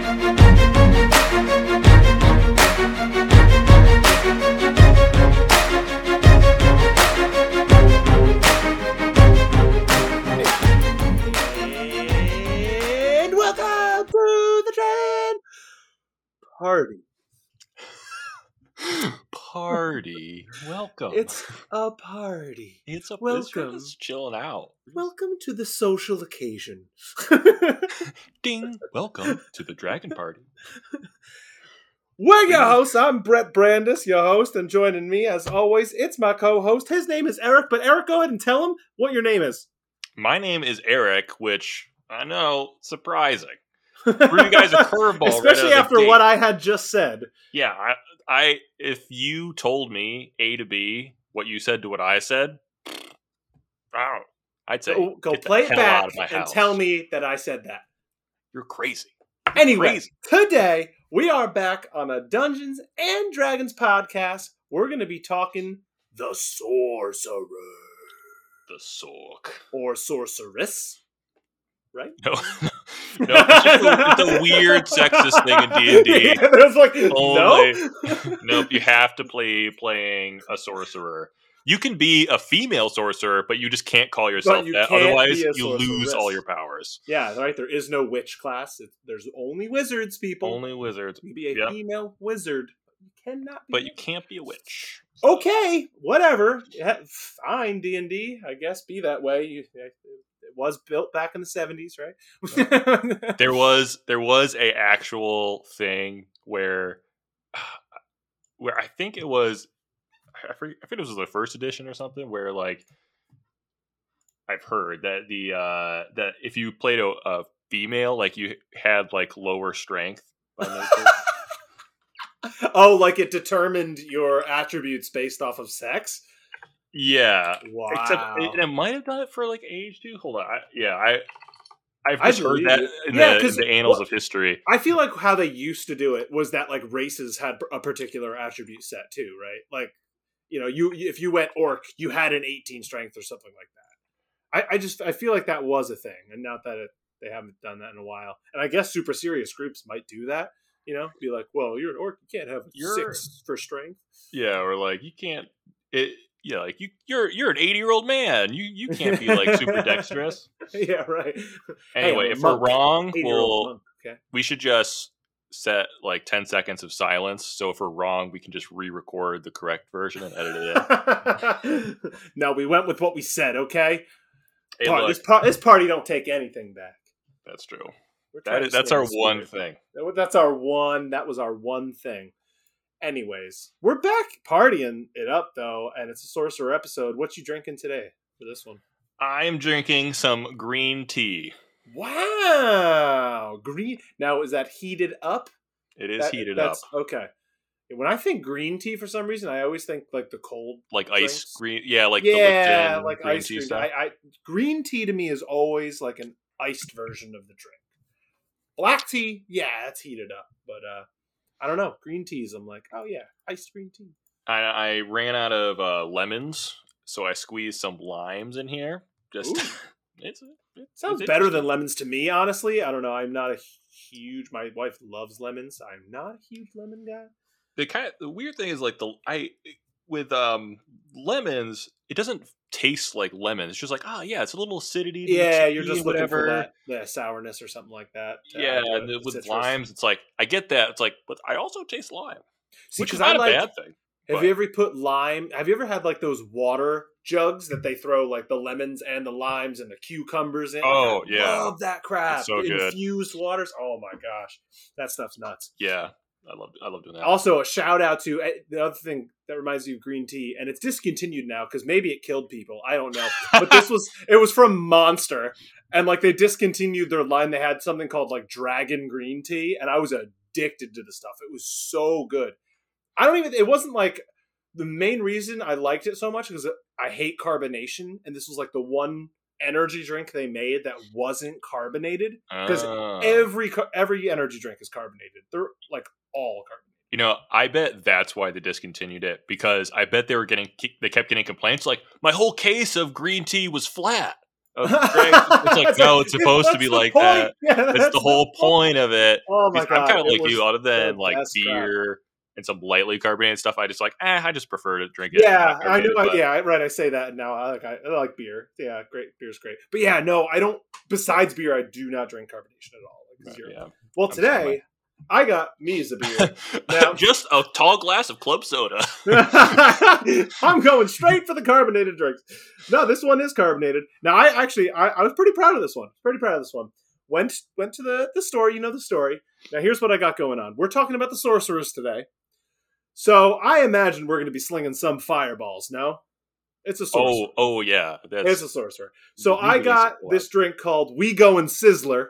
And Welcome. It's a party. it's a welcome. It's just chilling out. Welcome to the social occasion. Ding. Welcome to the Dragon Party. We're your hosts. I'm Brett Brandis, your host, and joining me, as always, it's my co-host. His name is Eric, but Eric, go ahead and tell him what your name is. My name is Eric, which I know surprising. Threw you guys a curveball, especially of after what I had just said. Yeah, I, I if you told me A to B what you said to what I said, I don't. I'd say Go, go play it back out of my and tell me that I said that. you're crazy. Anyway, Crazy. today we are back on a Dungeons and Dragons podcast. We're going to be talking the sorcerer The sock. or sorceress, right? No, no, it's, just a, it's a weird sexist thing in D and D. There's like Only- no. Nope, you have to play playing a sorcerer. You can be a female sorcerer, but you just can't call yourself you that. Otherwise, you lose all your powers. yeah, right. There is no witch class. It, there's only wizards, people. Only wizards, you can be a Yep. female wizard. You cannot. Be but you can't be a witch. okay, whatever. Yeah, fine, D and D. I guess be that way. You, it was built back in the seventies, right? There was there was a actual thing where where I think it was I forget, I think it was the first edition or something where like I've heard that the uh that if you played a, a female like you had like lower strength by oh, like it determined your attributes based off of sex. Yeah Wow. except it, it might have done it for like age too hold on I, yeah I I've I heard that it. in, Yeah, the, the annals what- of history I feel like how they used to do it was that like races had a particular attribute set too, right? Like, you know, you if you went orc, you had an 18 strength or something like that. I, I just I feel like that was a thing, and not that it, they haven't done that in a while. And I guess super serious groups might do that. You know, be like, well, you're an orc, you can't have You're- six for strength. Yeah, or like you can't. It yeah, like you you're you're an eighty year old man. You you can't be like super dexterous. yeah, right. Anyway, a if we're wrong, we'll okay. we should just set like ten seconds of silence. So if we're wrong, we can just re-record the correct version and edit it in. no, we went with what we said. Okay, Hey, Par- look, this, par- this party don't take anything back. that's true. That is, that's our one thing. That's our one. That was our one thing. Anyways, we're back partying it up though, and it's a sorcerer episode. What you drinking today for this one? I'm drinking some green tea. Wow, green. Now is that heated up? It is That- heated up, Okay. When I think green tea, for some reason, I always think like the cold. like ice drinks. green. Yeah, like yeah, the like green ice tea cream. stuff. I, I green tea to me is always like an iced version of the drink. Black tea, yeah, it's heated up, but uh I don't know. Green teas, I'm like, oh yeah, iced green tea. I, I ran out of uh, lemons, so I squeezed some limes in here. Just it's, it's Sounds it's better than lemons to me, honestly. I don't know. I'm not a huge. My wife loves lemons. I'm not a huge lemon guy. the kind of, the weird thing is like the I with um lemons, it doesn't taste like lemon. It's just like oh yeah, it's a little acidity. Yeah, you're just and looking whatever. for that, sourness or something like that. Yeah, the and with citrus. limes, it's like I get that. It's like, but I also taste lime, See, which is I not a like- bad thing. Have but- you ever put lime? Have you ever had like those water jugs that they throw like the lemons and the limes and the cucumbers in? Oh, I yeah. love that crap. It's so good. Infused waters. Oh my gosh, that stuff's nuts. Yeah, I love I love doing that. Also, a shout out to eh, the other thing that reminds me of green tea, and it's discontinued now because maybe it killed people. I don't know, but this was it was from Monster, and like they discontinued their line. They had something called like Dragon Green Tea, and I was addicted to the stuff. It was so good. I don't even. It wasn't like the main reason I liked it so much because I hate carbonation, and this was like the one energy drink they made that wasn't carbonated. 'cause Oh. Every every energy drink is carbonated. They're like all carbonated. You know, I bet that's why they discontinued it because I bet they were getting they kept getting complaints like my whole case of green tea was flat. It's like no, it's supposed to be like that. Yeah, That's, the whole point of it. Oh my god! I'm kind of like you, other than like best crap. beer and some lightly carbonated stuff. I just like, eh, I just prefer to drink it. Yeah, I know. but- Yeah, right. I say that now. I like I, I like beer. Yeah, great. Beer's great. But yeah, no, I don't. Besides beer, I do not drink carbonation at all. Like zero. yeah. Well, today I got me as a beer. Now- just a tall glass of club soda. I'm going straight for the carbonated drinks. No, this one is carbonated. Now, I actually, I, I was pretty proud of this one. Pretty proud of this one. Went went to the the store. You know the story. Now, here's what I got going on. We're talking about the sorcerers today. So I imagine we're going to be slinging some fireballs. No, it's a oh, sorcerer. oh, oh yeah, that's It's a sorcerer. So I got this drink called We Go and Sizzler.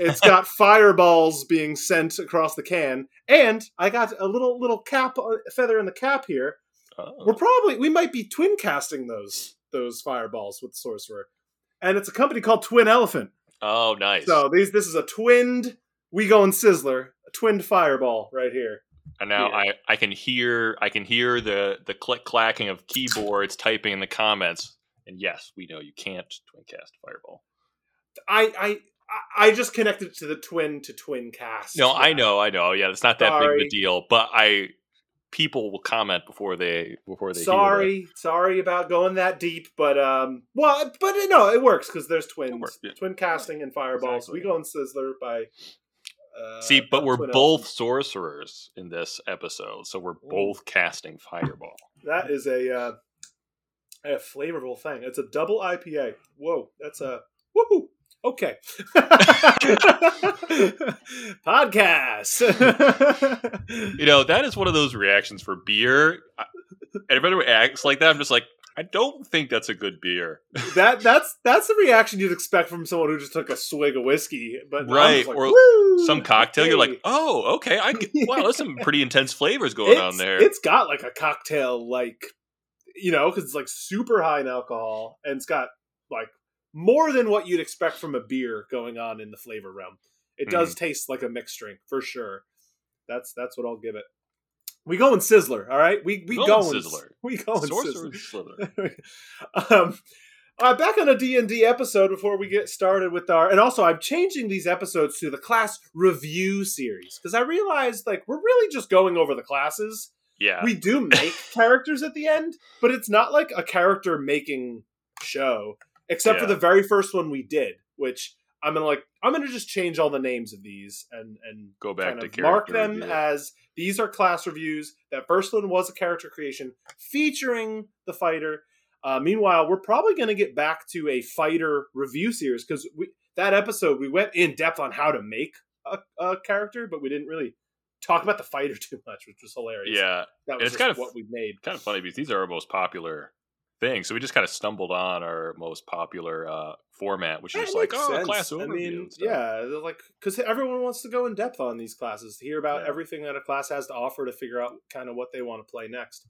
It's got fireballs being sent across the can, and I got a little little cap uh, feather in the cap here. oh. We're probably we might be twin casting those those fireballs with the sorcerer, and it's a company called Twin Elephant. Oh, nice. So these this is a twinned We Goin' Sizzler, a twinned fireball right here. and now yeah. I, I can hear I can hear the the click clacking of keyboards typing in the comments. And yes, we know you can't twin cast fireball. I I I- just connected to the twin to twin cast. No, I know, I know. Yeah, it's not that big of a deal. But I people will comment before they before they sorry sorry about going that deep but um well but no it works because there's twins works, yeah. twin casting and fireballs Exactly. we go in sizzler by uh. See, but we're both Elephant. sorcerers in this episode, so we're both casting fireball. that is a uh a flavorful thing it's a double ipa whoa that's a woohoo okay podcast You know, that is one of those reactions for beer. And if anyone acts like that, I'm just like, I don't think that's a good beer. that that's that's the reaction you'd expect from someone who just took a swig of whiskey but Right, like, or "Woo, Some cocktail, you're like, oh, okay. I get, wow, there's some pretty intense flavors going on there. It's got like a cocktail, like you know, because it's like super high in alcohol, and it's got like more than what you'd expect from a beer going on in the flavor realm. It does Mm-hmm. taste like a mixed drink for sure. That's that's what I'll give it. We go in Sizzler, all right. We we Go go in in Sizzler. We go in Sorcerer Sizzler. Um, uh, back on a D&D episode before we get started with our and also I'm changing these episodes to the class review series because I realized like we're really just going over the classes. Yeah. We do make characters at the end, but it's not like a character making show except for the very first one we did, which I'm gonna like I'm gonna just change all the names of these and and Go back kind to of character mark them review. as these are class reviews. That first one was a character creation featuring the fighter. Uh, meanwhile, we're probably going to get back to a fighter review series because we that episode we went in depth on how to make a, a character, but we didn't really talk about the fighter too much, which was hilarious. yeah. that was it's kind of- what we made. Kind of funny because these are our most popular things. So we just kind of stumbled on our most popular uh, format, which is like, makes oh, class overview. I mean, yeah, like because everyone wants to go in depth on these classes, to hear about Yeah. everything that a class has to offer, to figure out kind of what they want to play next.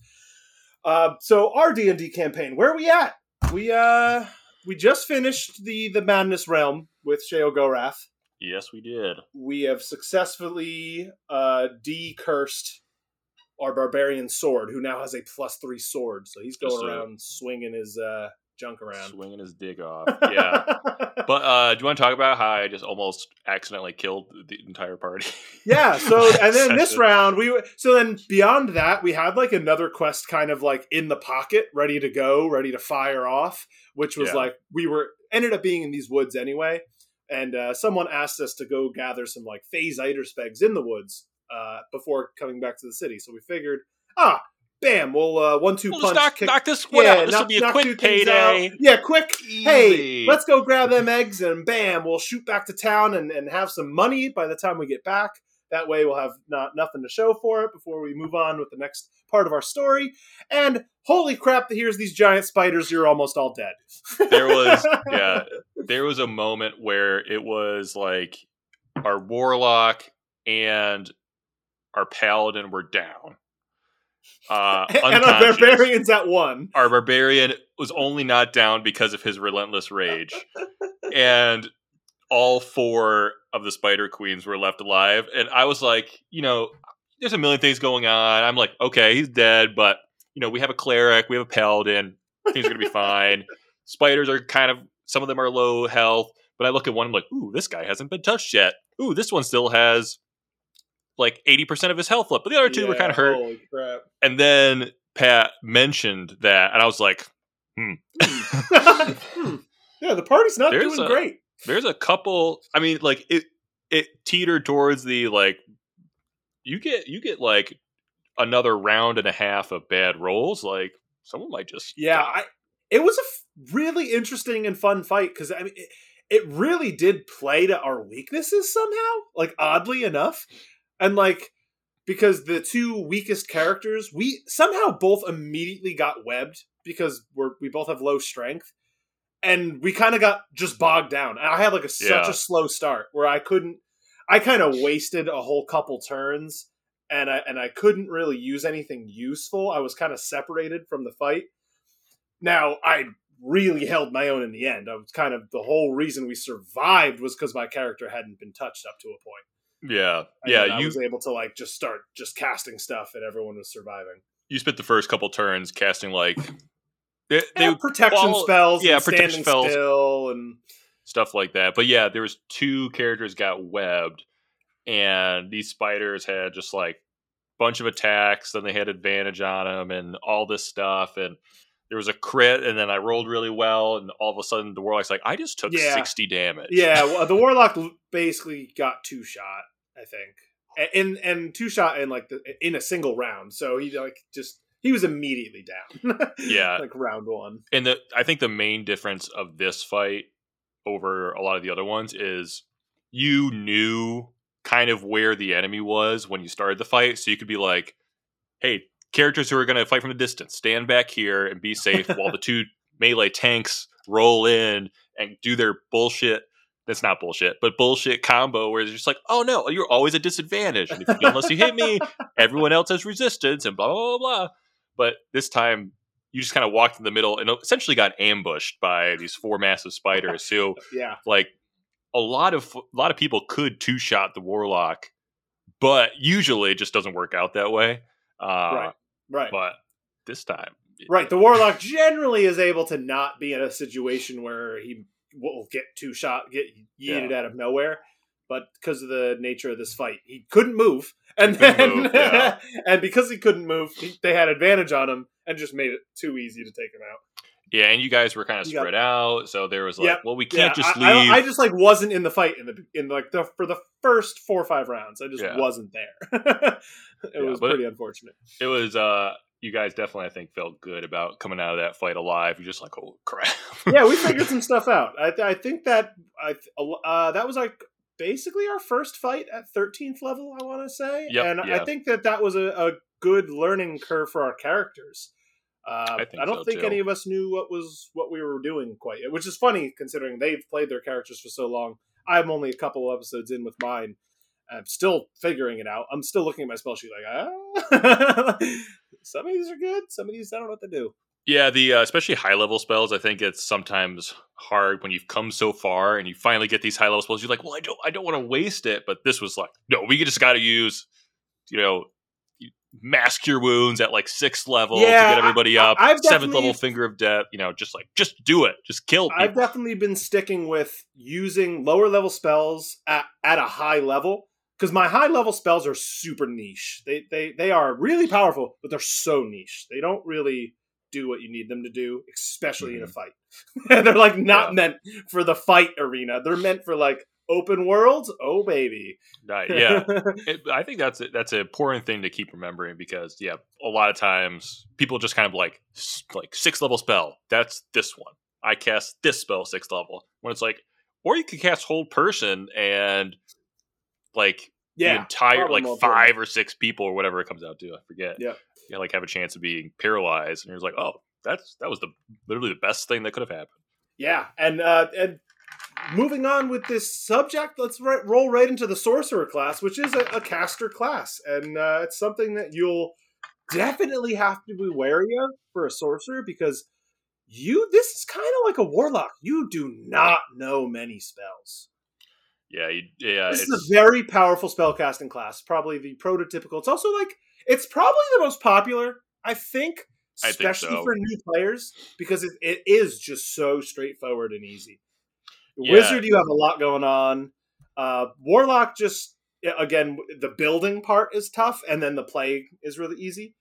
Uh, so our D and D campaign, where are we at? We uh we just finished the the Madness Realm with Sheogorath. Yes, we did. We have successfully uh de-cursed our barbarian sword, who now has a plus three sword, so he's Just going a- around swinging his uh junk around. Swinging his dig off. Yeah. but uh, do you want to talk about how I just almost accidentally killed the entire party? Yeah, so and then this round we so then beyond that we had like another quest kind of like in the pocket, ready to go, ready to fire off, which was Yeah. like we were ended up being in these woods anyway, and uh, someone asked us to go gather some like phase spegs in the woods uh, before coming back to the city. So we figured, ah, bam, we'll uh, one two We'll punch, knock, kick, knock this one yeah, out. This will knock- be a quick two things payday. out. Yeah, quick. Hey, let's go grab them eggs and bam, we'll shoot back to town and, and have some money by the time we get back. That way we'll have not nothing to show for it before we move on with the next part of our story. And holy crap, here's these giant spiders, you're almost all dead. There was- yeah, there was a moment where it was like our warlock and our paladin were down. Uh, and our barbarians at one. Our barbarian was only not down because of his relentless rage, and all four of the spider queens were left alive. And I was like, you know, there's a million things going on. I'm like, okay, he's dead, but you know, we have a cleric, we have a paladin, things are gonna be fine. Spiders are kind of some of them are low health, but I look at one I'm like, ooh, this guy hasn't been touched yet. Ooh, this one still has like 80% of his health left, but the other two were kind of hurt. Holy crap. And then Pat mentioned that, and I was like, Hmm. yeah, the party's not There's doing a- great. there's a couple. I mean, like it it teetered towards the like you get you get like another round and a half of bad rolls. Like someone might just Yeah. I, it was a f- really interesting and fun fight because I mean, it, it really did play to our weaknesses somehow, like oddly enough, and like because the two weakest characters, we somehow both immediately got webbed because we're we both have low strength, and we kind of got just bogged down. And I had like a such Yeah. a slow start where I couldn't, I kind of wasted a whole couple turns. And I and I couldn't really use anything useful. I was kind of separated from the fight. Now I really held my own in the end. I was kind of the whole reason we survived was because my character hadn't been touched up to a point. Yeah And yeah I you was able to like just start just casting stuff, and everyone was surviving. you spent the first couple turns casting like they, they Yeah, protection follow- spells, yeah, protection spells. still, and stuff like that. But yeah, there was two characters got webbed, and these spiders had just like bunch of attacks. Then they had advantage on them, and all this stuff. And there was a crit, and then I rolled really well, and all of a sudden the warlock's like, I just took Yeah. sixty damage. yeah, well, the warlock basically got two shot, I think, and and two shot in like the, in a single round. So he like just he was immediately down. Yeah. like round one. and the I think the main difference of this fight over a lot of the other ones is you knew kind of where the enemy was when you started the fight, so you could be like, "Hey, characters who are going to fight from a distance, stand back here and be safe while the two melee tanks roll in and do their bullshit." That's not bullshit, but bullshit combo where it's just like, "Oh no, you're always at disadvantage, and if you, unless you hit me, everyone else has resistance," and blah blah blah. blah. But this time, you just kind of walked in the middle and essentially got ambushed by these four massive spiders who Yeah, like a lot of a lot of people could two shot the warlock but usually it just doesn't work out that way uh Right. right. but this time Right, the warlock generally is able to not be in a situation where he will get two shot, get yeeted out of nowhere. But because of the nature of this fight, he couldn't move, and couldn't then move, yeah. and because he couldn't move, he, they had advantage on him and just made it too easy to take him out. yeah and you guys were kind of spread out so there was like well we can't Yeah, just leave I, I just like wasn't in the fight in the in like the for the first four or five rounds. I just Yeah. wasn't there. it Yeah, was pretty unfortunate. it was uh you guys definitely i think felt good about coming out of that fight alive you're just like oh crap yeah, we figured some stuff out. I, I think that I uh, that was like basically our first fight at 13th level. I want to say, Yep, and yeah. I think that that was a, a good learning curve for our characters. Uh, I think I don't so, think too. any of us knew what was what we were doing quite yet, which is funny considering they've played their characters for so long. I'm only a couple of episodes in with mine. I'm still figuring it out. I'm still looking at my spell sheet like, ah. some of these are good. Some of these I don't know what to do. Yeah, the uh, especially high level spells. I think it's sometimes hard when you've come so far and you finally get these high level spells. You're like, well, I don't, I don't want to waste it. But this was like, no, we just got to use, you know, mass cure wounds at like sixth level to get everybody I- up. I've Seventh level finger of death. You know, just like just do it, just kill people. I've definitely been sticking with using lower level spells at, at a high level because my high level spells are super niche. They they they are really powerful, but they're so niche. They don't really do what you need them to do, especially in a mm-hmm. fight. And they're like not Yeah. meant for the fight arena. They're meant for like open worlds. Oh baby, Right, yeah. It, I think that's a, that's an important thing to keep remembering because yeah, a lot of times people just kind of like like sixth level spell. That's this one. I cast this spell sixth level. When it's like, or you could cast hold person and like the yeah. entire like five or six people or whatever it comes out to. I forget. Yeah. You like have a chance of being paralyzed, and you're like, oh, that's that was the literally the best thing that could have happened. Yeah, and uh, and moving on with this subject, let's ri- roll right into the sorcerer class, which is a, a caster class, and uh, it's something that you'll definitely have to be wary of for a sorcerer because you this is kind of like a warlock. You do not know many spells. Yeah, you, yeah. this it's, is a very powerful spellcasting class, probably the prototypical. It's also like it's probably the most popular. I think I think especially so. for new players, because it, it is just so straightforward and easy. Yeah. Wizard, you have a lot going on. Uh, Warlock, just again, the building part is tough, and then the play is really easy.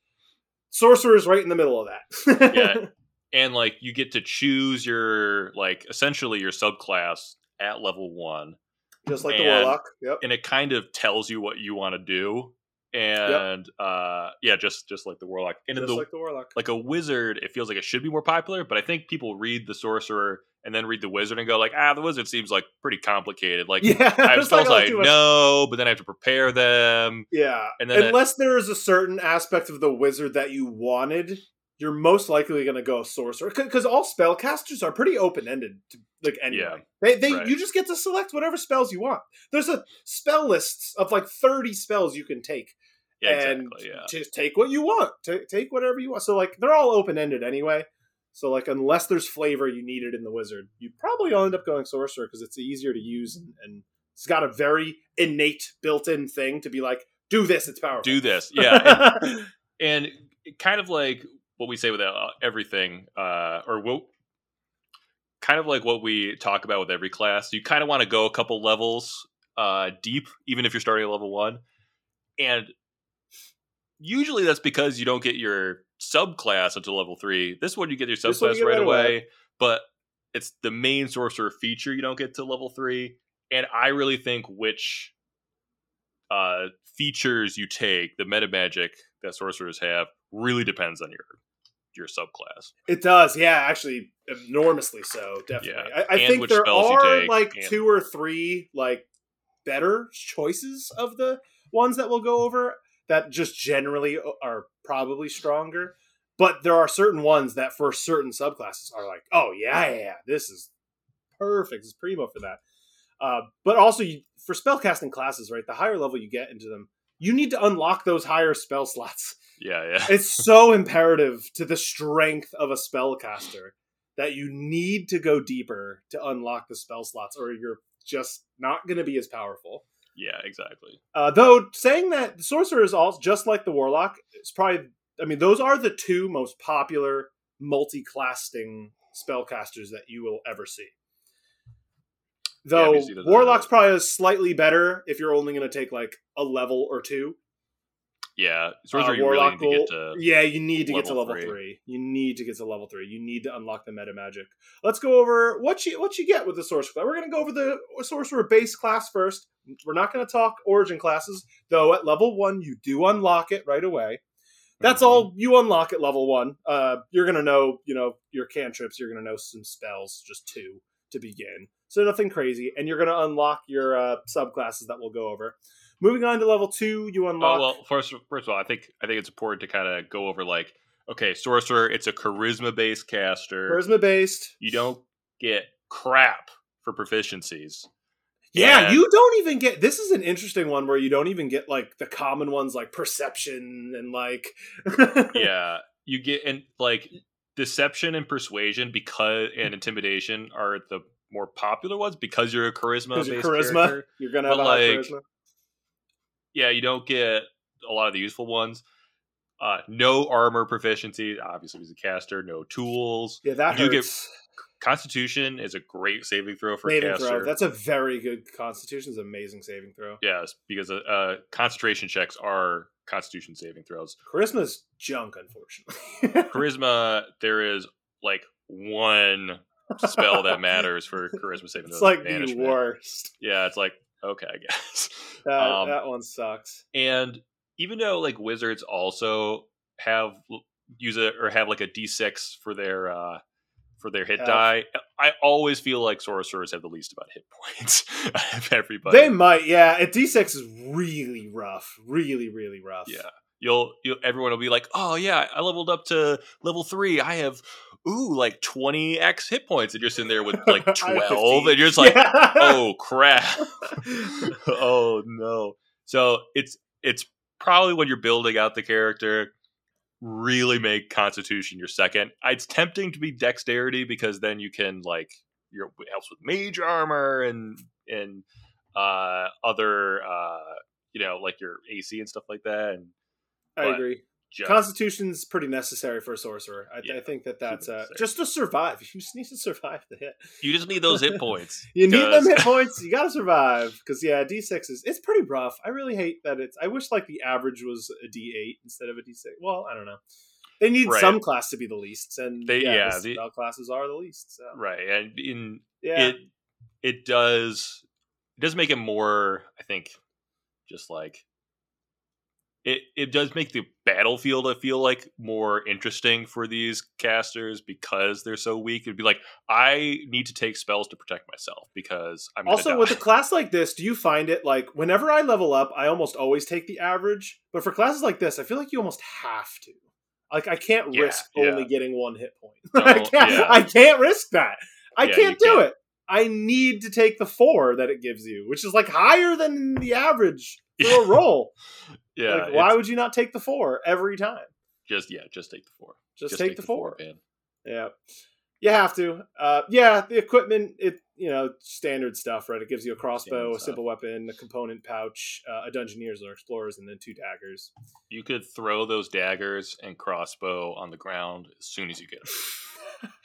Sorcerer is right in the middle of that. Yeah. and like you get to choose your like essentially your subclass at level one just like the Warlock. Yep. and it kind of tells you what you want to do and uh yeah just just like the warlock and Just the like the Warlock. like a wizard it feels like it should be more popular but i think people read the sorcerer and then read the wizard and go like ah the wizard seems like pretty complicated like yeah, i it's like, spells i too much- know but then i have to prepare them Yeah, And then it- unless there is a certain aspect of the wizard that you wanted, you're most likely going to go sorcerer because all spellcasters are pretty open ended. Like anyway, Yeah, they they right. you just get to select whatever spells you want. There's a spell list of like 30 spells you can take, yeah and exactly yeah just take what you want. Ta- take whatever you want. So like they're all open ended anyway. So like unless there's flavor you need it in the wizard, you probably will end up going sorcerer because it's easier to use and, and it's got a very innate built-in thing to be like, do this, it's powerful. do this yeah and, and kind of like what we say with uh, everything uh or what kind of like what we talk about with every class you kind of want to go a couple levels uh deep even if you're starting at level one. And usually that's because you don't get your subclass until level three. This one you get your you subclass get right right away. away. but it's the main sorcerer feature you don't get to level three. And i really think which uh features you take the meta magic that sorcerers have really depends on your your subclass it does, yeah, actually, enormously so, definitely. Yeah, I, I think there are like and- two or three like better choices of the ones that we'll go over that just generally are probably stronger. But there are certain ones that for certain subclasses are like, oh yeah, yeah, yeah this is perfect. It's primo for that. Uh, but also you, for spellcasting classes, right? The higher level you get into them, you need to unlock those higher spell slots. Yeah yeah It's so imperative to the strength of a spellcaster that you need to go deeper to unlock the spell slots, or you're just not going to be as powerful. yeah exactly Uh, though saying that the sorcerer is also just like the warlock, it's probably. I mean, those are the two most popular multi-classing spellcasters that you will ever see. Though because warlock's probably slightly better if you're only going to take like a level or two. Yeah sorcerer Uh, you really Warlock get will- to yeah, you need to get to level three. three. You need to get to level three. You need to unlock the meta magic. Let's go over what you what you get with the sorcerer. We're gonna go over the sorcerer base class first. We're not gonna talk origin classes, though. At level one, you do unlock it right away. That's Mhm. all you unlock at level one. Uh, you're gonna know, you know, your cantrips. You're gonna know some spells, just two to begin. So nothing crazy, and you're gonna unlock your uh, subclasses that we'll go over. Moving on to level two, you oh, unlock. Oh well, first first of all, I think I think it's important to kind of go over like okay, sorcerer, it's a charisma based caster. charisma based. You don't get crap for proficiencies. Yeah, And- you don't even get. This is an interesting one where you don't even get like the common ones like perception and like. yeah, you get and like deception and persuasion because and mm-hmm. intimidation are the more popular ones because you're a charisma Because your based charisma, character. you're gonna have But, a high like, charisma. Yeah, you don't get a lot of the useful ones. Uh, no armor proficiency, obviously he's a caster. No tools. Yeah, that you get hurts. Constitution is a great saving throw for a saving caster. throw. That's a very good constitution. Constitution's amazing saving throw. Yes, because uh, uh, concentration checks are Constitution saving throws. Charisma's junk, unfortunately. Charisma, there is like one spell that matters for charisma saving throws. it's like the worst. Yeah, it's like okay, I guess. That Um, that one sucks. And even though like wizards also have use it or have like a d6 for their uh for their hit die, I always feel like sorcerers have the least about hit points of everybody. They might, yeah. At D6 is really rough, really, really rough. Yeah. You'll you'll everyone will be like, "Oh yeah, I leveled up to level 3. I have ooh like 20 x hit points." And you're sitting there with like 12 15. and you're just like, Yeah. "Oh crap." oh no. So it's it's probably when you're building out the character really make constitution your second. It's tempting to be dexterity because then you can like your it helps with mage armor and and uh other uh you know like your AC and stuff like that and I but- agree. Just Constitution's pretty necessary for a sorcerer. I, Yeah, I think that that's uh, just to survive. You just need to survive the hit. you just need those hit points. You need them hit points. You got to survive because yeah, D six is it's pretty rough. I really hate that it's. I wish like the average was a D eight instead of a D six. Well, I don't know. They need Right. some class to be the least, and They- yeah, yeah, the classes are the least. So right, and in yeah, it it does it does make it more i think just like it it does make the battlefield i feel like more interesting for these casters because they're so weak it'd be like i need to take spells to protect myself because i'm also with a class like this, do you find it like whenever I level up, I almost always take the average, but for classes like this, I feel like you almost have to. Like I can't Yeah, risk yeah. only getting one hit point. No, I can't. yeah. I can't risk that. I can't do can't. it. I need to take the four that it gives you, which is like higher than the average for a roll. Yeah like, why would you not take the four every time? just yeah just take the four Just, take, the four. man Yeah. You have to. Uh, yeah, the equipment, it you know, standard stuff, right? It gives you a crossbow, a simple weapon, a component pouch, uh, a dungeoneers or explorers, and then two daggers. you could throw those daggers and crossbow on the ground as soon as you get them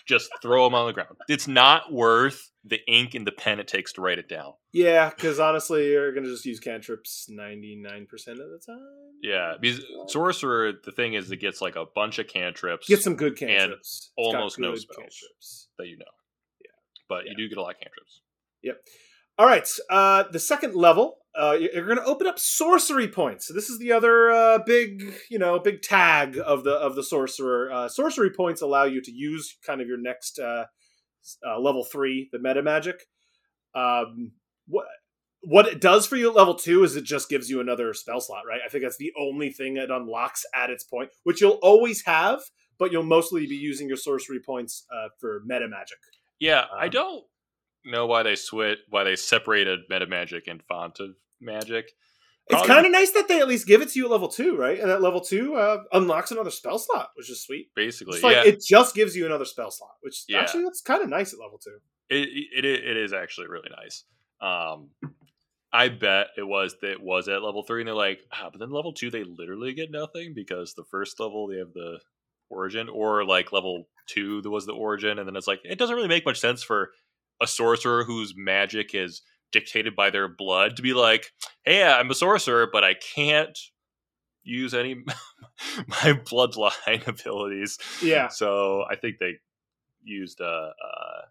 just throw them on the ground it's not worth the ink and the pen it takes to write it down Yeah, because honestly, you're gonna just use cantrips ninety nine percent of the time. Yeah, because sorcerer, the thing is, it gets like a bunch of cantrips Get some good cantrips. It's almost no spells. cantrips. that you know. Yeah. but Yeah. you do get a lot of cantrips. Yep. All right, uh, the second level, uh, you- you're going to open up sorcery points. So this is the other uh, big, you know, big tag of the of the sorcerer. Uh, sorcery points allow you to use kind of your next uh, uh, level three, the meta magic. Um, what what it does for you at level two is it just gives you another spell slot, right? I think that's the only thing it unlocks at its point, which you'll always have, but you'll mostly be using your sorcery points uh, for meta magic. Yeah, I Um, don't know why they switch, why they separated meta magic and font of magic. It's kind of nice that they at least give it to you at level two, right? And at level two uh, unlocks another spell slot, which is sweet. basically. It's like yeah, it just gives you another spell slot, which Yeah. actually that's kind of nice at level two. it, it it is actually really nice. Um, I bet it was that it was at level three, and they're like, ah, but then level two they literally get nothing because the first level they have the origin, or like level two there was the origin, and then it's like it doesn't really make much sense for a sorcerer whose magic is dictated by their blood to be like, hey, I'm a sorcerer, but I can't use any my bloodline abilities. Yeah, So I think they used uh, uh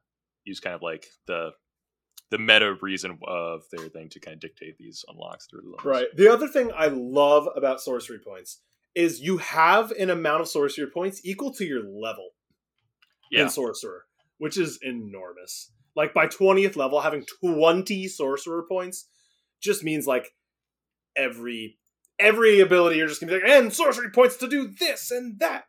used kind of like the the meta reason of their thing to kind of dictate these unlocks through the levels. right. The other thing I love about sorcery points is you have an amount of sorcery points equal to your level Yeah. in sorcerer, which is enormous. Like by twentieth level, having twenty sorcerer points just means like every every ability you're just gonna be like, and sorcery points to do this and that.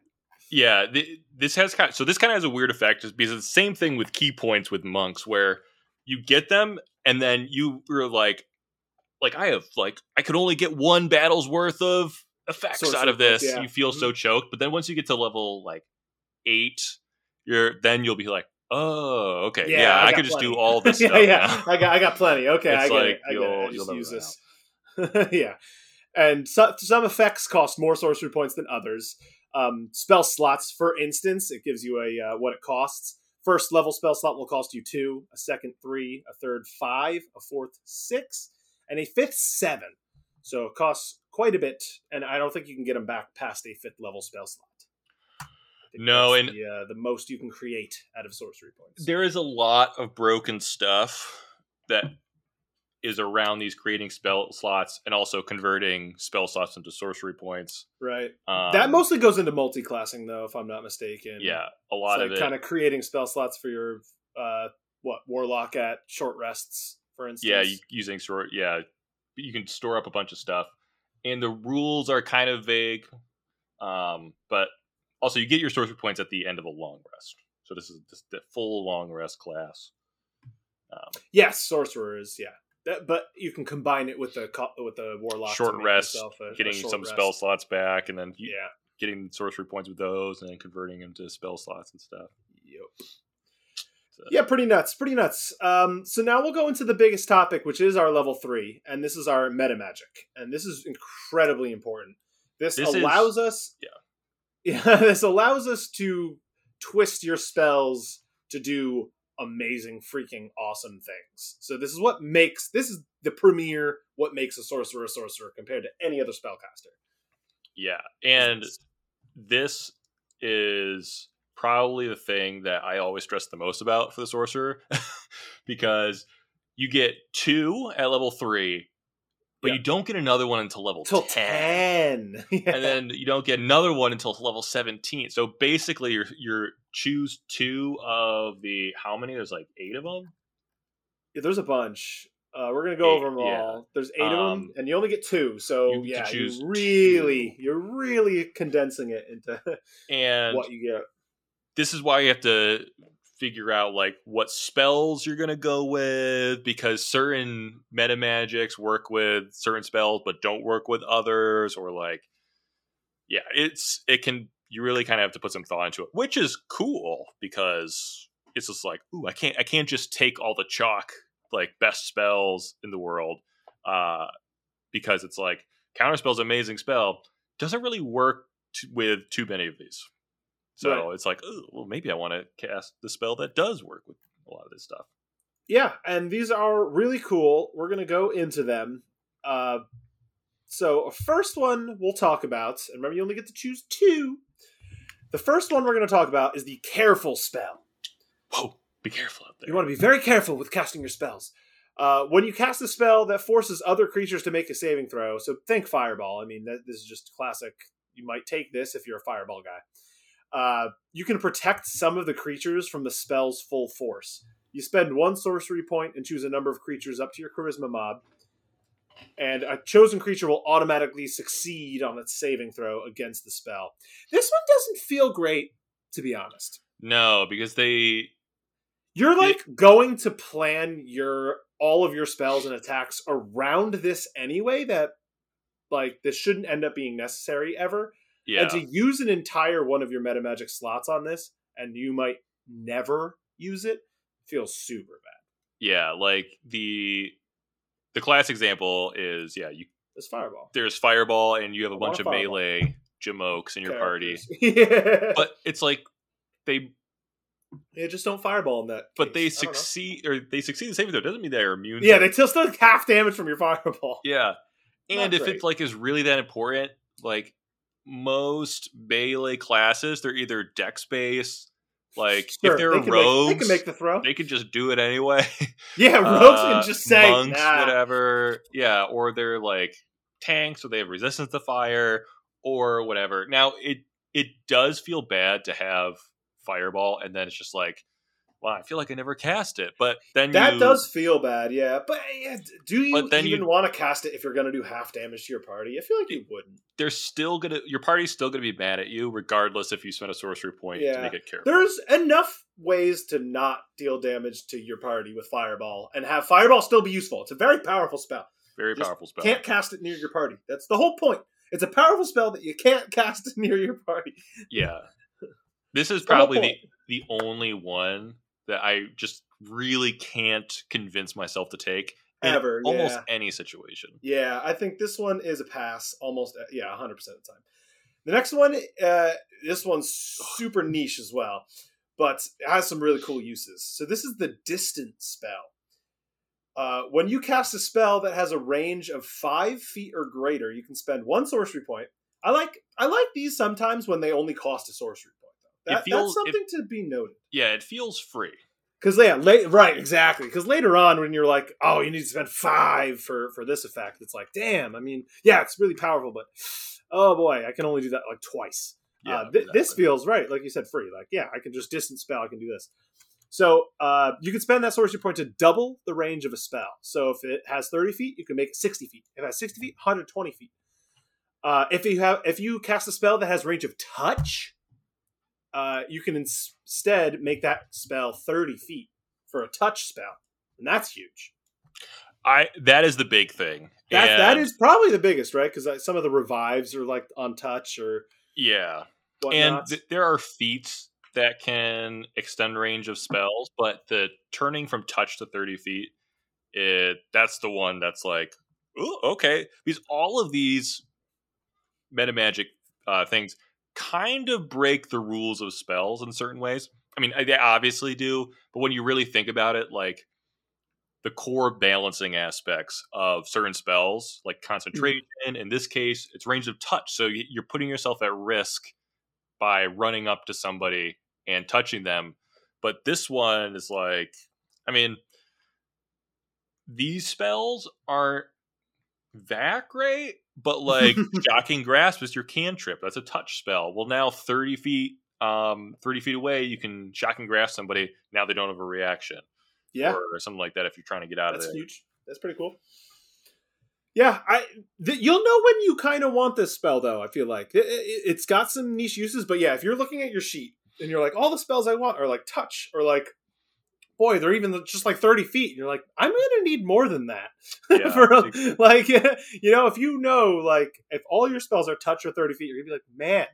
Yeah, th- this has kind of, so this kind of has a weird effect just because it's the same thing with ki points with monks where you get them and then you were like like I have like I could only get one battle's worth of effects Sorcery out of points, this. yeah. You feel so mm-hmm. choked, but then once you get to level like 8, you're then you'll be like, "Oh, okay. Yeah, Yeah, I I, just do all this yeah, stuff yeah. now." I got I got plenty. Okay, I It's get like it. I get it. I you'll- just use this. yeah, and so, some effects cost more sorcery points than others. Um, spell slots, for instance, it gives you a uh, what it costs. First level spell slot will cost you two, a second three, a third five, a fourth six, and a fifth seven. So it costs quite a bit, and I don't think you can get them back past a fifth level spell slot. Think No, and- the, uh, the most you can create out of sorcery points. there is a lot of broken stuff that is around these creating spell slots and also converting spell slots into sorcery points. right. Um, that mostly goes into multi-classing, though, if I'm not mistaken. yeah, a lot it's of it. kind of creating spell slots for your uh, what warlock at short rests, for instance. yeah, using sort. Yeah, you can store up a bunch of stuff, and the rules are kind of vague. Um, but also you get your sorcery points at the end of a long rest. So this is this, the full long rest class. Um, yes, sorcerers. yeah, that, but you can combine it with the with the warlock. short rest, a- a getting short some rest. spell slots back, and then you, Yeah. getting sorcery points with those, and then converting them to spell slots and stuff. Yep. So, Yeah, pretty nuts, pretty nuts. Um, so now we'll go into the biggest topic, which is our level three, and this is our meta magic, and this is incredibly important This, This is- allows us. yeah. Yeah. This allows us to twist your spells to do amazing, freaking awesome things. So this is what makes this is the premier what makes a sorcerer a sorcerer compared to any other spellcaster. Yeah, and this is probably the thing that I always stress the most about for the sorcerer because you get two at level three, but Yeah. you don't get another one until level till 10. ten. Yeah. And then you don't get another one until level 17. So basically you're you're choose two of the how many? There's like eight of them. Yeah, there's a bunch. Uh, we're gonna go Eight, over them yeah. all. There's eight of them, Um, and you only get two. So you yeah, choose you really, you're really condensing it into And what you get. this is why you have to figure out like what spells you're gonna go with because certain meta magics work with certain spells but don't work with others or like yeah it's it can you really kind of have to put some thought into it which is cool because it's just like ooh i can't i can't just take all the chalk like best spells in the world uh because it's like counterspell's amazing spell doesn't really work t- with too many of these so Right. it's like, oh, well, maybe I want to cast the spell that does work with a lot of this stuff. Yeah, and these are really cool. We're gonna go into them. Uh, so first one we'll talk about, and remember you only get to choose two. The first one we're gonna talk about is the careful spell. Whoa, be careful out there. You want to be very careful with casting your spells. Uh, when you cast a spell that forces other creatures to make a saving throw, so think fireball. I mean, that, this is just classic. You might take this if you're a fireball guy. Uh, you can protect some of the creatures from the spell's full force. You spend one sorcery point and choose a number of creatures up to your charisma mod, and a chosen creature will automatically succeed on its saving throw against the spell. This one doesn't feel great, to be honest. no, because they You're like going to plan your all of your spells and attacks around this anyway that like this shouldn't end up being necessary ever. Yeah And to use an entire one of your meta magic slots on this and you might never use it feels super bad. yeah like the the class example is yeah you This fireball. there's fireball and you have a I bunch of fireball. melee jamokes in your party, yeah. but it's like they yeah, just don't fireball in that. but they case. I succeed or they succeed the saving throw doesn't mean they're immune. Yeah, they still still half damage from your fireball. Yeah. And if great. it's like is really that important, like most melee classes, they're either dex based. Like Sure, if they're they rogues, make, they can make the throw. they can just do it anyway. yeah, rogues Uh, can just say monks, nah. whatever. Yeah, or they're like tanks, or they have resistance to fire, or whatever. Now it it does feel bad to have fireball, and then it's just like, well, I feel like I never cast it. But then That you, does feel bad, yeah. But yeah, do you But then even want to cast it if you're going to do half damage to your party? I feel like you wouldn't. they're still gonna your party's still gonna be mad at you, regardless if you spend a sorcery point to make it careful. There's enough ways to not deal damage to your party with Fireball and have Fireball still be useful. It's a very powerful spell. Very just powerful spell. You can't cast it near your party. That's the whole point. It's a powerful spell that you can't cast near your party. Yeah. This is probably the, the only one that I just really can't convince myself to take in Ever, almost yeah. any situation. Yeah, I think this one is a pass almost, uh, yeah, 100% of the time. The next one, uh, this one's super niche as well, but it has some really cool uses. So this is the Distant spell. Uh, when you cast a spell that has a range of five feet or greater, you can spend one sorcery point. I like I like these sometimes when they only cost a sorcery point. Though. It That, feels- that's something to be noted. Yeah, it feels free. Because yeah, late, right, exactly. Because later on, when you're like, oh, you need to spend five for for this effect, it's like, damn. I mean, yeah, it's really powerful, but oh boy, I can only do that like twice. Yeah, uh, th- This feels right, like you said, free. Like, yeah, I can just distance spell. I can do this. So uh, you can spend that sorcery point to double the range of a spell. So if it has 30 feet, you can make it 60 feet. If it has 60 feet, 120 feet. Uh, if you have, if you cast a spell that has range of touch, uh, you can ins- instead make that spell 30 feet for a touch spell, and that's huge. I that is the big thing. That that is probably the biggest, right? Because some of the revives are like on touch or yeah. whatnot. And th- there are feats that can extend range of spells, but the turning from touch to 30 feet, it that's the one that's like, ooh, okay. Because all of these meta magic uh, things kind of break the rules of spells in certain ways. I mean, they obviously do, but when you really think about it, like the core balancing aspects of certain spells, like concentration, mm-hmm. in this case, it's range of touch. So you're putting yourself at risk by running up to somebody and touching them. But this one is like, I mean, these spells aren't that great, but like shocking grasp is your cantrip. That's a touch spell. Well, now thirty feet, um, thirty feet away, you can shocking grasp somebody. Now they don't have a reaction, yeah, or, something like that. If you're trying to get out That's of there, That's huge. That's pretty cool. Yeah, I th- you'll know when you kind of want this spell though. I feel like it, it, it's got some niche uses, but yeah, if you're looking at your sheet and you're like, all the spells I want are like touch or like boy, they're even just like 30 feet. And you're like, I'm going to need more than that. Yeah, For, like, you know, if you know, like, if all your spells are touch or 30 feet, you're going to be like, man,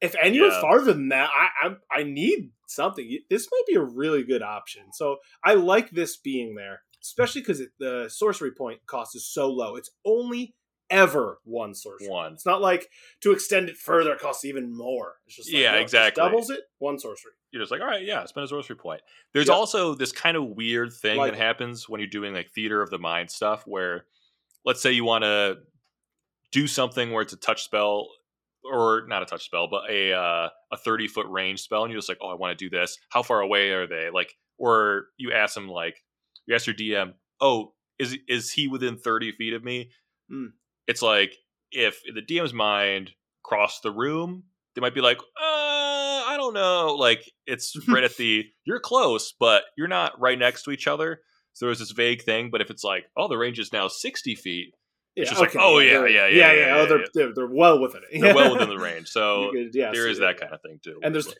if anyone's yeah. farther than that, I, I, I need something. This might be a really good option. So I like this being there, especially because the sorcery point cost is so low. It's only ever one sorcery. One. It's not like to extend it further it costs even more. It's just like, yeah, exactly. doubles it, one sorcery. You're just like, all right, yeah, spend a sorcery point. There's yep. also this kind of weird thing like, that happens when you're doing like theater of the mind stuff, where let's say you want to do something where it's a touch spell or not a touch spell, but a uh, a 30 foot range spell, and you're just like, oh, I want to do this. How far away are they? Like, or you ask them like, you ask your DM, oh, is is he within 30 feet of me? Mm it's like if the DM's mind crossed the room, they might be like, uh, I don't know. Like it's right at the you're close, but you're not right next to each other. So there's this vague thing. But if it's like, oh, the range is now sixty feet, it's just okay. like, oh yeah, yeah, yeah, yeah, yeah. yeah, oh, they're, they're, they're well within it. they're well within the range. So could, yeah, there is that kind of thing too. And there's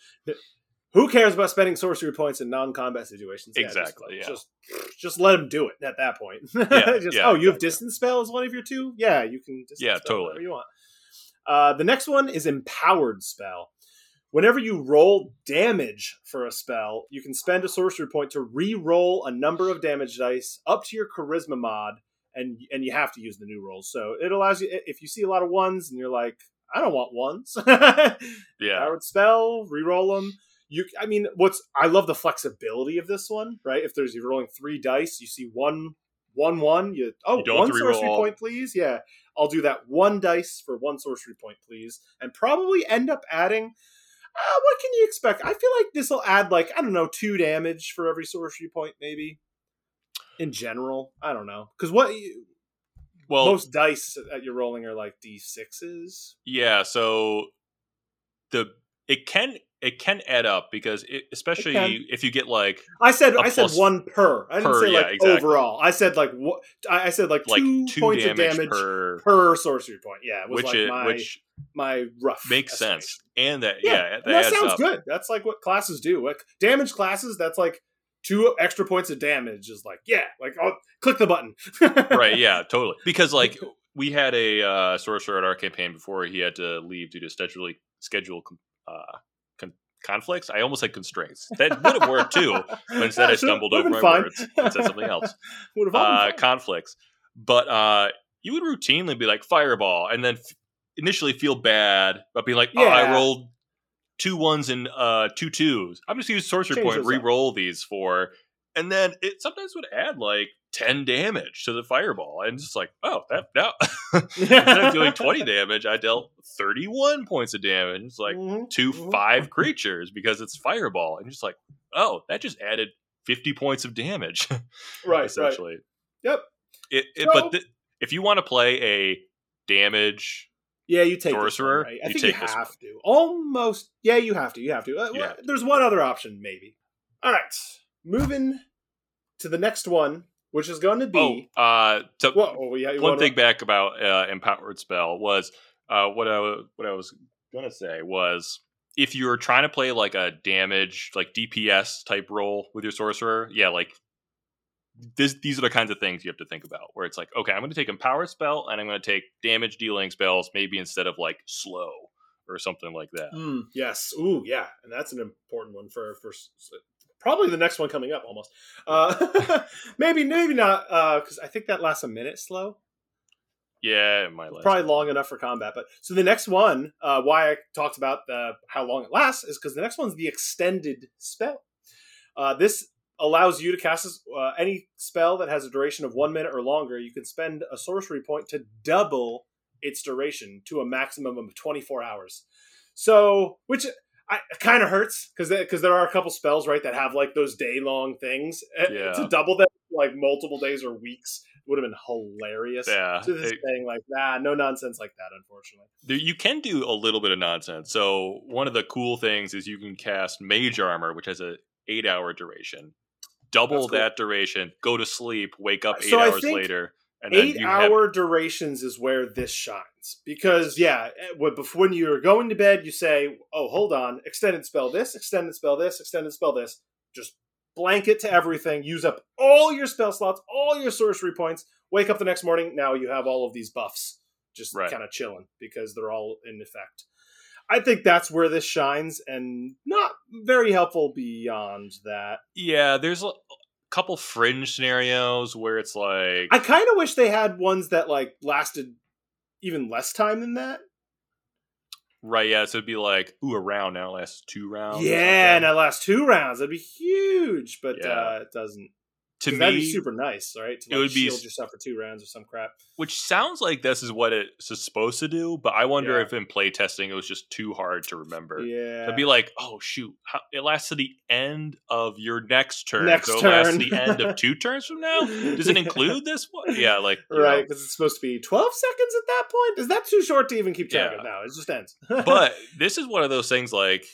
who cares about spending sorcery points in non-combat situations? Yeah, exactly. Just, yeah. Just, just let them do it at that point. Yeah, just, yeah, oh, you have distance spell as one of your two? Yeah, you can. yeah, totally. you want. Uh, the next one is empowered spell. Whenever you roll damage for a spell, you can spend a sorcery point to re-roll a number of damage dice up to your charisma mod, and and you have to use the new rolls. So it allows you if you see a lot of ones and you're like, I don't want ones. yeah. Powered spell, re-roll them you i mean what's i love the flexibility of this one right? If there's you're rolling three dice you see one one one you oh you one sorcery point please? Yeah. I'll do that one dice for one sorcery point please and probably end up adding uh, what can you expect? I feel like this will add like i don't know two damage for every sorcery point maybe. In general i don't know. Because what you, well most dice that you're rolling are like d6s yeah so the it can it can add up because it, especially if you get like I said I said one per. I didn't per, say like exactly. overall. I said like what I said like, like two, two points damage of damage per, per sorcery point. Yeah, which like it, my, which my rough makes sense. And that yeah, yeah that, that sounds up. good. That's like what classes do. Like damage classes, that's like two extra points of damage is like yeah, like I'll click the button. right, yeah, totally. Because like we had a uh, sorcerer at our campaign before he had to leave due to schedule schedule uh, conflicts. I almost said constraints. That would have worked too, but instead I stumbled over my fine. words and said something else. would have uh, conflicts, but uh, you would routinely be like fireball, and then f- initially feel bad about being like, "Oh, I rolled two ones and uh, two twos. I'm just gonna use sorcery Change point, re-roll these for." And then it sometimes would add like 10 damage to the fireball. And just like, oh, that now instead of doing 20 damage, I dealt 31 points of damage. It's like mm-hmm. 2 mm-hmm. five creatures because it's fireball. And just like, oh, that just added 50 points of damage. right. Essentially. Right. Yep. It, it, so, but th- if you want to play a damage yeah, you take sorcerer. One, right? I you think you have to. Almost. Yeah, you have to. You have to. Uh, yeah. There's one other option, maybe. All right, moving to the next one which is going to be. Oh, uh, to, Whoa, yeah, one thing to... back about uh, empowered spell was uh, what I what I was going to say was if you're trying to play like a damage like DPS type role with your sorcerer, yeah, like this, these are the kinds of things you have to think about. Where it's like, okay, I'm going to take empowered spell and I'm going to take damage dealing spells, maybe instead of like slow or something like that. Mm, yes. Ooh, yeah, and that's an important one for for probably the next one coming up almost. Uh, maybe maybe not because uh, I think that lasts a minute slow. Yeah, it might last. probably long enough for combat. But so the next one, uh, why I talked about the how long it lasts, is because the next one's the extended spell. Uh, this allows you to cast uh, any spell that has a duration of one minute or longer. You can spend a sorcery point to double its duration to a maximum of 24 hours. So, which I kind of hurts because because there are a couple spells right that have like those day long things. Uh, Yeah. To double them like multiple days or weeks would have been hilarious. Yeah, To this it- thing like nah, no nonsense like that. Unfortunately. You can do a little bit of nonsense. So one of the cool things is you can cast Mage Armor, which has a eight hour duration. Double cool. that duration, go to sleep, wake up eight So hours think later, Eight you have hour durations is where this shines because yeah, eh, when- you're going to bed, you say, "Oh, hold on, extended spell this, extended spell this, extended spell this." Just blanket to everything. Use up all your spell slots, all your sorcery points. Wake up the next morning. Now you have all of these buffs just Right. kind of chilling because they're all in effect. I think that's where this shines, and not very helpful beyond that. yeah. There's a couple fringe scenarios where it's like I kind of wish they had ones that like lasted even less time than that. right, yeah. So it'd be like ooh, a round now lasts two rounds. Yeah, and something. that last two rounds, that'd be huge, but Yeah. uh, it doesn't. To me, that'd be super nice, right? To it like, would be shield yourself for two rounds or some crap. which sounds like this is what it's supposed to do, but I wonder Yeah. if in playtesting it was just too hard to remember. Yeah, It'd be like, oh shoot, it lasts to the end of your next turn. Next so it lasts turn. the end of two turns from now. Does it include this one? Yeah, like right? Because it's supposed to be twelve seconds at that point. Is that too short to even keep track Yeah. of? Now it just ends. But this is one of those things like,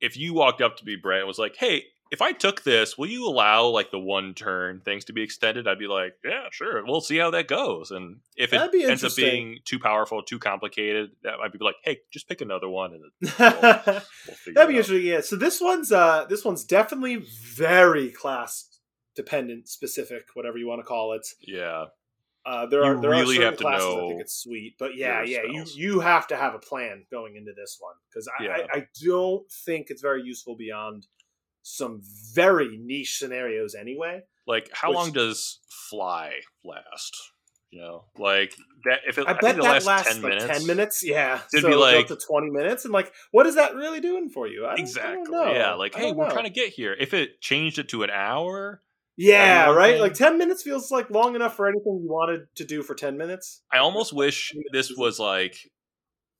if you walked up to me, Brett, and was like, hey. If I took this, will you allow like the one turn things to be extended? I'd be like, yeah, sure. We'll see how that goes. And if it That'd ends up being too powerful, too complicated, that might be like, hey, just pick another one and That'd we'll figure be out. interesting. Yeah. So this one's uh this one's definitely very class dependent, specific, whatever you want to call it. Yeah, Uh, there You are there really are certain have to classes I think it's sweet, but yeah, yeah, you you have to have a plan going into this one because I, Yeah. I I don't think it's very useful beyond some very niche scenarios anyway. like how Which- long does fly last? You know, like that. If it, I, I, bet that lasts lasts ten like minutes. ten minutes. Yeah, It'd so be like- up to twenty minutes, and like, what is that really doing for you? I don't, I don't Exactly. Yeah. Like, hey, we're know. trying to get here. If it changed it to an hour, Yeah, right. can- Like ten minutes feels like long enough for anything you wanted to do for ten minutes. I almost wish this this was like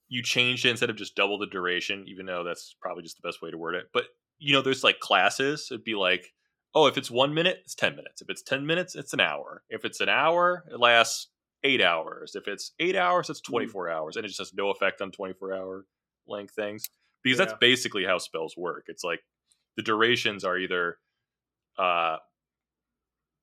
you changed it instead of just double the duration. Even though that's probably just the best way to word it. But you know, there's like classes. It'd be like, oh, if it's one minute, it's ten minutes. If it's ten minutes, it's an hour. If it's an hour, it lasts eight hours. If it's eight hours, it's twenty four hours, and it just has no effect on twenty four hour length things because Yeah. that's basically how spells work. It's like the durations are either uh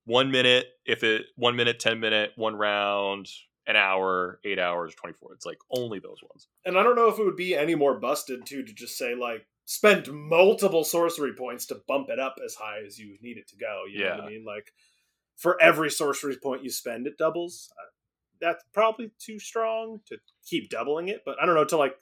one minute if it one minute, ten minute, one round, an hour, eight hours, twenty four. It's like only those ones. And I don't know if it would be any more busted too to just say like spend multiple sorcery points to bump it up as high as you need it to go. You know what Yeah. I mean? Like for every sorcery point you spend, it doubles. Uh, That's probably too strong to keep doubling it, but I don't know to like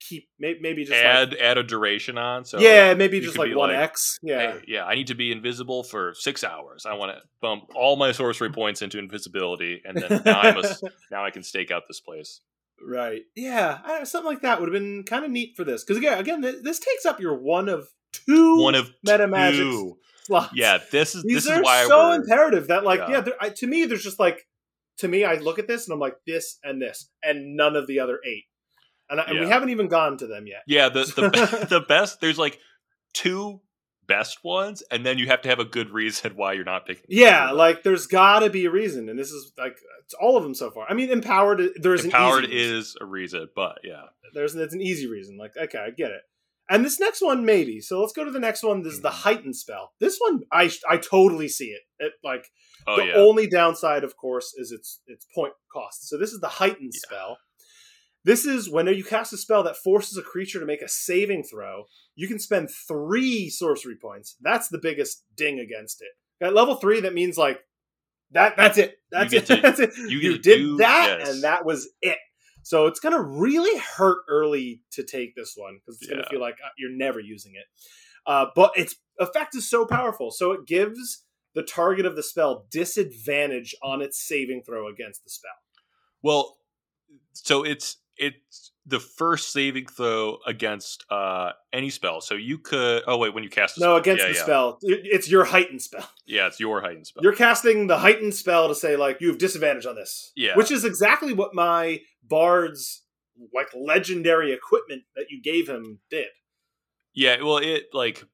keep maybe, maybe just like, add add a duration on. So yeah, maybe just like one like, X. Yeah, Hey, yeah, I need to be invisible for six hours. I want to bump all my sorcery points into invisibility, and then now I must now I can stake out this place. Right. Yeah, I, something like that would have been kind of neat for this because again, again, this, this takes up your one of two One of meta magics two. slots. Yeah, this is these this are is so imperative that like yeah. yeah, I, to me there's just like to me I look at this and I'm like this and this and none of the other eight, and, I, and we haven't even gone to them yet. yeah the the the best. There's like two best ones, and then you have to have a good reason why you're not picking. Yeah, like there's got to be a reason, and this is like it's all of them so far. I mean, empowered. There's empowered an easy is a reason, but yeah, there's it's an easy reason. Like, okay, I get it. And this next one, maybe. So let's go to the next one. This is the Mhm. heightened spell. This one, I I totally see it. It like oh the yeah, only downside, of course, is its its point cost. So this is the heightened Yeah. spell. This is when you cast a spell that forces a creature to make a saving throw. You can spend three sorcery points. That's the biggest ding against it. At level three, that means like that. That's it. That's it. to- that's it. you You, did do- that, yes. and that was it. So it's gonna really hurt early to take this one because it's gonna feel like uh, you're never using it. Uh, but its effect is so powerful, so it gives the target of the spell disadvantage on its saving throw against the spell. Well, so it's it's the first saving throw against uh any spell. So you could. Oh wait, when you cast a No, spell. against yeah, the yeah. spell. It's your heightened spell. Yeah, it's your heightened spell. You're casting the heightened spell to say like you have disadvantage on this. Yeah. Which is exactly what my bard's like legendary equipment that you gave him did. yeah, well, it like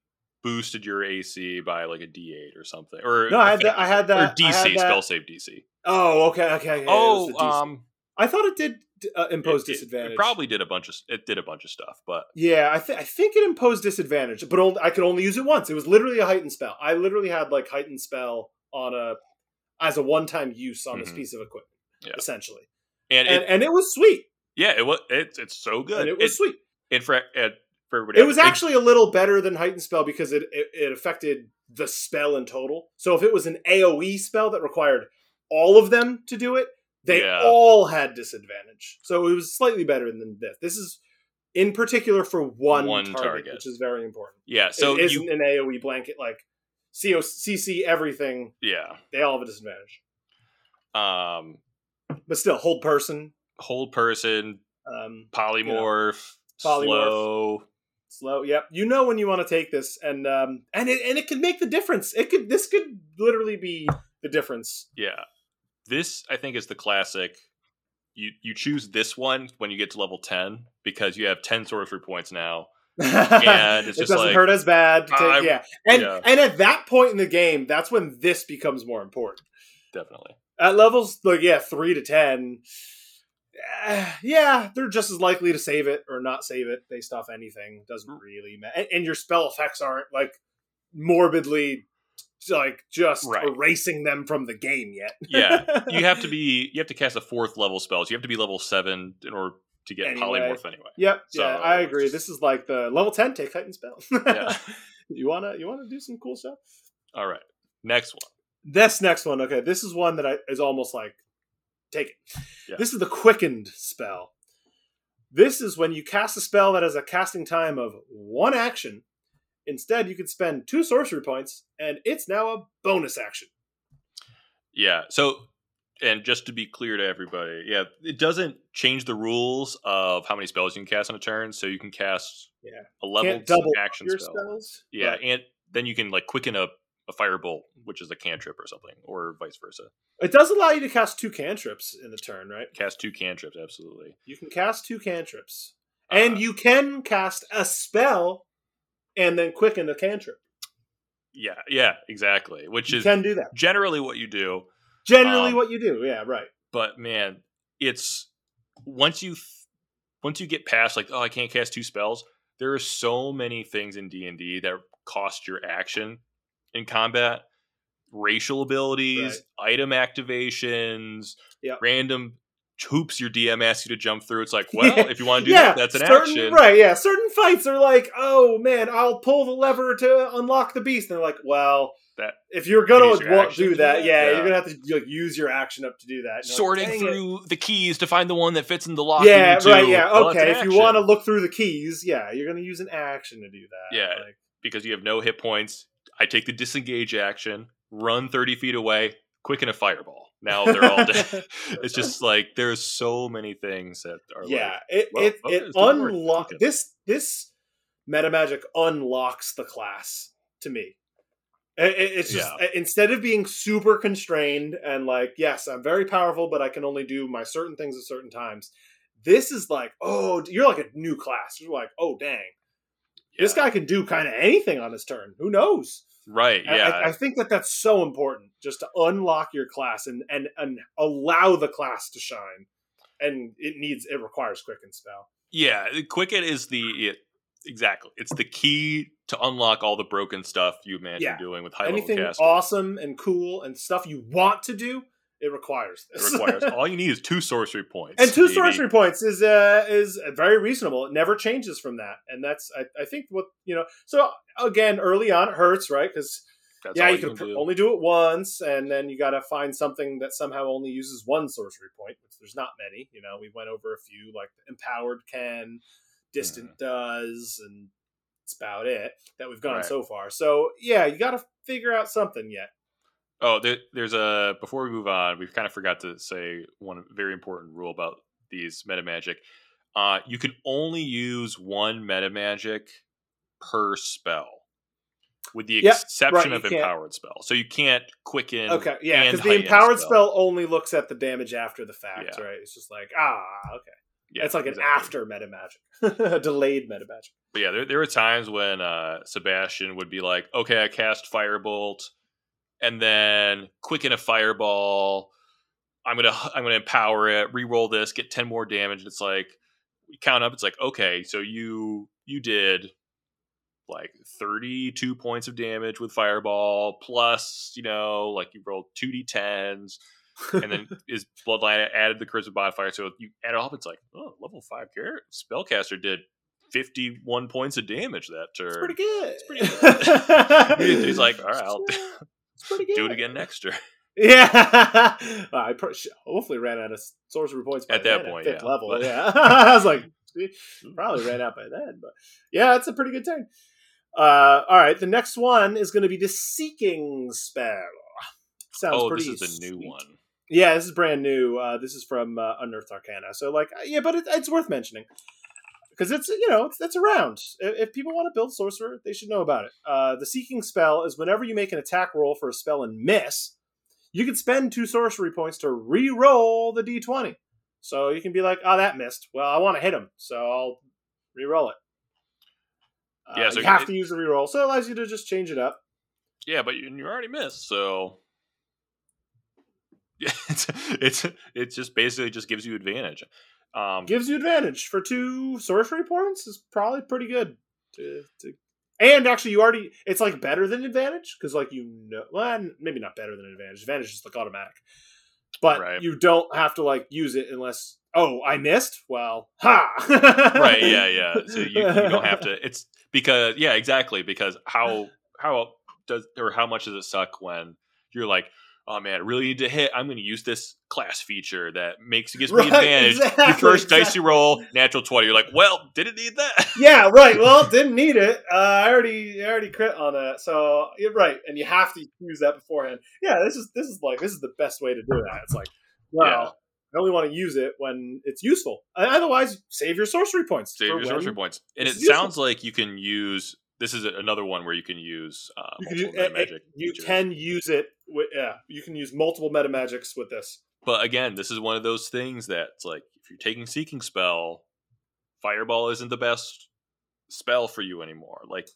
boosted your AC by like a D8 or something. Or No, I had that- I had that- Or DC had that- spell save DC. Oh, okay, okay. okay. oh, It was the DC. um, I thought it did uh, impose it- it- disadvantage. It, probably did a bunch of it did a bunch of stuff, but Yeah, I, th- I think it imposed disadvantage, but only, I could only use it once. It was literally a heightened spell. I literally had like heightened spell on a as a one time use on this Mhm. piece of equipment, Yeah. essentially, and, and it, and it was sweet. yeah, it was it's it's so good. And it was sweet. And for and for everybody, It was actually a little better than heightened spell because it, it it affected the spell in total. So if it was an AOE spell that required all of them to do it, they Yeah. all had disadvantage. So it was slightly better than this. This is in particular for one, One target, target. which is very important. yeah. So it isn't you an AOE blanket like CO, CC everything. yeah They all have a disadvantage, um but still hold person, hold person um, polymorph, polymorph. slow. slow. Yep, you know when you want to take this, and um, and it and it can make the difference. It could this could literally be the difference. Yeah. This I think is the classic. You you choose this one when you get to level ten because you have ten sorcery points now. and it's it just doesn't like, hurt as bad. Take, yeah, and yeah. and at that point in the game, that's when this becomes more important. Definitely. At levels like yeah, three to ten, yeah, they're just as likely to save it or not save it based off anything. Doesn't mm. really matter, and, and your spell effects aren't like morbidly like just Right. erasing them from the game yet. Yeah. You have to be you have to cast a fourth level spell. So you have to be level seven in order to get Anyway. polymorph anyway. Yep. So, yeah, I agree. This is like the level ten take heightened spell. Yeah. you wanna you wanna do some cool stuff? All right. Next one. This next one, okay, this is one that I, is almost like take it. Yeah. This is the quickened spell. This is when you cast a spell that has a casting time of one action. Instead, you could spend two sorcery points, and it's now a bonus action. Yeah. So and just to be clear to everybody, yeah, it doesn't change the rules of how many spells you can cast on a turn. So you can cast Yeah. a level Can't double action spell. spells. Yeah, and then you can like quicken a, a firebolt, which is a cantrip or something, or vice versa. it does allow you to cast two cantrips in the turn, right? Cast two cantrips, absolutely. You can cast two cantrips, and Uh, you can cast a spell and then quicken a cantrip. Yeah, yeah, exactly. Which You is can do that. generally what you do. Generally, um, what you do, yeah, right. But man, it's once you once you get past like oh I can't cast two spells. There are so many things in D and D that cost your action in combat. Racial abilities, item activations, Yep. random hoops your DM asks you to jump through. It's like, well, Yeah. if you want to do yeah, that, that's an certain, action. right? Yeah, certain fights are like, oh man, I'll pull the lever to unlock the beast. And they're like, well, That- if you're gonna your do to do that, yeah, Yeah. you're gonna have to like, use your action up to do that. You're like, Sorting it." through the keys to find the one that fits in the lock. Yeah, you right. Yeah, Well, okay. If you want to look through the keys, yeah, you're gonna use an action to do that. Yeah. Like, because you have no hit points. I take the disengage action, run 30 feet away, quicken a fireball. Now they're all dead. it's just like there's so many things that are yeah, like, it well, it, it it's doing work. unlock Okay. this this meta magic unlocks the class to me. It- it- it's just Yeah. instead of being super constrained and like, yes, I'm very powerful, but I can only do my certain things at certain times. This is like, oh, you're like a new class. You're like, oh, dang, this guy can do kind of anything on his turn. Who knows? Right, yeah, I, I think that that's so important just to unlock your class and and and allow the class to shine. And it needs it requires quicken spell. yeah. Quicken is the it, exactly. It's the key to unlock all the broken stuff you imagine Yeah. doing with high Anything level casting. awesome and cool and stuff you want to do, it requires It this. requires all you need is two sorcery points and two baby. sorcery points is uh is very reasonable. It never changes from that, and that's I, I think what you know. So again, early on it hurts, right? Because yeah, you you can can do. only do it once, and then you got to find something that somehow only uses one sorcery point, which there's not many. You know, we went over a few, like empowered can, distant does, and it's about it that we've gone Right. so far. So yeah, you got to figure out something yet. Oh, there, there's a before we move on, we've kind of forgot to say one very important rule about these meta magic. Uh, you can only use one meta magic per spell, with the Yep, exception right, of you can't- empowered spell. So you can't quicken. Okay, yeah, because the empowered spell. spell. only looks at the damage after the fact, Yeah. right? It's just like ah, okay. Yeah, it's like an after meta magic, a delayed meta magic. But yeah, there, there were times when uh, Sebastian would be like, "Okay, I cast Firebolt, and then quicken a Fireball. I'm gonna I'm gonna empower it, re-roll this, get ten more damage." And it's like we count up. It's like okay, so you you did like 32 points of damage with Fireball, plus you know like you rolled two d10s, and then his bloodline added the charisma modifier. So you add it up, it's like, oh, level five character spellcaster did fifty one points of damage that turn. It's pretty good. It's pretty good. He's like, all right, I'll It's pretty good. Do it again next year. Yeah, Well, I hopefully ran out of sorcery points by At that point, fifth yeah, level. but- Yeah, I was like, probably ran out by then, but yeah, it's a pretty good turn. Uh, all right, the next one is going to be the Seeking spell. Sounds oh, pretty. this is the new one. Yeah, this is brand new. Uh, this is from uh, Unearthed Arcana. So, like, yeah, but it, it's worth mentioning because it's you know it's, it's around. If, if people want to build sorcerer, they should know about it. Uh, the Seeking spell is whenever you make an attack roll for a spell and miss, you can spend two sorcery points to re-roll the d20. So you can be like, oh, that missed. Well, I want to hit him, so I'll re-roll it. Uh, Yeah, so you have it- to use the re-roll, so it allows you to just change it up. Yeah, but you, you already missed, so yeah, it's, it's it just basically just gives you advantage. Um, gives you advantage for two sorcery points is probably pretty good to, to and actually you already it's like better than advantage because like you know well maybe not better than advantage advantage is like automatic. But Right. you don't have to like use it unless oh i missed? Well ha! Right yeah yeah. So you, you don't have to it's because yeah exactly because how how does or how much does it suck when you're like oh man i really need to hit i'm going to use this class feature that makes it gives me Right, advantage exactly, your first dicey exactly. roll natural 20 you're like well didn't need that yeah right well didn't need it uh, i already I already crit on that so you're right and you have to use that beforehand yeah this is this is like this is the best way to do that it's like well Yeah. I only want to use it when it's useful. Uh, Otherwise, save your sorcery points. save your sorcery points and it useful. sounds like you can use this is another one where you can use uh, You can, multiple use, meta magic you can use it. Yeah, you can use multiple meta magics with this. But again, this is one of those things that's like if you're taking Seeking Spell, Fireball isn't the best spell for you anymore. Like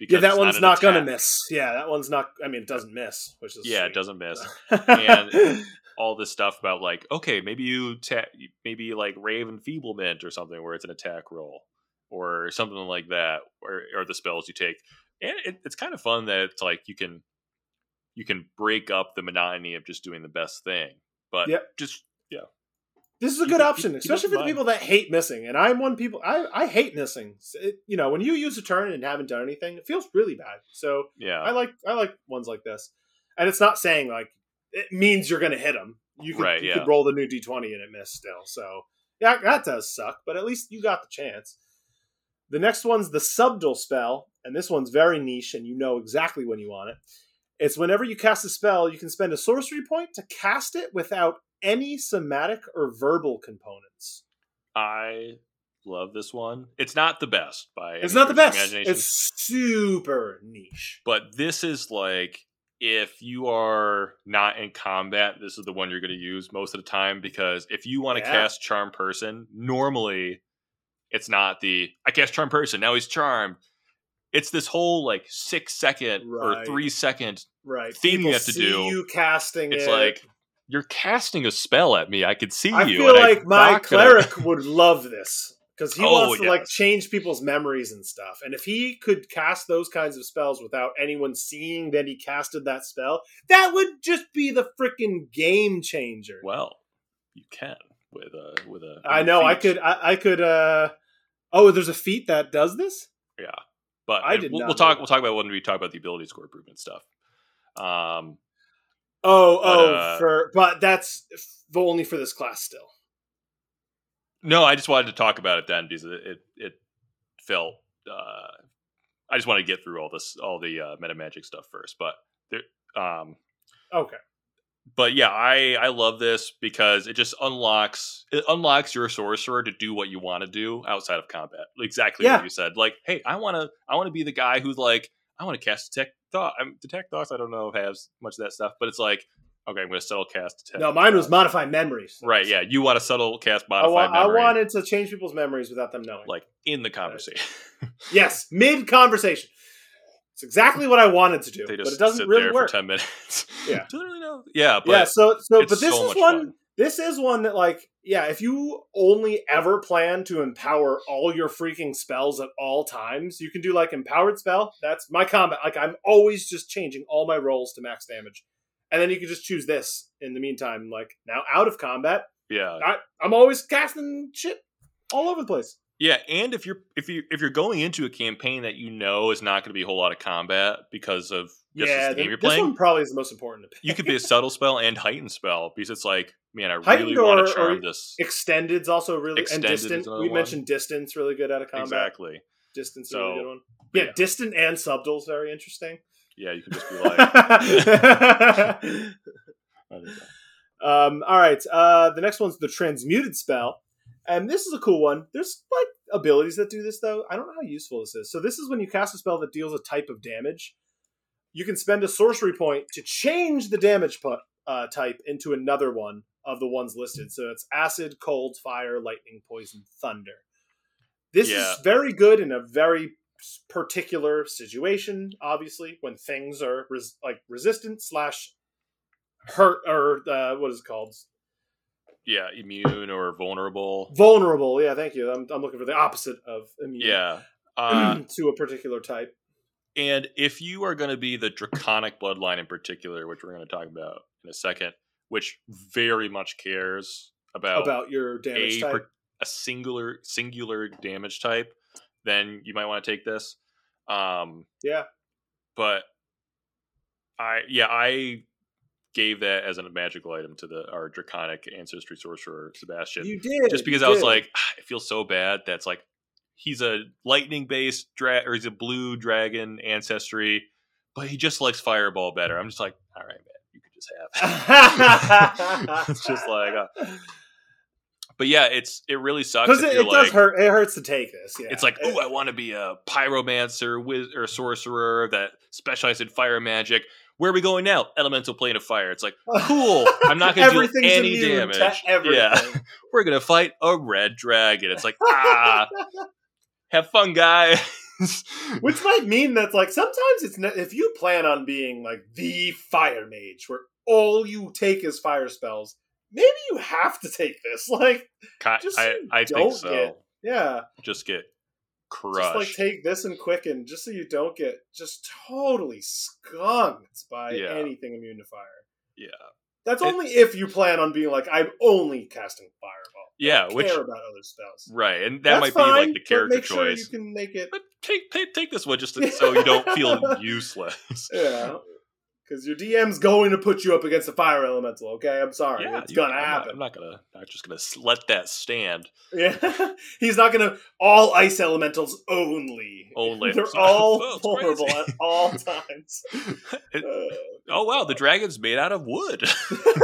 Yeah, that one's an not gonna miss. Yeah, that one's not. I mean, it doesn't miss, which is Yeah, it doesn't miss. and All this stuff about like okay, maybe you ta- maybe like Ray of Enfeeblement or something where it's an attack roll or something like that, or or the spells you take. And it, it's kind of fun that it's like you can you can break up the monotony of just doing the best thing, but Yep. just yeah. this is a good it- option, keep- keep especially it for the people that hate missing. And I'm one people. I I hate missing. It, you know, when you use a turn and haven't done anything, it feels really bad. So yeah. I like I like ones like this, and it's not saying like it means you're going to hit them. You could, Right, you yeah. could roll the new d20 and it missed still. So yeah, that does suck, but at least you got the chance. The next one's the subtle spell, and this one's very niche, and you know exactly when you want it. It's whenever you cast a spell, you can spend a sorcery point to cast it without any somatic or verbal components. I love this one. It's not the best by It's not the best. It's super niche. but this is like if you are not in combat, this is the one you're going to use most of the time because if you want to Yeah. cast Charm Person, normally it's not the I cast Charm Person now he's charmed. It's this whole like six second or three second. Right. thing you have to do. You casting It's it. like you're casting a spell at me. I could see I you. feel and I'm like my not gonna- cleric would love this because he Oh, wants to like change people's memories and stuff. And if he could cast those kinds of spells without anyone seeing that he casted that spell, that would just be the freaking game changer. Well, you can with a with a. I know. I could. I, I could. uh Oh, there's a feat that does this. Yeah, but I did we'll, we'll talk. that. We'll talk about when we talk about the ability score improvement stuff. Um, Oh, But, oh, uh, for but that's f- only for this class still. no, I just wanted to talk about it then because it it, it felt. Uh, I just want to get through all this, all the uh, meta magic stuff first. But there, um, Okay. But yeah, I I love this because it just unlocks it unlocks your sorcerer to do what you want to do outside of combat. Exactly Yeah. what you said. Like, hey, I want to I want to be the guy who's like I want to cast detect thought. I'm detect thoughts. I don't know if has much of that stuff, but it's like okay, I'm going to subtle cast detect. No, mine was modify memories. right. Yeah, you want to subtle cast I, wa- modify I wanted to change people's memories without them knowing. like in the conversation. yes, mid conversation. It's exactly what I wanted to do, they but it doesn't sit really there work. for ten minutes. Yeah. doesn't really know. Yeah, but yeah, so so but this so is one fun. this is one that like yeah, if you only ever plan to empower all your freaking spells at all times, you can do like empowered spell. That's my combat. Like I'm always just changing all my rolls to max damage. And then you can just choose this in the meantime, like now out of combat, yeah, I, I'm always casting shit all over the place. Yeah, and if you're if you if you're going into a campaign that you know is not going to be a whole lot of combat because of just yeah, the game you're this one probably is the most important to you could be a subtle spell and heightened spell because it's like, man, I Heightened really want to charm this. Extended's also really Extended and is distant. We one. mentioned distance really good out of combat. Exactly. Distance is a So, really good one. Yeah, yeah. distant and subtle is very interesting. Yeah, you can just be like, I think so. um, all right. Uh, the next one's the transmuted spell, and this is a cool one. There's like abilities that do this though. I don't know how useful this is. So this is when you cast a spell that deals a type of damage. You can spend a sorcery point to change the damage pu- uh, type into another one of the ones listed. So it's acid, cold, fire, lightning, poison, thunder. This Yeah. is very good in a very particular situation. Obviously, when things are res- like resistant slash hurt or uh, what is it called? Yeah, immune or vulnerable. Vulnerable. Yeah, thank you. I'm, I'm looking for the opposite of immune. Yeah. Uh, to a particular type. and if you are going to be the draconic bloodline in particular, which we're going to talk about in a second, which very much cares about about your damage a, type. a singular singular damage type, then you might want to take this. Um, yeah. but I yeah I gave that as a magical item to the our draconic ancestry sorcerer Sebastian, You did. just because I was did. like "Ah, it feels so bad. That's like he's a lightning based dra- or he's a blue dragon ancestry, but he just likes fireball better. I'm just like, all right, man, you could just have. it." it's just like, uh, but yeah, it's it really sucks. because it, it like, does hurt. It hurts to take this. Yeah. It's like, oh, I want to be a pyromancer wiz- or sorcerer that specializes in fire magic. Where are we going now? Elemental plane of fire. It's like, cool. I'm not going to do any damage. Yeah, we're going to fight a red dragon. It's like, ah, have fun, guys. Which might mean that like sometimes it's if you plan on being like the fire mage where all you take is fire spells, maybe you have to take this. Like, just so I, I think so. get yeah, Just get crushed. just like take this and quicken, just so you don't get just totally skunked by Yeah. anything immune to fire. yeah, That's It- only if you plan on being like, I'm only casting fireball. I yeah. don't Which care about other spells. right, and that That's might fine, be like the character make sure choice. you can make it. But take, take take this one just to, so you don't feel useless. Yeah. Because your DM's going to put you up against a fire elemental, okay? I'm sorry. it's gonna I'm not- happen. I'm not, gonna. I'm just gonna let that stand. Yeah. He's not gonna all ice elementals only. Only. They're all Oh, vulnerable crazy. at all times. It- oh wow, the dragon's made out of wood.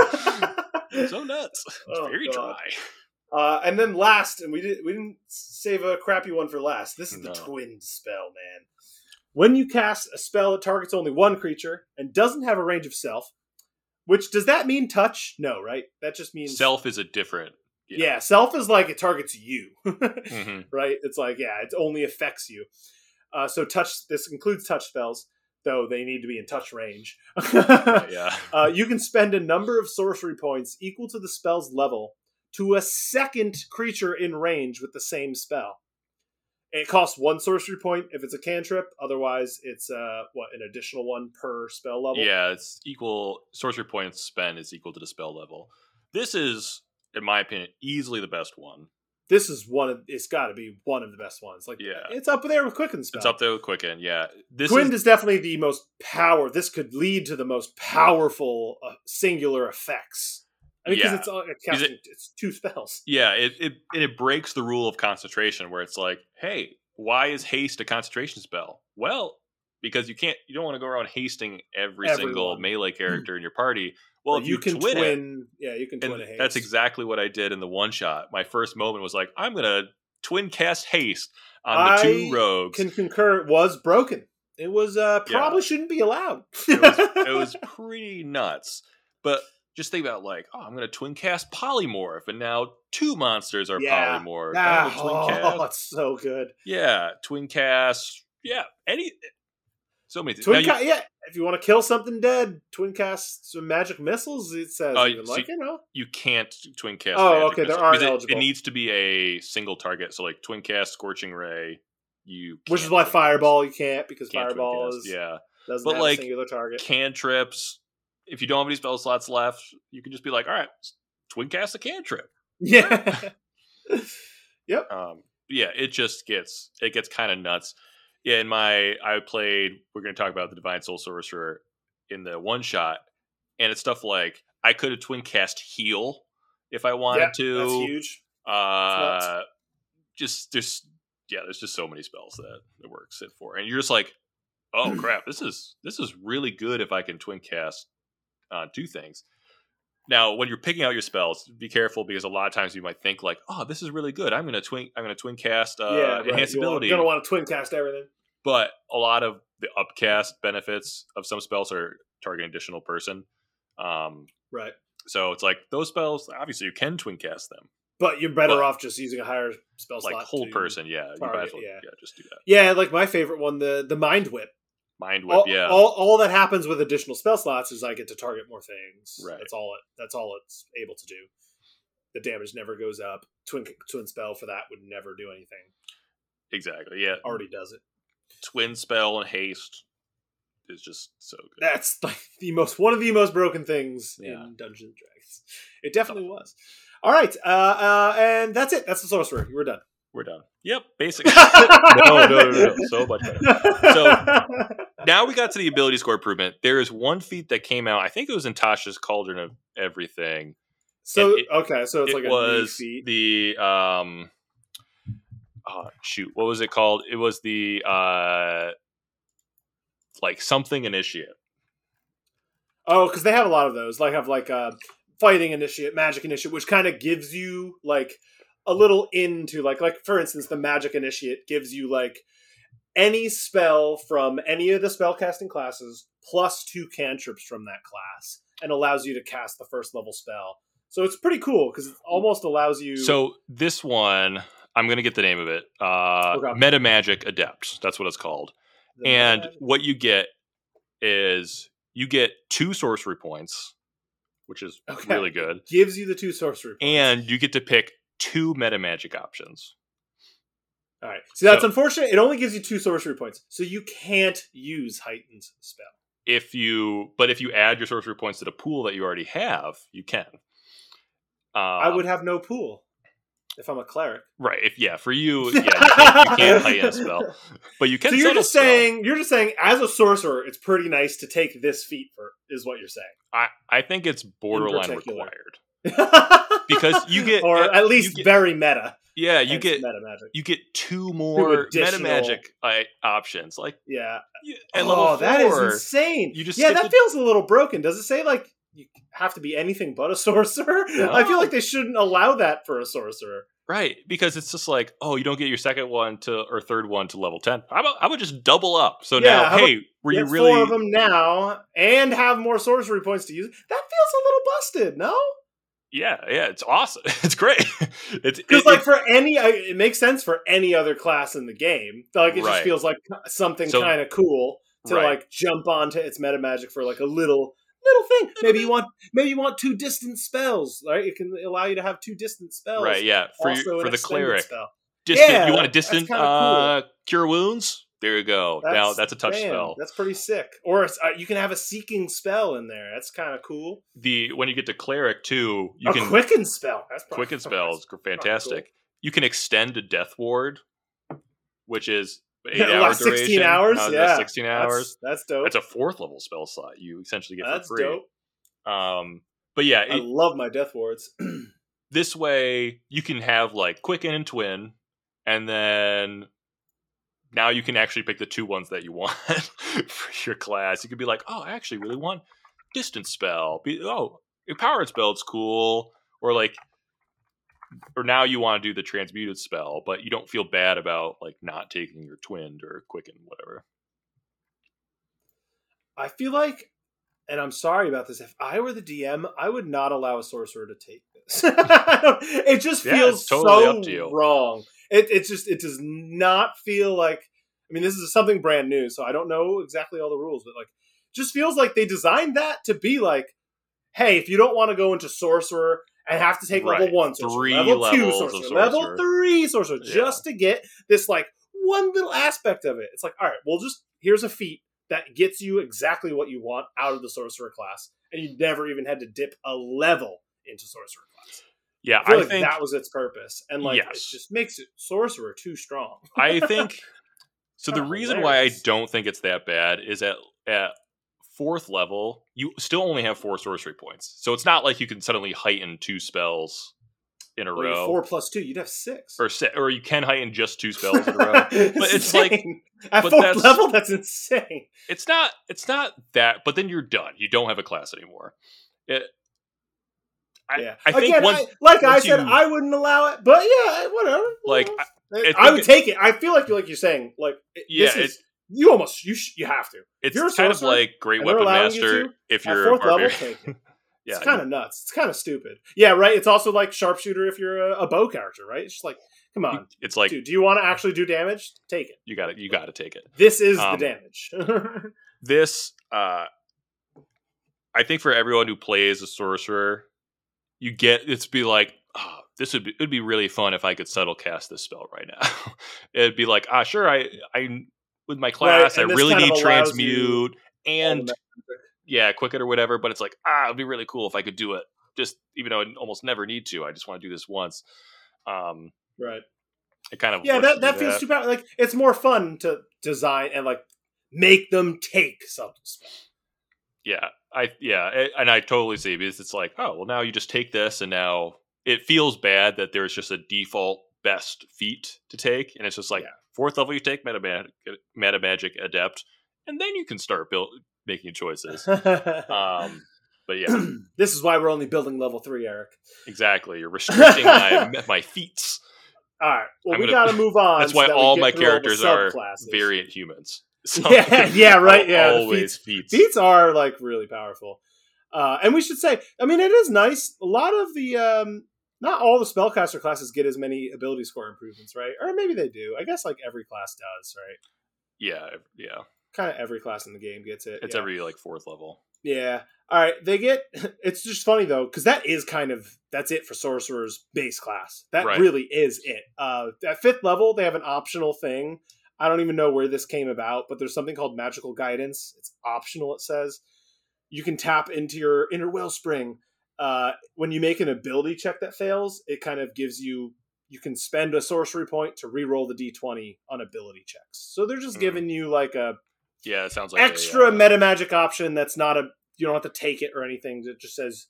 Uh, so nuts. It's Oh, very God. dry. uh, and then last, and we didn't we didn't save a crappy one for last. This is No. the twin spell, man. When you cast a spell that targets only one creature and doesn't have a range of self, which does that mean touch? No, right? That just means Self is a different. Yeah, self is like it targets you, Mhm. right? It's like yeah, it only affects you. Uh, so touch. This includes touch spells, though they need to be in touch range. Yeah. uh, you can spend a number of sorcery points equal to the spell's level to a second creature in range with the same spell. It costs one sorcery point if it's a cantrip. Otherwise, it's uh, what an additional one per spell level. Yeah, it's equal. Sorcery points spent is equal to the spell level. This is, in my opinion, easily the best one. This is one of. It's got to be one of the best ones. Like Yeah. it's up there with Quicken spell. It's up there with Quicken. Yeah, this Quind is is definitely the most power. This could lead to the most powerful uh, singular effects. I mean, because Yeah. it's uh, Is casting, it's two spells. yeah. It it and it breaks the rule of concentration where it's like, hey, why is haste a concentration spell? Well, because you can't you don't want to go around hasting every single melee character in your party. Well, if you, you, can twin, it, yeah, you can twin a haste. that's exactly what I did in the one shot. My first moment was like, I'm gonna twin cast haste on the two I rogues. Can concur. It was broken. It was uh Yeah. probably shouldn't be allowed. it, was, it was pretty nuts. But just think about like, oh, I'm gonna twin cast polymorph, and now two monsters are Yeah. polymorph. ah, oh, cast, it's so good. yeah, twin cast, yeah, any, so many things. Twin you- yeah. If you want to kill something dead, twin cast some magic missiles. It says Oh, even so like you know. you can't twin cast. Oh, okay, there it- eligible. It, needs to be a single target. So like twin cast, scorching ray. You Which is why twin cast. fireball you can't because Can't fireball is yeah doesn't But, have like, a singular target. cantrips. If you don't have any spell slots left, you can just be like, all right, twin cast a cantrip. Yeah. Um, yeah, it just gets it gets kind of nuts. Yeah, in my I played. We're going to talk about the divine soul sorcerer in the one shot, and it's stuff like I could have twin cast heal if I wanted yeah, to. That's huge. Uh, just there's yeah, there's just so many spells that it works it for, and you're just like, oh crap, this is this is really good if I can twin cast uh, two things. Now, when you're picking out your spells, be careful because a lot of times you might think like, oh, this is really good. I'm gonna twin I'm gonna twin cast uh, yeah, right. enhance You want- ability, You're gonna want to twin cast everything. but a lot of the upcast benefits of some spells are targeting additional person. Um, Right. so it's like those spells. Obviously, you can twin cast them, But you're better But- off just using a higher spell like slot. hold to- person. Yeah, you might as target, well, yeah. yeah, just do that. Yeah, like my favorite one, the the mind whip. Mind whip, all, yeah. all, all that happens with additional spell slots is I get to target more things. Right. That's all it. That's all it's able to do. The damage never goes up. Twin twin spell for that would never do anything. exactly. Yeah. Already does it. Twin spell and haste is just so good. That's like the most one of the most broken things Yeah. in Dungeons and Dragons. It definitely was. All right, uh, uh, and that's it. That's the sorcerer. We're done. We're done. Yep, basically. no, no, no, no, so much better. So- Now we got to the ability score improvement. There is one feat that came out. I think it was in Tasha's Cauldron of Everything. so it- okay, so it's it like a was new feat. the um. Oh shoot! What was it called? It was the uh, like something initiate. Oh, because they have a lot of those. Like have like uh, fighting initiate, magic initiate, which kind of gives you like a little into like like for instance, the magic initiate gives you like any spell from any of the spellcasting classes plus two cantrips from that class, and allows you to cast the first level spell. So it's pretty cool because it almost allows you. So this one, I'm gonna get the name of it. Uh, Okay. Meta Magic Adept. That's what it's called. the and magic- what you get is you get two sorcery points, which is Okay. really good, gives you the two sorcery. points. and you get to pick two meta magic options. all right, see that's so- unfortunate. It only gives you two sorcery points, so you can't use heightened spell. If you, but if you add your sorcery points to the pool that you already have, you can. Uh, I would have no pool if I'm a cleric. right. If yeah, for you, yeah, you can't, you can't heighten a spell, but you can. So you're just saying you're just saying as a sorcerer, it's pretty nice to take this feat for is what you're saying. I, I think it's borderline required because you get or at least get- very meta. yeah, you get meta magic. you get two more meta magic uh, options. Like Yeah. at oh, that is insane. you just yeah, that the- feels a little broken. Does it say like you have to be anything but a sorcerer? I feel like they shouldn't allow that for a sorcerer. right? Because it's just like, oh, you don't get your second one to or third one to level ten. How about how about just double up? So Yeah, now, how about hey, were you really? four of them now and have more sorcery points to use? That feels a little busted, no? Yeah, yeah, it's awesome. It's great. it's Because it- like for any, it makes sense for any other class in the game. Like it just feels like something So- kind of cool to right. like jump onto its meta magic for like a little little thing. Maybe you want maybe you want two distant spells, right? It can allow you to have two distant spells. right, yeah, for also you, for the cleric. spell. Distant, Yeah, you want a distant cool. uh, cure wounds? There you go. now that's a touch damn, spell. That's pretty sick. Or it's, uh, you can have a seeking spell in there. That's kind of cool. The when you get to cleric too, you a can quicken spell. That's probably, quicken spells fantastic. You can extend a death ward, which is eight hour last 16 hours? Uh, Yeah. sixteen That's- hours. That's, dope. That's a fourth level spell slot you essentially get That's for free. dope. Um, but yeah, I it, love my death wards. this way you can have like quicken and twin, and then now you can actually pick the two ones that you want for your class. You could be like, oh, I actually really want distance spell. Be, oh, empowered spell, it's cool. Or like, or now you want to do the transmuted spell, but you don't feel bad about like not taking your twinned or quicken, whatever. I feel like, and I'm sorry about this. If I were the DM, I would not allow a sorcerer to take this. it just feels totally so wrong. It it just it does not feel like. I mean, this is something brand new, so I don't know exactly all the rules, but like, just feels like they designed that to be like, hey, if you don't want to go into sorcerer and have to take Right. level one sorcerer, Three level two of sorcerer, level three sorcerer, Yeah. just to get this like one little aspect of it. It's like, all right, well, just here's a feat that gets you exactly what you want out of the sorcerer class, and you never even had to dip a level into sorcerer class. Yeah, I I like think that was its purpose, and like it just makes it sorcerer too strong. I think so. The reason why I don't think it's that bad is at at fourth level, you still only have four sorcery points. So it's not like you can suddenly heighten two spells in a Well, row, four plus two, you'd have six. or se- or you can heighten just two spells in a row. it's it's like- at but fourth that's- level, that's insane. It's not. It's not that. But then you're done. You don't have a class anymore. It. I, yeah, I think Again, once, I, like I once said, you- I wouldn't allow it, but yeah, whatever. like, I, I I would think take it. I feel like like you're saying, like it- Yeah, this is you almost you sh- you have to. it's you're kind of like Great Weapon allowing you Master to, if you're a fourth level, take it. yeah, it's kind of nuts. It's kind of stupid. Yeah, right. It's also like sharpshooter if you're a, a bow character, right? It's just like, come on, it's like dude. Do you want to actually do damage? Take it. you got to You got to take it. This is Um, the damage. this uh i think for everyone who plays a sorcerer you get it's be like oh, this would be it'd be really fun if i could subtle cast this spell right now it'd be like ah sure i i with my class i really need transmute and yeah quicken or whatever but it's like ah it'd be really cool if i could do it just even though i almost never need to i just want to do this once um right. it kind of Yeah, that, that feels too bad. Like it's more fun to design and like make them take something. Yeah, I yeah, and I totally see because it's like, oh, well, now you just take this, and now it feels bad that there's just a default best feat to take, and it's just like Yeah. fourth level you take meta magic, meta magic adept, and then you can start build making choices. Um, but yeah, this is why we're only building level three, Eric. exactly. You're restricting my my feats. All right. Well, I'm we got to move on. That's so why that all my through all characters are variant humans. Yeah, yeah, right, yeah, always feats. Feats are like really powerful. Uh, and we should say, I mean, it is nice. A lot of the, um, not all the spellcaster classes get as many ability score improvements, right? Or maybe they do. I guess like every class does, right? Yeah, yeah. Kind of every class in the game gets it. It's yeah. every like fourth level. Yeah. All right. They get. It's just funny though, because that is kind of that's it for sorcerer's base class. That Right. really is it. Uh, at fifth level, they have an optional thing. I don't even know where this came about, but there's something called magical guidance. It's optional. It says you can tap into your inner wellspring. Uh, when you make an ability check that fails, it kind of gives you. You can spend a sorcery point to re-roll the d20 on ability checks. So they're just Mm. giving you like a Yeah, it sounds like a, extra uh, meta magic option that's not a you don't have to take it or anything it just says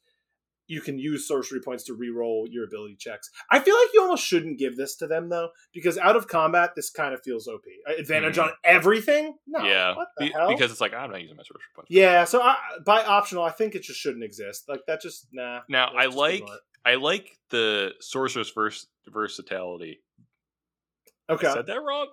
you can use sorcery points to re-roll your ability checks. I feel like you almost shouldn't give this to them though because out of combat this kind of feels op Uh, advantage Mhm. on everything? No. Yeah, what the be- hell? because it's like I'm not using my sorcery points. yeah so I, by optional i think it just shouldn't exist. Like that just nah. Now, I like- I like the sorcerer's vers- versatility. I okay said that wrong.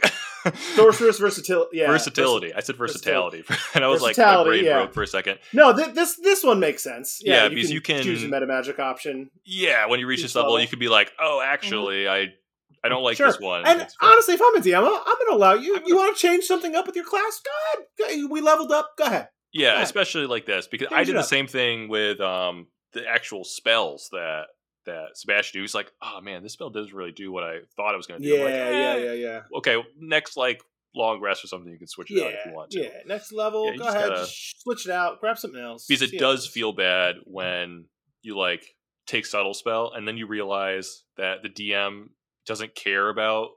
sorcerer's versatility yeah versatility. I said versatility, and I was like, my brain yeah. broke for a second. no th- this this one makes sense yeah, Yeah, because you can- choose a meta magic option Yeah, when you reach this level, level. you could be like, oh, actually, I I don't like Sure. this one. And honestly, if I'm a DM, I'm going to allow you. I'm You want to change something up with your class? Go ahead. We leveled up. Go ahead. yeah, yeah. especially like this because I did the same thing with um the actual spells that that Sebastian. He's like, oh man, this spell doesn't really do what I thought it was going to do. Yeah, like, yeah, "Eh, yeah, yeah. Okay, next like long rest or something, you can switch it out if you want to. yeah. Next level. Yeah, go ahead. gotta- switch it out. Grab something else. because it does feel bad when you like take subtle spell and then you realize that the DM doesn't care about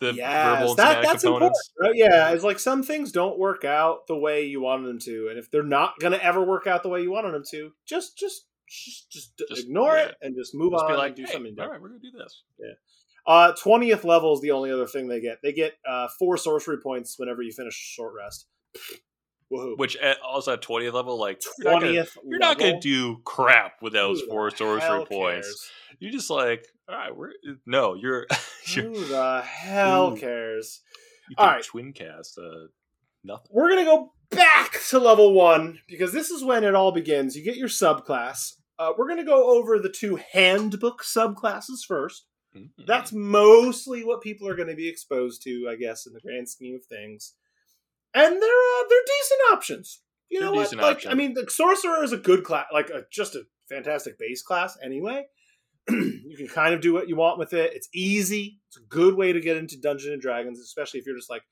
the Yes, verbal that- that's components. Right, yeah, it's like some things don't work out the way you wanted them to, and if they're not gonna ever work out the way you wanted them to, just just just just, Just- ignore yeah. it and just move Just on be like, and do "Hey, something all different. right, we're gonna do this. Uh, twentieth level is the only other thing they get. They get uh, four sorcery points whenever you finish short rest. Woohoo! Which at, also at 20th level, like you're not gonna- Twentieth. you're not going to do crap with those Who four sorcery points. cares? You're just like, all right, we're no, you're, you're Who the hell Ooh. cares? you All can right. twin cast uh, nothing. We're gonna go back to level one because this is when it all begins. You get your subclass. Uh, we're gonna go over the two handbook subclasses first. Mhm. That's mostly what people are going to be exposed to, I guess, in the grand scheme of things. And they're uh, they're decent options. You They're know what? Like. I mean, the sorcerer is a good class, like a, just a fantastic base class. Anyway, you can kind of do what you want with it. It's easy. It's a good way to get into Dungeons and Dragons, especially if you're just like,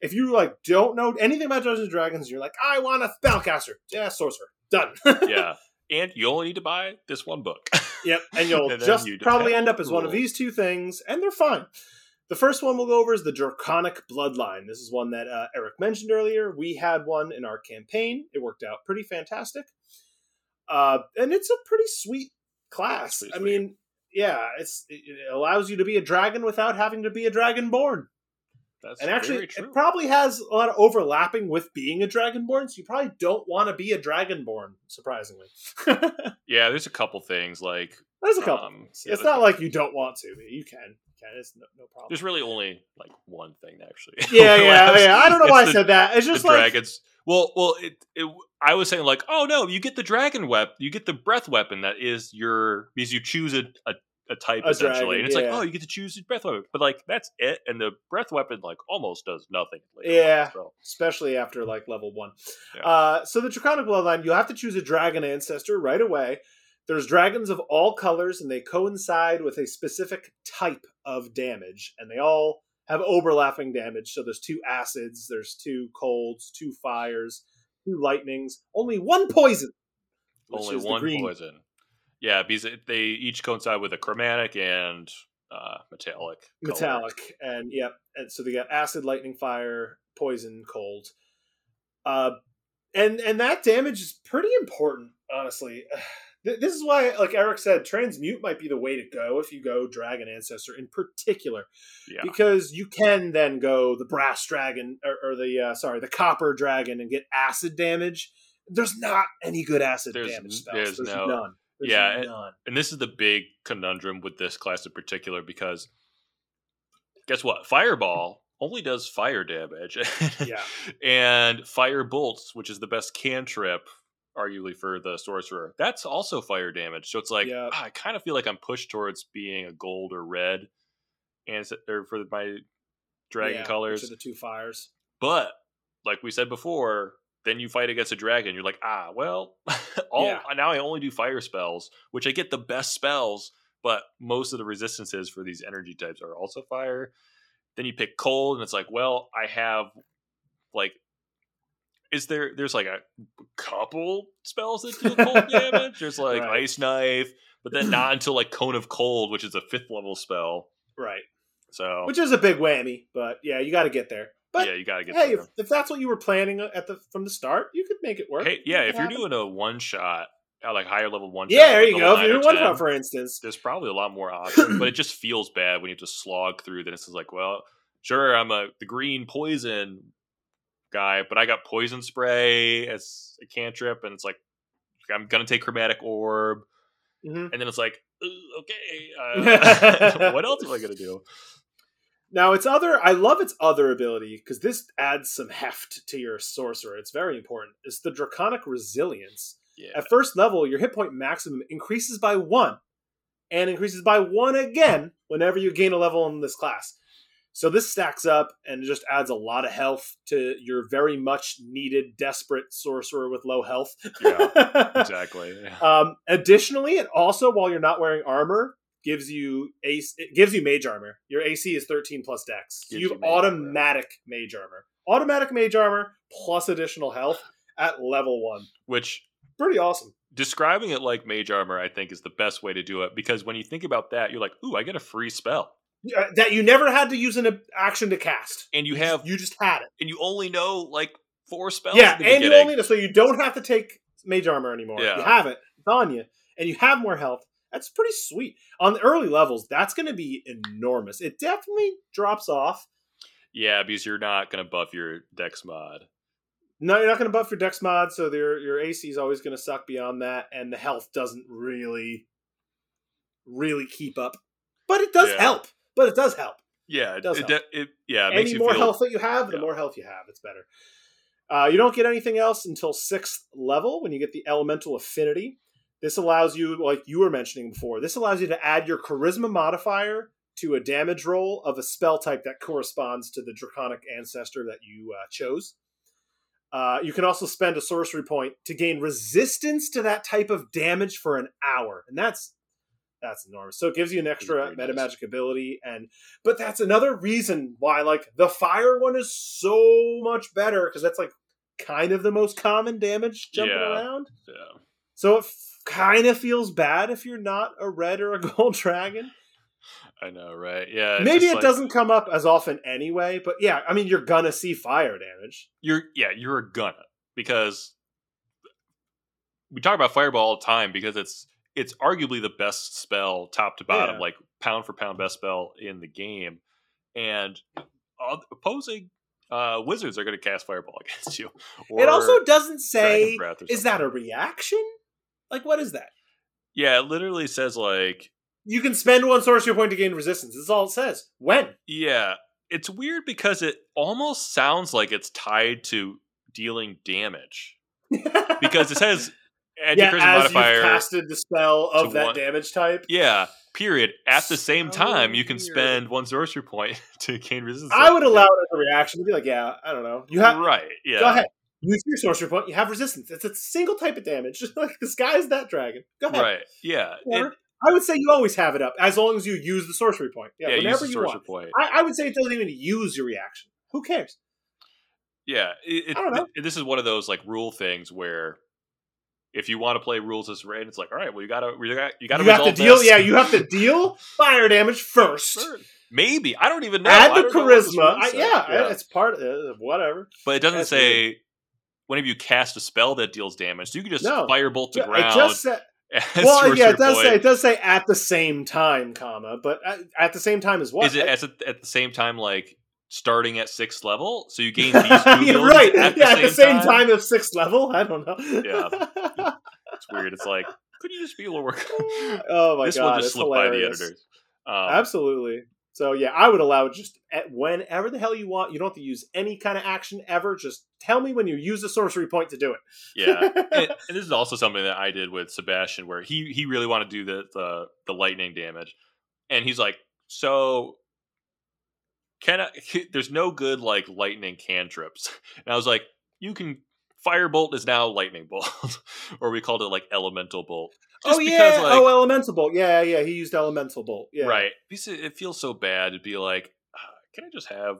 if you like don't know anything about Dungeons and Dragons, you're like, I want a spellcaster. Yeah, sorcerer. Done. yeah, and you only need to buy this one book. Yep, and you'll And just you probably end up as one of these two things, and they're fine. The first one we'll go over is the Draconic Bloodline. This is one that uh, Eric mentioned earlier. We had one in our campaign. It worked out pretty fantastic, uh, and it's a pretty sweet class. Pretty I sweet. mean, yeah, it's it it allows you to be a dragon without having to be a dragonborn. That's And actually, it probably has a lot of overlapping with being a dragonborn, so you probably don't want to be a dragonborn. Surprisingly, yeah, there's a couple things like There's a couple. Um, things. yeah, it's not like you don't want to. You can. You can. It's no, no problem. there's really only like one thing actually. yeah, yeah, yeah. I don't know why I the- said that. It's the just like dragons. Well, well, it, it. I was saying like, oh no, you get the dragon weapon, you get the breath weapon that is your because you choose a a, a type A essentially, dragon, and it's like, oh, you get to choose your breath weapon, but like that's it, and the breath weapon like almost does nothing. later on, Yeah. so. especially after like level one. Yeah. Uh, so the Draconic Bloodline, you have to choose a dragon ancestor right away. There's dragons of all colors, and they coincide with a specific type of damage, and they all have overlapping damage. So there's two acids, there's two colds, two fires, two lightnings, only one poison. which only is the one green. poison. Yeah, because they each coincide with a chromatic and uh, metallic. color. metallic and yep and so they got acid lightning fire poison cold uh and and that damage is pretty important honestly this is why like eric said transmute might be the way to go if you go dragon ancestor in particular Yeah, because you can then go the brass dragon or, or the uh, sorry the copper dragon and get acid damage there's not any good acid There's damage spells. there's There's, no- none There's Yeah, and- none and this is the big conundrum with this class in particular because guess what? Fireball only does fire damage. Yeah. and fire bolts, which is the best cantrip, arguably for the sorcerer, that's also fire damage. So it's like Yeah. ah, I kind of feel like I'm pushed towards being a gold or red, and or for my dragon Yeah, colors. the two fires But like we said before, then you fight against a dragon. You're like, ah, well, all Yeah. now I only do fire spells, which I get the best spells, but most of the resistances for these energy types are also fire. Then you pick cold, and it's like, well, I have like, is there? There's like a couple spells that do cold damage. There's like Right. ice knife, but then not until like cone of cold, which is a fifth level spell. right So which is a big whammy. But yeah, you got to get there. But yeah, you gotta get hey, if, if that's what you were planning at the from the start, you could make it work. Hey, yeah, if you're happen. doing a one shot, uh, like higher level one shot. yeah, shot, there like you go. If you're or doing one 10, shot, for instance, there's probably a lot more options, but it just feels bad when you have to slog through. Then it's just like, well, sure, I'm a the green poison guy, but I got poison spray as a cantrip, and it's like I'm gonna take chromatic orb, Mhm. and then it's like, okay, uh, what else am I gonna do? Now its other. I love its other ability because this adds some heft to your sorcerer. It's very important. It's the draconic resilience. Yeah, At first level, your hit point maximum increases by one, and increases by one again whenever you gain a level in this class. So this stacks up and just adds a lot of health to your very much needed, desperate sorcerer with low health. Yeah. exactly. Um, additionally, it also, while you're not wearing armor, gives you AC. It gives you mage armor. Your AC is 13 plus Dex. So you you have mage armor. automatic mage armor. Automatic mage armor plus additional health at level one. Which Pretty awesome. describing it like mage armor, I think, is the best way to do it because when you think about that, you're like, ooh, I get a free spell. Yeah, that you never had to use an action to cast. And you have you just had it. and you only know like four spells. yeah, and you beginning. only so you don't have to take mage armor anymore. Yeah. You have it. It's on you, and you have more health. That's pretty sweet. On the early levels, that's going to be enormous. It definitely drops off. Yeah, because you're not going to buff your dex mod. No, you're not going to buff your dex mod, so your your AC is always going to suck beyond that, and the health doesn't really, really keep up. But it does Yeah. help. But it does help. Yeah, it, does it, help. it- yeah, it Any more feel, health that you have, the yeah. more health you have, it's better. Uh, you don't get anything else until sixth level when you get the elemental affinity. This allows you, like you were mentioning before, this allows you to add your charisma modifier to a damage roll of a spell type that corresponds to the draconic ancestor that you uh, chose. Uh, you can also spend a sorcery point to gain resistance to that type of damage for an hour, and that's that's enormous. So it gives you an extra meta nice. magic ability, and but that's another reason why like the fire one is so much better because that's like kind of the most common damage jumping Yeah. around. Yeah. So it kind of feels bad if you're not a red or a gold dragon. I know, right? Yeah. Maybe it like- doesn't come up as often anyway, but yeah, I mean you're gonna see fire damage. You're yeah, you're gonna because we talk about fireball all the time because it's it's arguably the best spell top to bottom, Yeah. like pound for pound best spell in the game, and opposing uh, wizards are going to cast fireball against you. it also doesn't say is that a reaction? Like what is that? yeah? It literally says like You can spend one sorcery point to gain resistance. That's all it says. When? yeah. It's weird because it almost sounds like it's tied to dealing damage because it says add yeah, your charisma as modifier. you've casted the spell of that one- damage type. Yeah, period. At the same So time, you can spend one sorcery point to gain resistance. I would allow it as a reaction to be like, yeah, I don't know. You have right. Yeah. go ahead. Use your sorcery point. You have resistance. It's a single type of damage. Just like the sky is that dragon. Go ahead. Right. Yeah. Or- It- I would say you always have it up as long as you use the sorcery point. Yeah, yeah. use whenever you want. point. I, I would say it doesn't even use your reaction. Who cares? Yeah. It, I don't know. it- this is one of those like rule things where if you want to play rules as red, it's like, all right, well, you gotta, you gotta, you gotta you have to resolve deal. this. Yeah, you have to deal fire damage first. Sure. Maybe I don't even know. Add the don't know what this charisma. I, says. yeah, it's part of uh, whatever. but it doesn't that's say. Whenever you cast a spell that deals damage, so you can just No. firebolt to ground. it well, yeah, it does say it does say at the same time, comma, but at, at the same time as what? Is it at, at the same time like starting at sixth level? So you gain these two right. at yeah, same at the same time? time, of sixth level. I don't know. Yeah. It's weird. It's like, could you just be lower? oh my this god, one just it's slipped by the editors. Um, Absolutely. So yeah, I would allow it just at whenever the hell you want. You don't have to use any kind of action ever. Just tell me when you use a sorcery point to do it. yeah, and, and this is also something that I did with Sebastian, where he he really wanted to do the the, the lightning damage, and he's like, so. Can I, there's no good like lightning cantrips, and I was like, you can firebolt is now lightning bolt, or we called it like elemental bolt. Just oh yeah. because, like- oh, elemental bolt. Yeah, yeah. He used elemental bolt. Yeah. Right. Because it, it feels so bad to be like, "Ah, can I just have?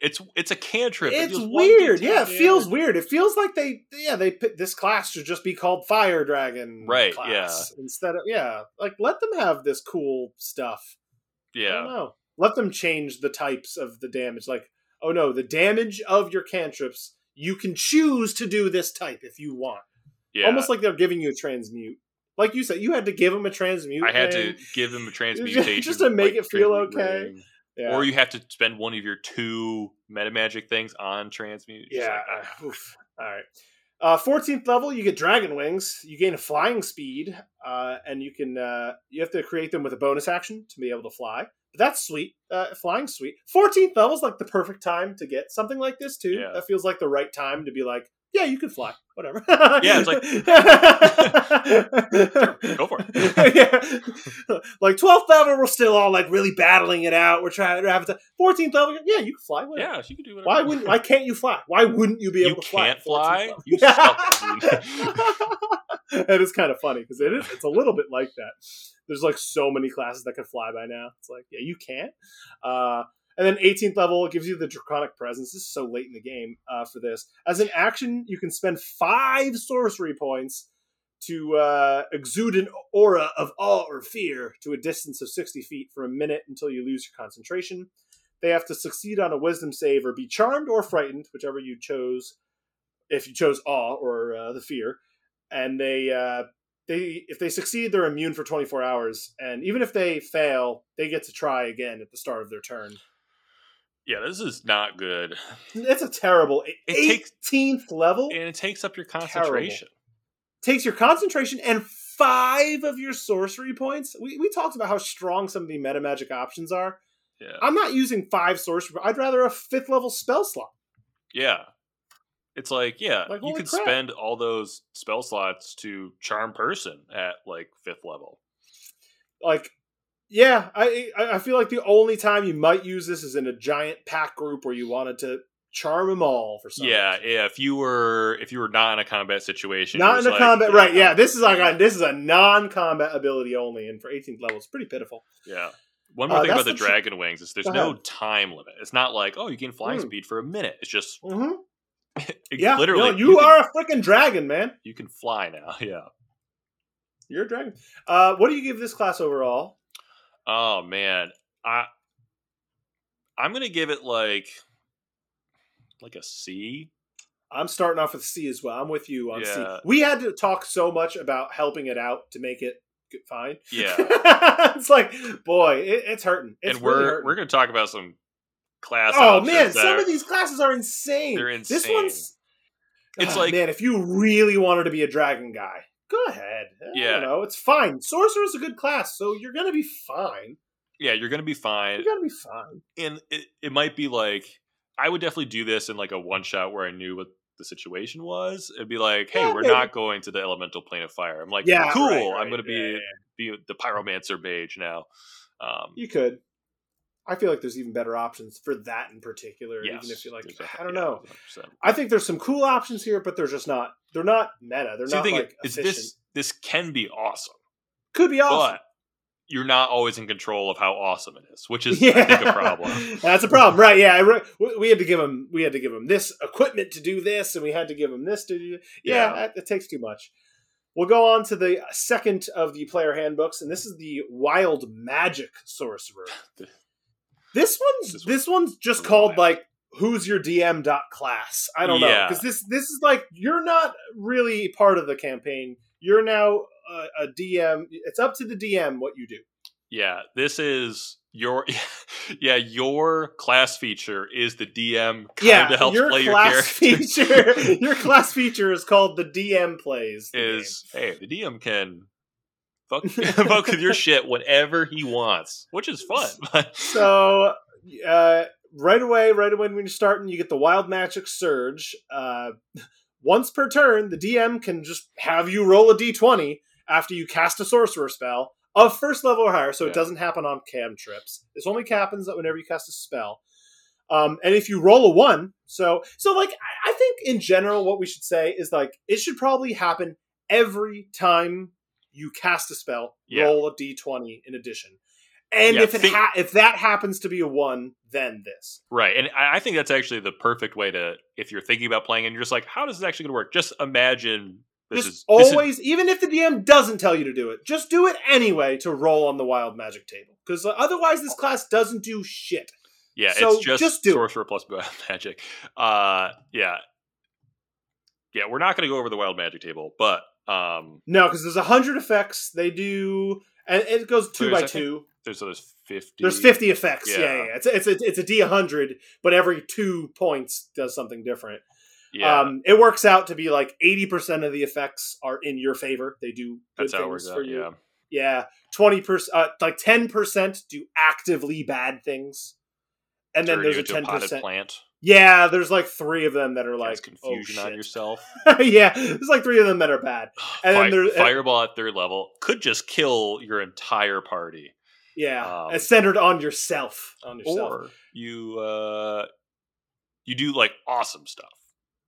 It's it's a cantrip. It's 1d10 weird. Yeah, it feels weird. It feels like they, yeah, they put this class should just be called Fire Dragon. Right, Class Instead of, yeah, like let them have this cool stuff. Yeah. know. Let them change the types of the damage. Like, oh no, the damage of your cantrips, you can choose to do this type if you want. Yeah. Almost like they're giving you a transmute. Like you said, you had to give him a transmute. I had thing. to give him a transmutation Just to make like, it feel okay. Yeah. Or you have to spend one of your two meta magic things on transmute. Yeah. like. All right. Uh, 14th level, you get dragon wings. You gain a flying speed, uh, and you can uh, you have to create them with a bonus action to be able to fly. But that's sweet. Uh, flying sweet. 14th level is like the perfect time to get something like this too. Yeah. That feels like the right time to be like, yeah, you can fly. Whatever. Yeah, it's like Go for it. yeah. Like 12th level, we're still all like really battling it out. We're trying to have it. 14th level, yeah, you can fly. Whatever. yeah, you can do whatever. Why wouldn't? Why can't you fly? Why wouldn't you be able You to fly? You can't at 14th fly? You that is kind of funny because it is. It's a little bit like that. There's like so many classes that can fly by now. It's like, yeah, you can't. Uh, and then 18th level gives you the draconic presence. This is so late in the game uh, for this. As an action, you can spend five sorcery points to uh, exude an aura of awe or fear to a distance of 60 feet for a minute until you lose your concentration. They have to succeed on a wisdom save or be charmed or frightened, whichever you chose. If you chose awe or uh, the fear, and they uh, they if they succeed, they're immune for 24 hours, and even if they fail, they get to try again at the start of their turn. Yeah, this is not good. It's a terrible It takes- 18th level. And it takes up your concentration. takes your concentration and five of your sorcery points. We, we talked about how strong some of the meta magic options are. Yeah. I'm not using five sorcery. I'd rather a fifth level spell slot. Yeah. It's like, yeah, Like, you could crap. spend all those spell slots to charm person at like fifth level. Like, yeah, I I feel like the only time you might use this is in a giant pack group where you wanted to charm them all for some yeah, yeah. If you were if you were not in a combat situation, Not in a like, combat, right? Yeah, this is like a, this is a non-combat ability only, and for 18th level, it's pretty pitiful. Yeah. One more Uh, thing about the the tr- dragon wings is there's no time limit. It's not like oh you gain flying Hmm. speed for a minute. It's just Mm-hmm. it Yeah, literally literally, you, can, are a freaking dragon, man. you can fly now. Yeah. You're a dragon. Uh, what do you give this class overall? Oh man, I I'm gonna give it like like a C. I'm starting off with C as well. I'm with you on C. We had to talk so much about helping it out to make it good- fine. Yeah. it's like, boy, it, it's hurting. It's and we're hurting. we're gonna talk about some class. oh man, some are- of these classes are insane. They're insane. This one's. It's Ah, like- man, if you really wanted to be a dragon guy, go ahead. I Yeah. don't know. It's fine. Sorcerer's a good class, so you're gonna be fine. yeah, you're gonna be fine. You're gonna be fine. and it, it might be like I would definitely do this in like a one shot where I knew what the situation was. It'd be like, hey, Yeah, we're maybe. not going to the elemental plane of fire. I'm like, Yeah, cool. right, I'm going to be Yeah, yeah, be the pyromancer mage now. Um, You could. I feel like there's even better options for that in particular. yes, even if you're like, I don't yeah, know. 100%. I think there's some cool options here, but they're just not. They're not meta. They're the not thing like is, efficient. this this can be awesome, Could be awesome. but you're not always in control of how awesome it is, which is I think a problem. That's a problem, right? Yeah, re- we- had to give him we had to give him this equipment to do this, and we had to give him this to do. Yeah, Yeah. That, that takes too much. We'll go on to the second of the player handbooks, and this is the Wild Magic Sorcerer. This one's This this, one's just called like who's your DM dot class. I don't know because this this is like you're not really part of the campaign. You're now a, a DM. It's up to the DM what you do. Yeah, this is your yeah your class feature is the DM kind yeah, of helps your play your character. feature. your class feature is called the DM plays. the is hey the DM can fuck, fuck with your shit whenever he wants, which is fun. So uh, right away, right away when you're starting, you get the wild magic surge. Uh, once per turn, the DM can just have you roll a d20 after you cast a sorcerer spell of first level or higher. So Yeah. it doesn't happen on cantrips. This only happens whenever you cast a spell. Um, and if you roll a one, so so like I, I think in general, what we should say is like it should probably happen every time you cast a spell. Yeah. Roll a d20 in addition, and Yeah, if it think- ha- if that happens to be a one, then this. right, and I, think that's actually the perfect way to if you're thinking about playing and you're just like, how is this actually going to work? Just imagine this just is this is- always, even if the DM doesn't tell you to do it, just do it anyway to roll on the wild magic table. Because otherwise, this class doesn't do shit. yeah, so it's just, just do it. sorcerer plus wild magic. Uh, yeah, yeah, we're not going to go over the wild magic table, but um, No, because there's a hundred effects. They do, and it goes two by two. there's so there's fifty. There's 50 effects. Yeah, Yeah. yeah. It's it's a, it's a D100, but every two points does something different. Yeah, Um, it works out to be like 80% of the effects are in your favor. They do good that's how it things works for out. you. Yeah. Yeah, 20%, uh, like 10% do actively bad things. And then Turn there's a 10%. plant. Yeah, there's like three of them that are Like like confusion oh, on yourself. yeah, there's like three of them that are bad. And then Fi- there- fireball at third level could just kill your entire party, Yeah, Um, it's centered on yourself. On yourself. or you uh, you do like awesome stuff.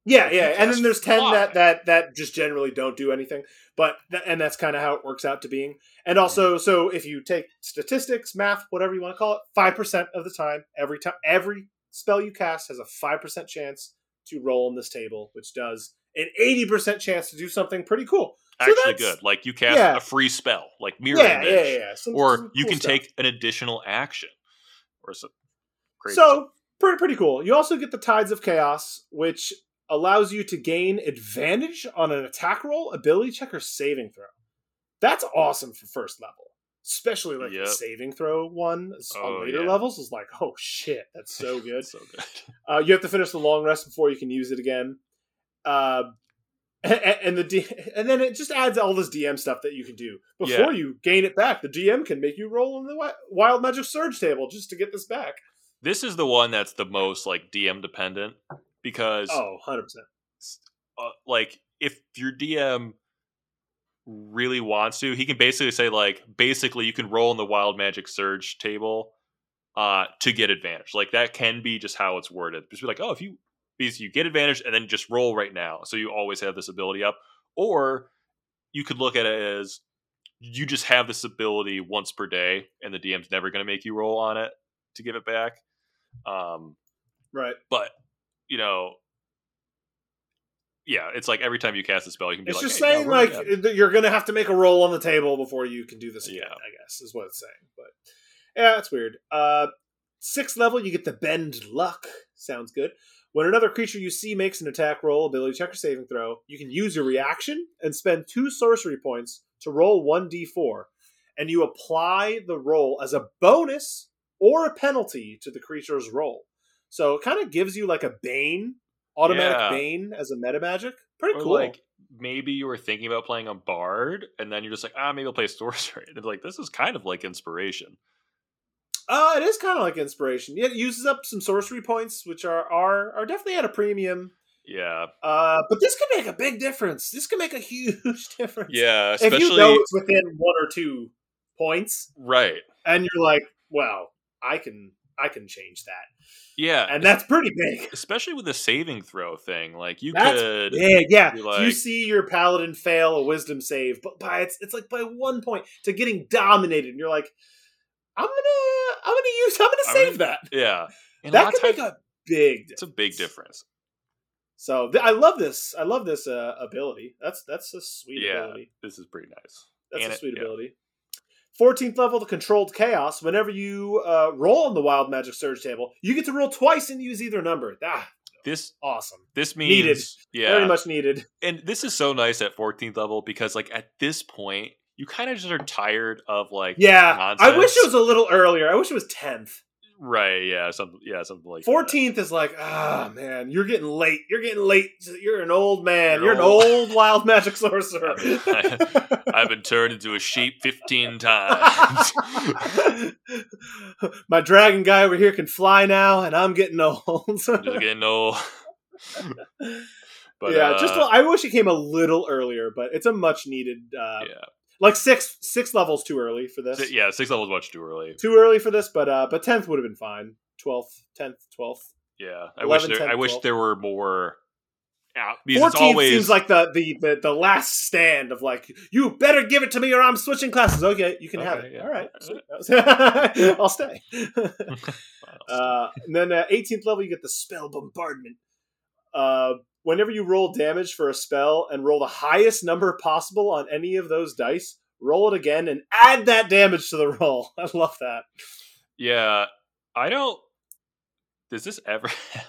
Yeah, Like, yeah, and then there's ten fly. that that that just generally don't do anything, but th- and that's kind of how it works out to being. And also, so if you take statistics, math, whatever you want to call it, five percent of the time, every time, every spell you cast has a five percent chance to roll on this table, which does an eighty percent chance to do something pretty cool. So Actually, good. Like you cast yeah. a free spell, like mirror Yeah, image, yeah, yeah, yeah. Some- or some you cool can stuff. take an additional action, or some. crazy So pretty pretty cool. You also get the Tides of Chaos, which allows you to gain advantage on an attack roll, ability check, or saving throw. That's awesome for first level. Especially like Yep. the saving throw one s- Oh, on later yeah. levels is like, oh shit, that's so good. so good. Uh, you have to finish the long rest before you can use it again. Uh, and, and the D- and then it just adds all this DM stuff that you can do before you gain it back. The DM can make you roll in the Wild Magic Surge table just to get this back. This is the one that's the most like DM dependent because Oh, 100 percent. uh, like if your DM really wants to, he can basically say like basically you can roll in the wild magic surge table uh to get advantage. Like that can be just how it's worded. Just be like, "Oh, if you because you get advantage and then just roll right now." So you always have this ability up or you could look at it as you just have this ability once per day and the DM's never going to make you roll on it to give it back. Um Right. but you know yeah it's like every time you cast a spell you can be It's like just "Hey, saying roll like again." you're gonna have to make a roll on the table before you can do this again. Yeah. I guess is what it's saying. But yeah, it's weird. Uh, sixth level, you get the bend luck. Sounds good. When another creature you see makes an attack roll, ability check, or saving throw, you can use your reaction and spend two sorcery points to roll one d4, and you apply the roll as a bonus or a penalty to the creature's roll. So it kind of gives you like a bane, automatic Yeah. bane as a meta magic. Pretty or cool. like maybe you were thinking about playing a bard and then you're just like ah maybe i'll play sorcery and they're like this is kind of like inspiration Uh, it is kind of like inspiration. Yeah, it uses up some sorcery points, which are are are definitely at a premium. yeah Uh, but this could make a big difference. This could make a huge difference. yeah if you know it's within one or two points, right and you're like, "Well, I can I can change that," yeah and that's pretty big. especially with the saving throw thing like you That's- could Yeah, yeah. You're you see your paladin fail a wisdom save, but by it's it's like by one point to getting dominated, and you're like, "I'm gonna I'm gonna use I'm gonna I'm save gonna- that." yeah and That could make a big Difference. it's a big difference So th- I love this. I love this uh, ability. That's that's a sweet Yeah. ability. this is pretty nice That's And a it- sweet yeah. Ability. Fourteenth level, the controlled chaos. Whenever you uh, roll on the wild magic surge table, you get to roll twice and use either number. Ah, this awesome. this means Needed. yeah Very much needed. and this is so nice at 14th level because like at this point you kind of just are tired of like Yeah, I wish it was a little earlier. I wish it was tenth. Right yeah something yeah something like. Fourteenth is like, ah man, you're getting late. You're getting late. You're an old man. You're You're, an old. old wild magic sorcerer. I've been turned into a sheep 15 times My dragon guy over here can fly now, and I'm getting old. I'm getting old but yeah, uh, just a- I wish it came a little earlier, but it's a much needed. Uh, yeah Like six six levels too early for this. Yeah six levels much too early Too early for this, but uh, but tenth would have been fine. Twelfth, tenth, twelfth. yeah I wish there 10, I wish there were more out because always seems like the, the the the last stand of like you better give it to me or I'm switching classes. Okay, you can have it. yeah. All right. I'll stay. Uh, and then uh, 18th level, you get the spell bombardment. Uh, whenever you roll damage for a spell and roll the highest number possible on any of those dice, roll it again and add that damage to the roll. I love that. yeah I don't does this ever happen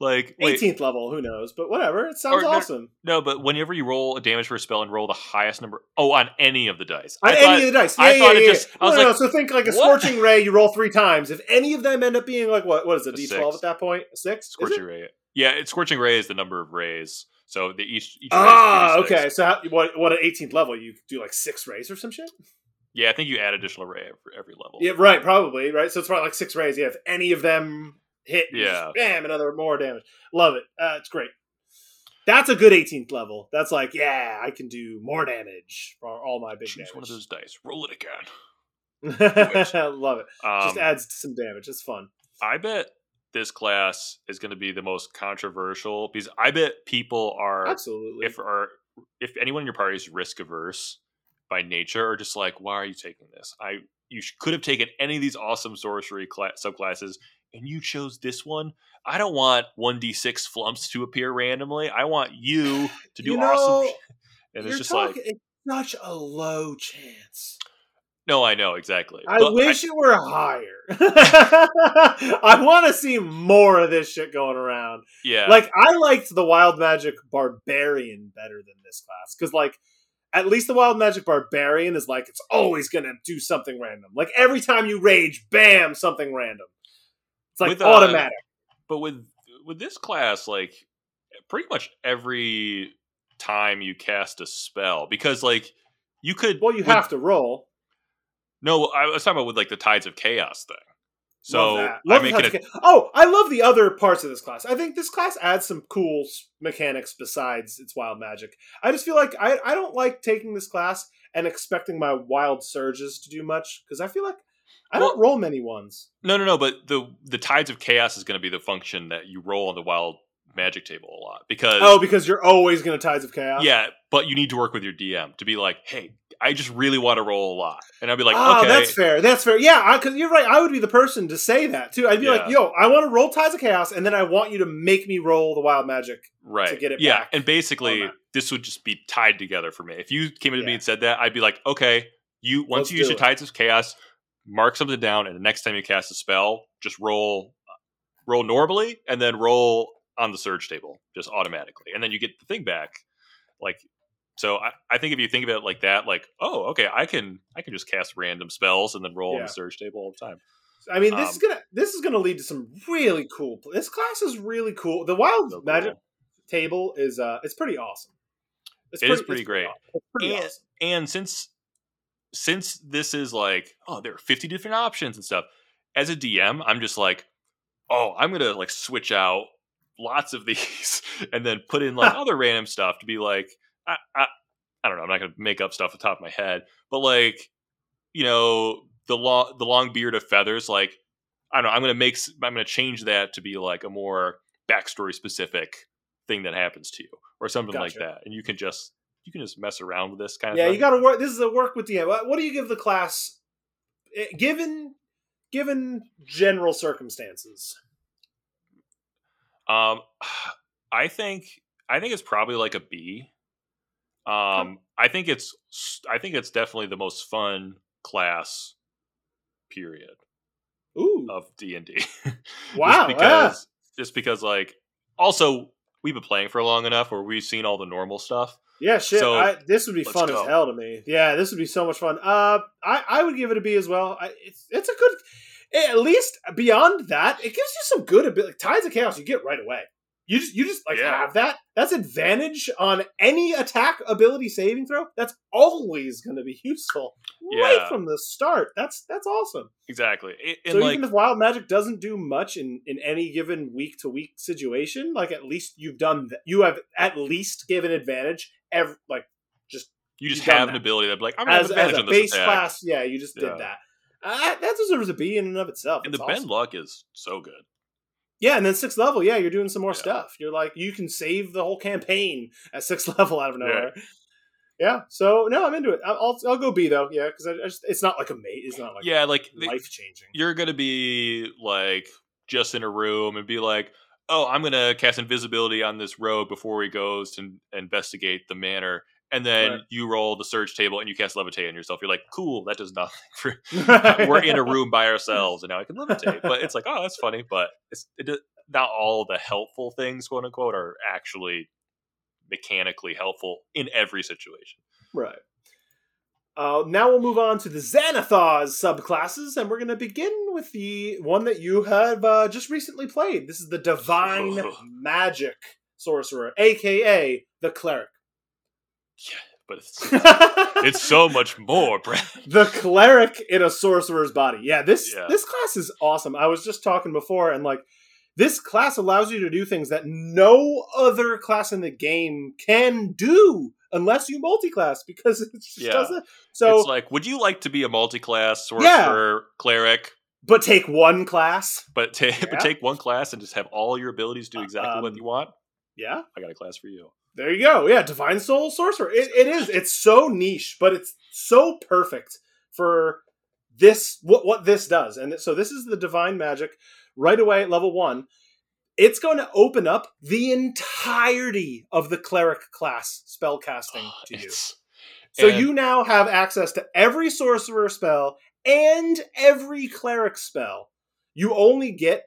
like 18th level, who knows? But whatever. It sounds Or awesome. No, but whenever you roll a damage for a spell and roll the highest number, oh, on any of the dice. On I any thought- of the dice. Yeah, I yeah, thought it yeah, just- yeah. I was no, no, like, so think like a what? scorching ray, you roll three times. If any of them end up being like, what? What is it, A D12 at that point? A six? Scorching ray. Yeah, it's scorching ray is the number of rays. So the each each Ah, ray is 3d6. okay. So how, what, what at 18th level? You do like six rays or some shit? Yeah, I think you add additional ray every, every level. Yeah, right, probably, right? So it's probably like six rays. Yeah, if any of them hit, Yeah. just, bam, another more damage. Love it. Uh, it's great. That's a good 18th level. That's like, yeah, I can do more damage for all my big Choose damage. one of those dice. Roll it again. Love it. Um, Just adds some damage. It's fun. I bet this class is going to be the most controversial because I bet people are Absolutely. if are if anyone in your party is risk averse by nature or just like why are you taking this i you could have taken any of these awesome sorcery cla subclasses and you chose this one i don't want 1d6 flumphs to appear randomly i want you to do You awesome know, sh- and it's just talking, like it's such a low chance. No i know exactly I But wish it were higher. I want to see more of this shit going around. yeah like I liked the wild magic barbarian better than this class because like at least the Wild Magic Barbarian is like it's always gonna do something random. Like every time you rage, bam, something random. It's like With, uh, automatic. But with with this class, like pretty much every time you cast a spell, because like you could. well, you with- have to roll. No, I was talking about with like the Tides of Chaos thing. So Love that. I'm Love making it. Oh, I love the other parts of this class. I think this class adds some cool mechanics besides its wild magic. I just feel like I, I don't like taking this class and expecting my wild surges to do much because I feel like I don't roll many ones. No, no, no. But the the Tides of Chaos is going to be the function that you roll on the Wild Magic table a lot because Oh, because you're always going to tides of chaos. yeah, but you need to work with your DM to be like, hey, I just really want to roll a lot, and I'd be like, oh, okay, that's fair. That's fair. Yeah, because you're right. I would be the person to say that too. I'd be like, "Yo, I want to roll Tides of Chaos, and then I want you to make me roll the Wild Magic." right to get it back. yeah and basically this would just be tied together for me if you came into me and said that i'd be like okay you once Let's you use your tides of chaos mark something down and the next time you cast a spell just roll uh, roll normally and then roll on the surge table just automatically and then you get the thing back like so I, I think if you think of it like that like oh okay i can i can just cast random spells and then roll on the surge table all the time I mean, this Um, is gonna this is gonna lead to some really cool. This class is really cool. The Wild So cool. Magic table is uh, it's pretty awesome. It's It is pretty it's great. awesome. It's pretty And- awesome. and since since this is like oh there are 50 different options and stuff as a dm i'm just like oh i'm gonna like switch out lots of these and then put in like other random stuff to be like I, I i don't know i'm not gonna make up stuff off the top of my head but like you know the long the long beard of feathers like i don't know i'm gonna make I'm gonna change that to be like a more backstory specific thing that happens to you or something like that and you can just you can just mess around with this kind of Yeah, you got to work. This is a work with DM. What, what do you give the class, eh, given given general circumstances? Um, I think I think it's probably like a B. Um, I think it's I think it's definitely the most fun class. Period Ooh, of D and D. Wow, Just because, just because, like, also we've been playing for long enough where we've seen all the normal stuff. yeah, shit. so, I, this would be fun as hell to me. Yeah, this would be so much fun. Uh, I I would give it a B as well. I, it's it's a good. At least beyond that, it gives you some good ability. Like, Tides of Chaos, you get right away. You just you just like Yeah. have that. That's advantage on any attack ability saving throw. That's always going to be useful right from the start. That's that's awesome. Exactly, It- so like even if wild magic doesn't do much in in any given week to week situation, like at least you've done that. You have at least given advantage. Every like just you just done an that. ability that like I'm gonna have as, as a base attack. class, yeah, you just did Yeah. that. Uh, that deserves a B in and of itself. and the That's bend luck is so good. Yeah, and then sixth level, yeah, you're doing some more Yeah. stuff. You're like you can save the whole campaign at sixth level out of nowhere. Yeah, so no, I'm into it. I'll I'll, I'll go B though, yeah, because it's not like a mate. It's not like yeah, like life changing. you're gonna be like just in a room and be like, "Oh, I'm gonna cast invisibility on this rogue before he goes to in- investigate the manor." And then Right. you roll the surge table and you cast levitate on yourself. You're like, "Cool, that does nothing for." We're in a room by ourselves and now I can levitate. But it's like, oh, that's funny. But it's it, not all the helpful things, quote unquote, are actually mechanically helpful in every situation. Right. Uh, now we'll move on to the Xanathars subclasses, and we're going to begin with the one that you have uh, just recently played. This is the Divine Magic Sorcerer, aka the Cleric. Yeah, but it's it's so much more, Brad. the cleric in a sorcerer's body. Yeah, this Yeah. this class is awesome. I was just talking before, and like this class allows you to do things that no other class in the game can do unless you multi-class because it just Yeah. doesn't. So, it's like, would you like to be a multi-class sorcerer cleric, but take one class. but, ta- Yeah. but take one class and just have all your abilities do exactly what Um, you want? Yeah, I got a class for you. There you go. Yeah, divine soul sorcerer. It, it is. It's so niche, but it's so perfect for this. What what this does, and so this is the divine magic right away at level one. It's going to open up the entirety of the cleric class spell casting to you. So and- you now have access to every sorcerer spell and every cleric spell. You only get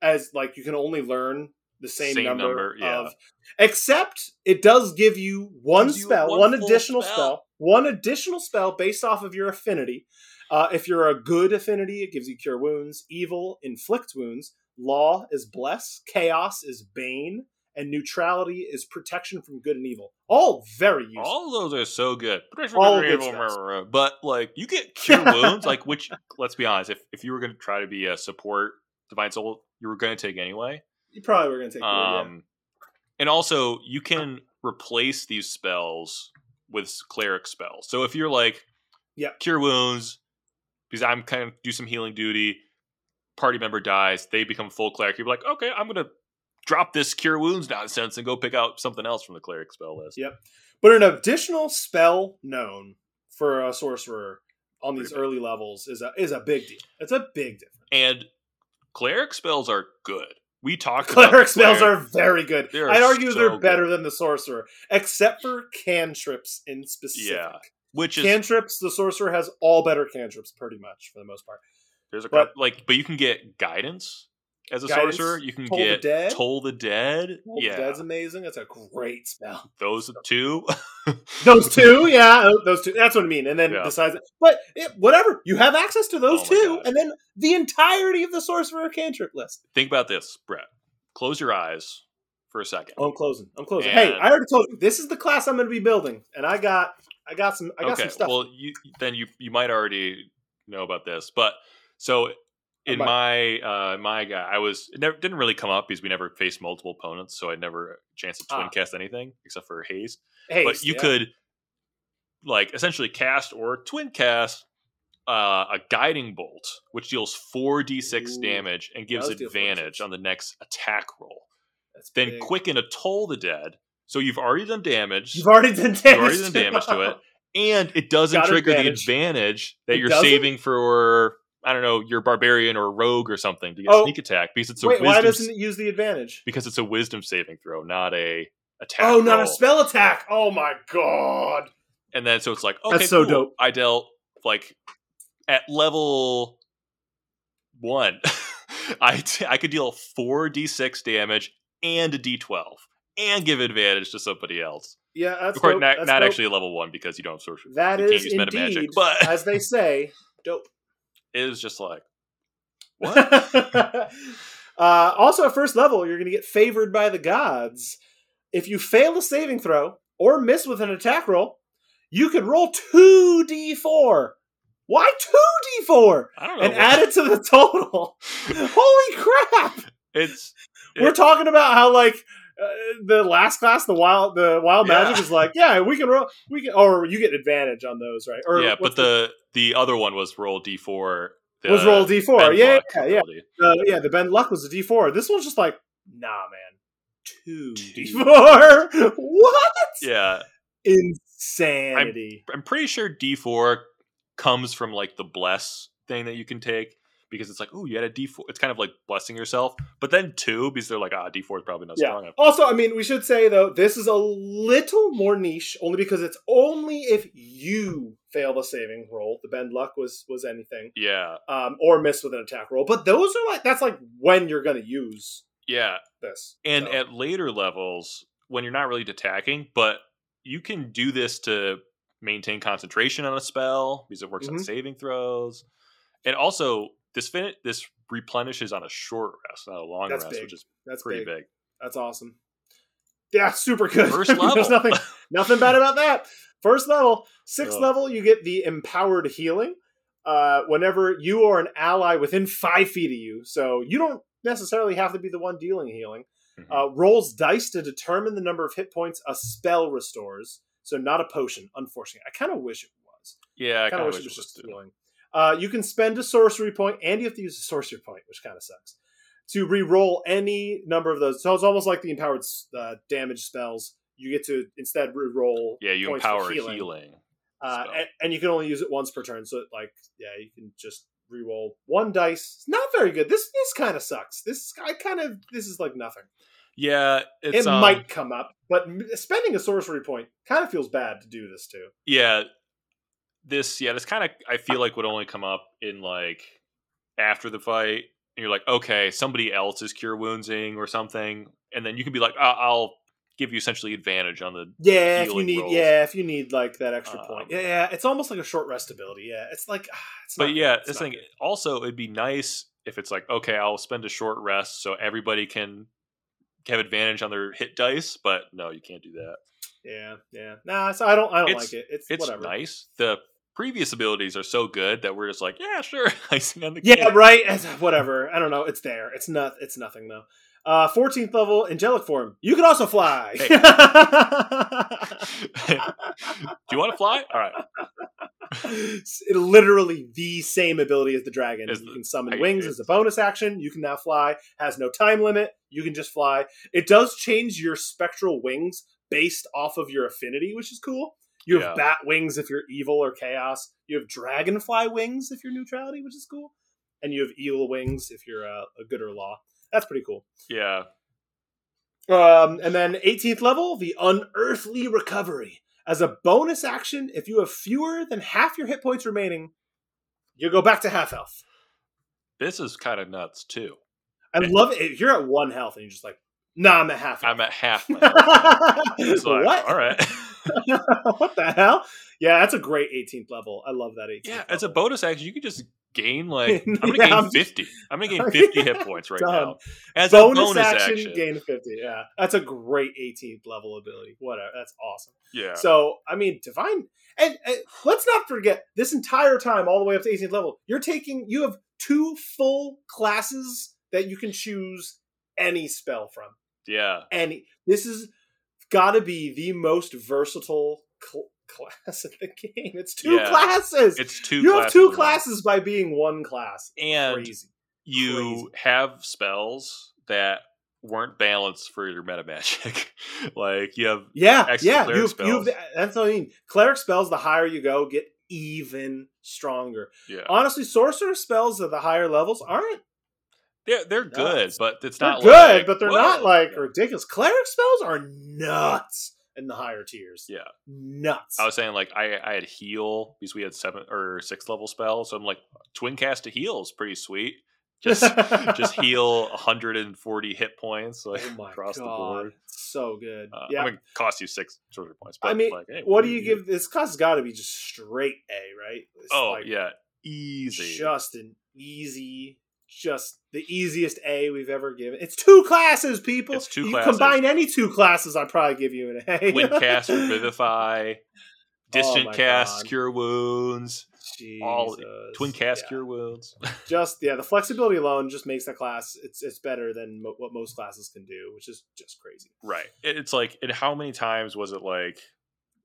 as like you can only learn the same, Same number, number, yeah. of except it does give you one Gives you spell, one one, additional spell. spell. one additional spell based off of your affinity. Uh, if you're a good affinity, it gives you cure wounds. Evil inflict wounds. Law is bless. Chaos is bane, and neutrality is protection from good and evil. All very useful. All of those are so good. All good spells. But like you get cure wounds, like which let's be honest, if if you were gonna try to be a support divine soul, you were gonna take anyway. You probably were going to take. Um, and also you can replace these spells with cleric spells. So if you're like yeah, cure wounds, because I'm kind of do some healing duty, party member dies, they become full cleric, you're like, okay, I'm gonna drop this cure wounds nonsense and go pick out something else from the cleric spell list. Yep. But an additional spell known for a sorcerer on these Pretty big. early levels is a is a big deal. It's a big difference. And cleric spells are good. We talked about Cleric spells are very good. Are I'd argue so they're good. better than the sorcerer, except for cantrips in specific. Yeah, which is Cantrips, the sorcerer has all better cantrips, pretty much for the most part. there's a but- like, but you can get guidance as a Guidance, sorcerer. You can Toll the get Dead? toll the dead. Well, yeah, that's amazing. That's a great spell. those two. Those two, yeah, oh, those two. That's what I mean. And then Yeah. besides, but it, whatever, you have access to those Oh two, God. and then the entirety of the sorcerer cantrip list. Think about this, Brett. Close your eyes for a second. Oh, I'm closing. I'm closing. hey, I already told you this is the class I'm going to be building, and I got, I got some, I got okay, some stuff. well, you then you you might already know about this, but so in my uh my guy, I was it never didn't really come up because we never faced multiple opponents, so I never a chance to twin Ah. cast anything except for haze. hey, but you yeah. could like essentially cast or twin cast uh, a guiding bolt, which deals four d six damage and gives does deal 4d6. advantage on the next attack roll. That's Then big. quicken a toll the dead. So you've already done damage. You've already done damage. You've already done damage to it, and it doesn't Got trigger advantage. the advantage that It you're doesn't? saving for. I don't know, your barbarian or rogue or something to get Oh. sneak attack because it's a Wait, wisdom why doesn't it use the advantage? because it's a wisdom saving throw, not a attack. Oh, not a spell attack. Oh my god. And then so it's like, okay, That's so cool. dope. I dealt like at level one, I t- I could deal four d6 damage and a d12 and give advantage to somebody else. Yeah, that's of course, dope. not, That's not dope. actually a level one because you don't have sorcery. That you is can't use meta indeed, magic, but as they say, dope. Is just like uh, also, at first level, you're going to get favored by the gods. If you fail a saving throw or miss with an attack roll, you can roll 2d4. Why 2d4? I don't know. And what- add it to the total. Holy crap! it's We're it- talking about how, like, uh, the last class, the wild, the wild Yeah. magic is like, yeah, we can roll, we can, or you get advantage on those, right? Or yeah, but the the other one was roll d4. The was roll d4. Ben Yeah, yeah, yeah. Uh, yeah, the Bend Luck was a D4. This one's just like, nah, man. Two Two. D4. what? Yeah, Insanity. I'm pretty sure D4 comes from like the bless thing that you can take because it's like, oh, you had a D4. It's kind of like blessing yourself. But then two, because they're like, ah, D4 is probably not yeah. strong enough. Also, I mean, we should say though, this is a little more niche, only because it's only if you fail the saving roll. The bend luck was was anything, Yeah, um, or miss with an attack roll. But those are like that's like when you're gonna use yeah. this. And So, at later levels, when you're not really attacking, but you can do this to maintain concentration on a spell because it works on Mhm. saving throws. And also, this fin- this replenishes on a short rest, not a long That's rest, big. which is that's pretty big. big. That's awesome. Yeah, super good. First level. There's nothing Nothing bad about that. First level, sixth Ugh. level, you get the empowered healing. Uh, whenever you or an ally within five feet of you, so you don't necessarily have to be the one dealing healing. Mhm. Uh, rolls dice to determine the number of hit points a spell restores. So not a potion, unfortunately. I kind of wish it was. yeah, I kind of wish it was just healing. Uh, you can spend a sorcery point, and you have to use a sorcery point, which kind of sucks, to re-roll any number of those. So it's almost like the empowered uh, damage spells. You get to instead re-roll. Yeah, you empower healing. healing. Uh, and, and you can only use it once per turn. So like, yeah, you can just re-roll one dice. It's not very good. This this kind of sucks. This I kind of this is like nothing. Yeah, it's it um, might come up, but spending a sorcery point kind of feels bad to do this too. Yeah, this yeah, this kind of I feel like would only come up in like after the fight. And you're like, okay, somebody else is cure woundsing or something, and then you can be like, "I- I'll give you essentially advantage on the Yeah, if you need, rolls. yeah, if you need like that extra Um, point, yeah, yeah, it's almost like a short rest ability. Yeah, it's like, it's But not yeah, this thing good. also it'd be nice if it's like, okay, I'll spend a short rest so everybody can have advantage on their hit dice, but no, you can't do that. Yeah, yeah. Nah, so I don't, I don't It's- like it. It's, It's whatever. nice. The previous abilities are so good that we're just like, yeah, sure, icing on the cake. Yeah, right. Whatever. I don't know. It's there. It's not. It's nothing though. Uh, 14th level angelic form. You can also fly. Hey. Do you want to fly? All right. It's literally the same ability as the dragon. Is you the- can summon I- wings as a bonus action. You can now fly. Has no time limit. You can just fly. It does change your spectral wings based off of your affinity, which is cool. You have Yeah. bat wings if you're evil or chaos. You have dragonfly wings if you're neutrality, which is cool. And you have eel wings if you're uh, a good or law. That's pretty cool. Yeah. Um, and then 18th level, the Unearthly Recovery. As a bonus action, if you have fewer than half your hit points remaining, you go back to half health. This is kind of nuts too. I love it. If you're at one health and you're just like, nah, I'm at half health. I'm at half my health. It's like, what? all right. what the hell? Yeah, that's a great 18th level. I love that 18th yeah, level. as a bonus action, you can just gain like I'm gonna Yeah, gain I'm- 50. I'm gonna gain 50 hit points right Done. now. As bonus, a bonus action, action. gain 50. Yeah, that's a great 18th level ability. Whatever. That's awesome. Yeah. So, I mean, divine, and, and let's not forget this entire time, all the way up to 18th level, you're taking, you have two full classes that you can choose any spell from. Yeah. Any, this is got to be the most versatile cl- class in the game. It's two Yeah. classes. It's two you have two classes by being one class. And Crazy. you have spells that weren't balanced for your meta magic. like you have Yeah, yeah. cleric You have, you have that's what I mean. Cleric spells, the higher you go, get even stronger. yeah. Honestly, sorcerer spells at the higher levels aren't They're they're good, but it's they're not good, like, but they're whoa. not like Yeah. ridiculous. Cleric spells are nuts in the higher tiers. Yeah. Nuts. I was saying like I I had heal because we had seven or six level spells, so I'm like twin cast to heal is pretty sweet. Just just heal 140 hit points like oh my across god, the board. so good. Uh, yeah. I mean, cost you six sorcery points. But I mean, like, hey, what do you give this cost's got to be just straight A, right? It's Oh like yeah, easy. just an easy, just the easiest A we've ever given. It's two classes, people. It's two you classes. combine any two classes, I'd probably give you an A. Twin cast Revivify, distant Oh cast God. Cure Wounds, all- twin cast Yeah. Cure Wounds. Just yeah, the flexibility alone just makes that class. It's it's better than mo- what most classes can do, which is just crazy. right. It's like, and how many times was it like?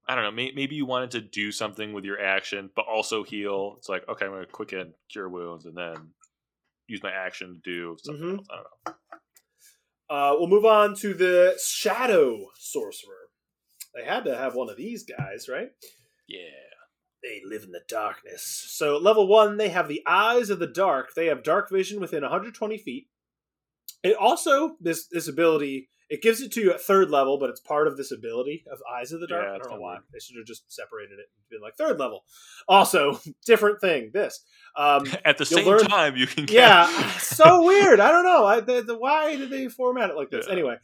I don't know. May, maybe you wanted to do something with your action, but also heal. It's like, okay, I'm going to quicken Cure Wounds and then use my action to do something Mhm. else. I don't know. Uh, we'll move on to the Shadow Sorcerer. They had to have one of these guys, right? Yeah. They live in the darkness. So, level one, they have the Eyes of the Dark. They have dark vision within 120 feet. It also, this this ability, it gives it to you at third level, but it's part of this ability of Eyes of the Dark. Yeah, I don't know why. weird. They should have just separated it and been like third level. Also, different thing. This. Um, At the same learn- time, you can get yeah, so weird. I don't know. I, the, the, why did they format it like this? Yeah. Anyway,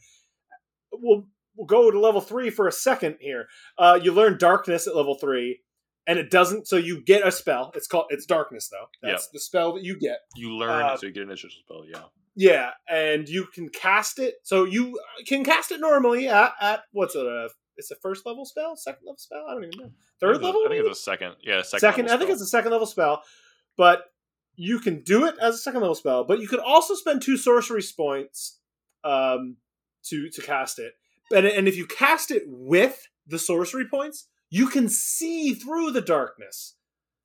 we'll we'll go to level three for a second here. Uh, you learn darkness at level three, and it doesn't. So you get a spell. It's called it's darkness though. That's the spell that you get. you learn uh, so you get an initial spell. Yeah. Yeah, and you can cast it. So you can cast it normally at, at what's it? A, it's a first level spell, second level spell. I don't even know. Third think level. I think it's a second. Yeah, second. second, level I think it's a second level spell, but you can do it as a second level spell. But you could also spend two sorcery points um, to to cast it. And and if you cast it with the sorcery points, you can see through the darkness,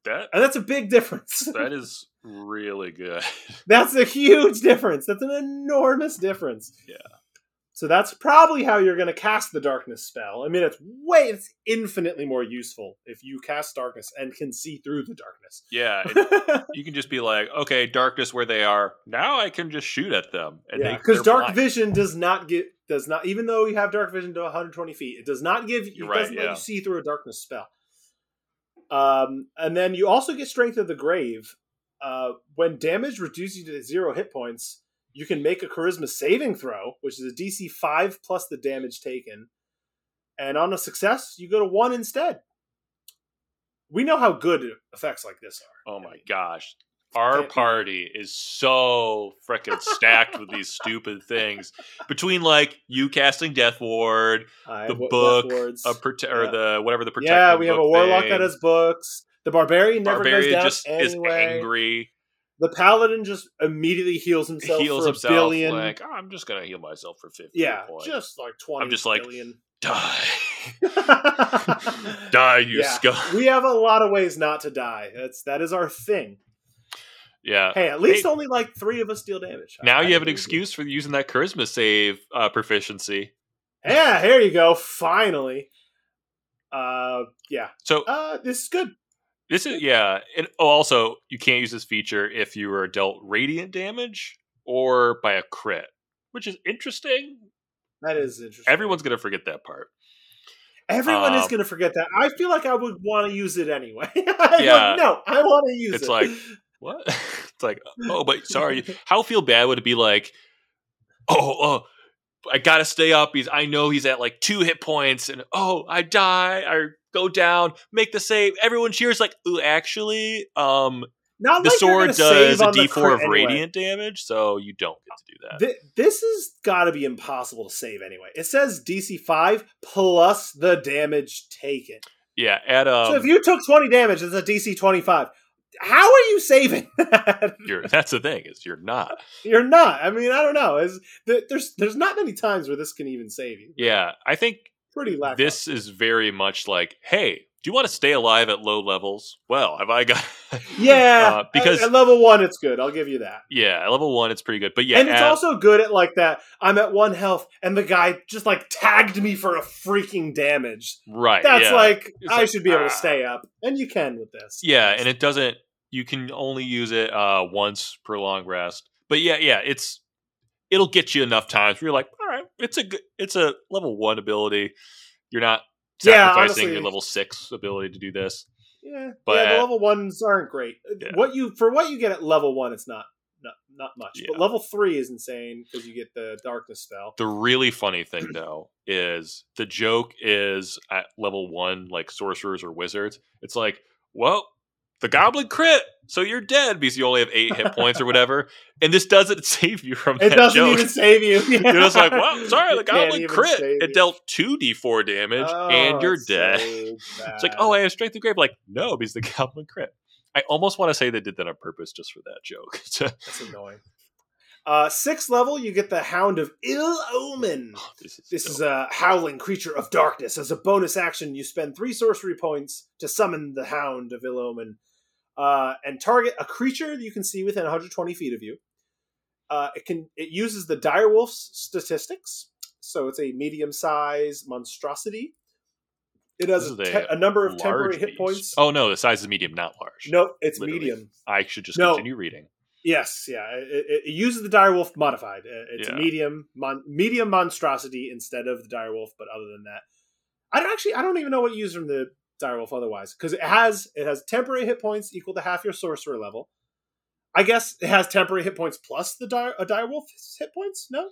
that. and that's a big difference. That is really good. that's a huge difference. That's an enormous difference. Yeah. So that's probably how you're going to cast the darkness spell. I mean, it's way, it's infinitely more useful if you cast darkness and can see through the darkness. yeah, it- you can just be like, okay, darkness where they are. Now I can just shoot at them. And yeah, because dark blind. vision does not get does not even though you have dark vision to 120 feet, it does not give You're right, doesn't let yeah. you see through a darkness spell. Um, and then you also get strength of the grave. Uh, when damage reduces you to zero hit points, you can make a charisma saving throw, which is a DC 5 plus the damage taken. And on a success, you go to 1 instead. We know how good effects like this are. Oh my gosh. Our party is so freaking stacked with these stupid things. Between like you casting Death Ward, I the book, a prote- or the whatever the protect. yeah, we have a warlock that has books. The barbarian never goes Barbarian down just is angry. The paladin just immediately heals himself heals for a himself billion. like "Oh, I'm just gonna heal myself for fifty. yeah, points. just like twenty. I'm just like, billion. die, die, you Yeah. scum. we have a lot of ways not to die. That's that is our thing. Yeah. Hey, at least Hey. only like three of us deal damage. Now I- you have an excuse for using that charisma save uh, proficiency. Yeah, here you go. Finally. Uh, yeah. So Uh, this is good. This is yeah. And oh, also, you can't use this feature if you were dealt radiant damage or by a crit, which is interesting. That is interesting. Everyone's gonna forget that part. Everyone is um, going to forget that. I feel like I would want to use it anyway. Like, Yeah. no, I want to use It's it. like, What? it's like, oh, but sorry. How feel bad would it be? Like, oh, oh, I gotta stay up. He's, I know he's at like two hit points, and oh, I die. I go down. Make the save. Everyone cheers. Like, ooh, actually, um, Not the like sword does a D4 crit of anyway. radiant damage, so you don't get to do that. Th- this has got to be impossible to save anyway. It says DC five plus the damage taken. yeah, at um, so if you took twenty damage, it's a DC twenty five. How are you saving that? you're that's the thing is you're not. You're not. I mean, I don't know. Is th- there's there's not many times where this can even save you. Yeah, I think Pretty lackluster. this is very much like, hey, do you want to stay alive at low levels? Well, have I got? yeah, uh, because- at, at level one, it's good. I'll give you that. yeah, at level one, it's pretty good. But yeah, and it's at- also good at like that. I'm at one health, and the guy just like tagged me for a freaking damage. right. That's yeah. like It's I like, should be able ah. to stay up, and you can with this. Yeah, and it doesn't. You can only use it uh, once per long rest. But yeah, yeah, it's it'll get you enough times where you're like, all right, it's a good, it's a level one ability. You're not Yeah, sacrificing honestly- your level six ability to do this. yeah, But yeah. The level ones aren't great. Uh, yeah. What you for what you get at level one, it's not not not much. But level three is insane because you get the darkness spell. The really funny thing though is the joke is at level one, like sorcerers or wizards. It's like, well, the goblin crit, so you're dead because you only have eight hit points or whatever. And this doesn't save you from It that doesn't joke. even save you. You're just like, well, sorry, the goblin crit. It dealt two d4 damage, and Oh, you're dead. so It's like, oh, I have strength of grave. Like, no, because the goblin crit. I almost want to say they did that on purpose just for that joke. That's annoying. Uh, sixth level, you get the Hound of Ill Omen. this is, This is a howling creature of darkness. As a bonus action, you spend three sorcery points to summon the Hound of Ill Omen, uh, and target a creature that you can see within 120 feet of you. Uh, it can it uses the direwolf's statistics, so it's a medium size monstrosity. It has a, te- a number of temporary large hit points. Oh no, the size is medium, not large. no, it's literally. medium. I should just No. continue reading. Yes, yeah. It, it, it uses the direwolf modified. Uh, It's Yeah. medium mon, medium monstrosity instead of the direwolf. But other than that, I don't actually. I don't even know what you use from the direwolf otherwise because it has it has temporary hit points equal to half your sorcerer level. I guess it has temporary hit points plus the dire, a uh, direwolf's hit points. No,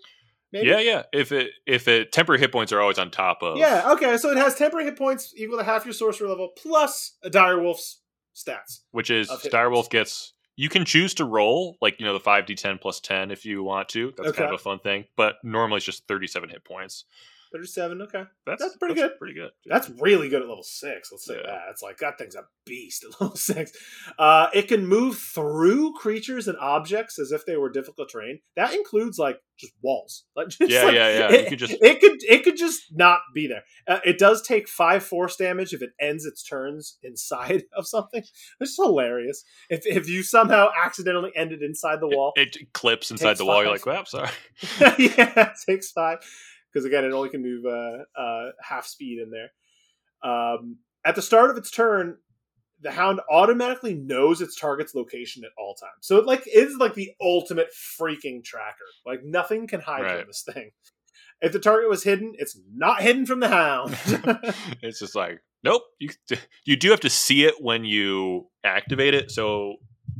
maybe. Yeah, yeah. If it if it temporary hit points are always on top of Yeah. Okay. So it has temporary hit points equal to half your sorcerer level plus a direwolf's stats. which is Direwolf gets you can choose to roll like you know the 5d10 plus 10 if you want to that's kind of a fun thing but normally it's just 37 hit points Thirty-seven. Okay. that's, That's pretty good. pretty good That's really good at level six. Let's say Yeah. that. It's like that thing's a beast at level six. Uh, it can move through creatures and objects as if they were difficult terrain. That includes like just walls. Like, just, Yeah, like, yeah, yeah. You It, could just- it could it could just not be there. Uh, it does take five force damage if it ends its turns inside of something. It's hilarious. If if you somehow accidentally ended inside the wall, it, it clips inside the wall you're like well sorry yeah, it takes five because again, it only can move uh, uh, half speed in there. Um, at the start of its turn, the hound automatically knows its target's location at all times. So it like is like the ultimate freaking tracker. Like nothing can hide Right. from this thing. If the target was hidden, it's not hidden from the hound. it's just like nope you you do have to see it when you activate it so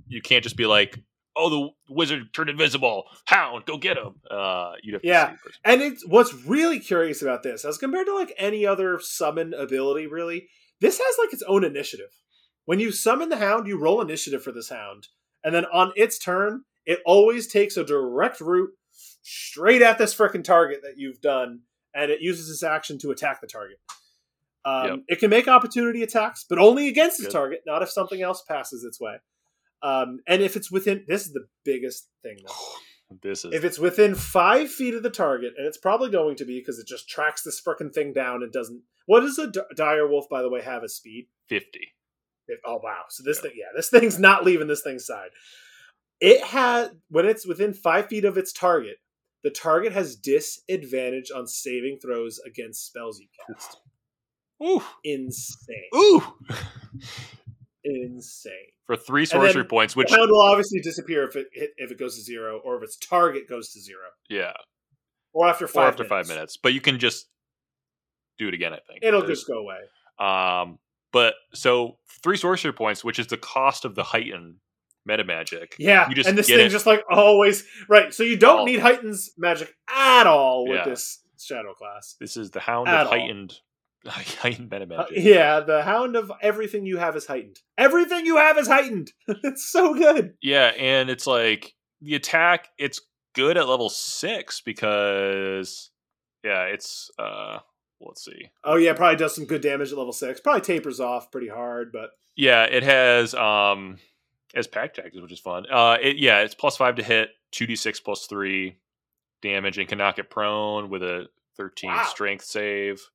you can't just be like oh, the wizard turned invisible. Hound, go get him. Uh, you'd have to Yeah. And it's what's really curious about this, as compared to like any other summon ability, really, this has like its own initiative. When you summon the hound, you roll initiative for this hound, and then on its turn, it always takes a direct route straight at this frickin' target that you've done, and it uses its action to attack the target. Um, Yep. It can make opportunity attacks, but only against its target, not if something else passes its way. Um, and if it's within, this is the biggest thing. Though. This is If it's within five feet of the target, and it's probably going to be because it just tracks this frickin' thing down and doesn't. What does a d- dire wolf, by the way, have as speed? 50. It- oh wow! So this Yeah. thing, yeah, this thing's not leaving this thing's side. It had when it's within five feet of its target, the target has disadvantage on saving throws against spells you cast. Ooh. Insane, Ooh. insane. For three sorcery points, which will obviously disappear if it hit, if it goes to zero, or if its target goes to zero, yeah, or after or five. after five minutes. But you can just do it again. I think it'll There's- just go away. Um, but so three sorcery points, which is the cost of the heightened meta magic. Yeah, You just and this thing it. just like always right. So you don't All- need heightens magic at all with Yeah. this shadow class. This is the hound At of all. heightened heightened Uh, yeah, the hound of everything you have is heightened. Everything you have is heightened. it's so good. Yeah, and it's like the attack. It's good at level six because yeah, it's uh. Let's see. Oh yeah, probably does some good damage at level six. Probably tapers off pretty hard, but Yeah, it has um as pack tactics, which is fun. Uh, it, yeah, it's plus five to hit, two d six plus three damage, and can knock it prone with a thirteen Wow. strength save.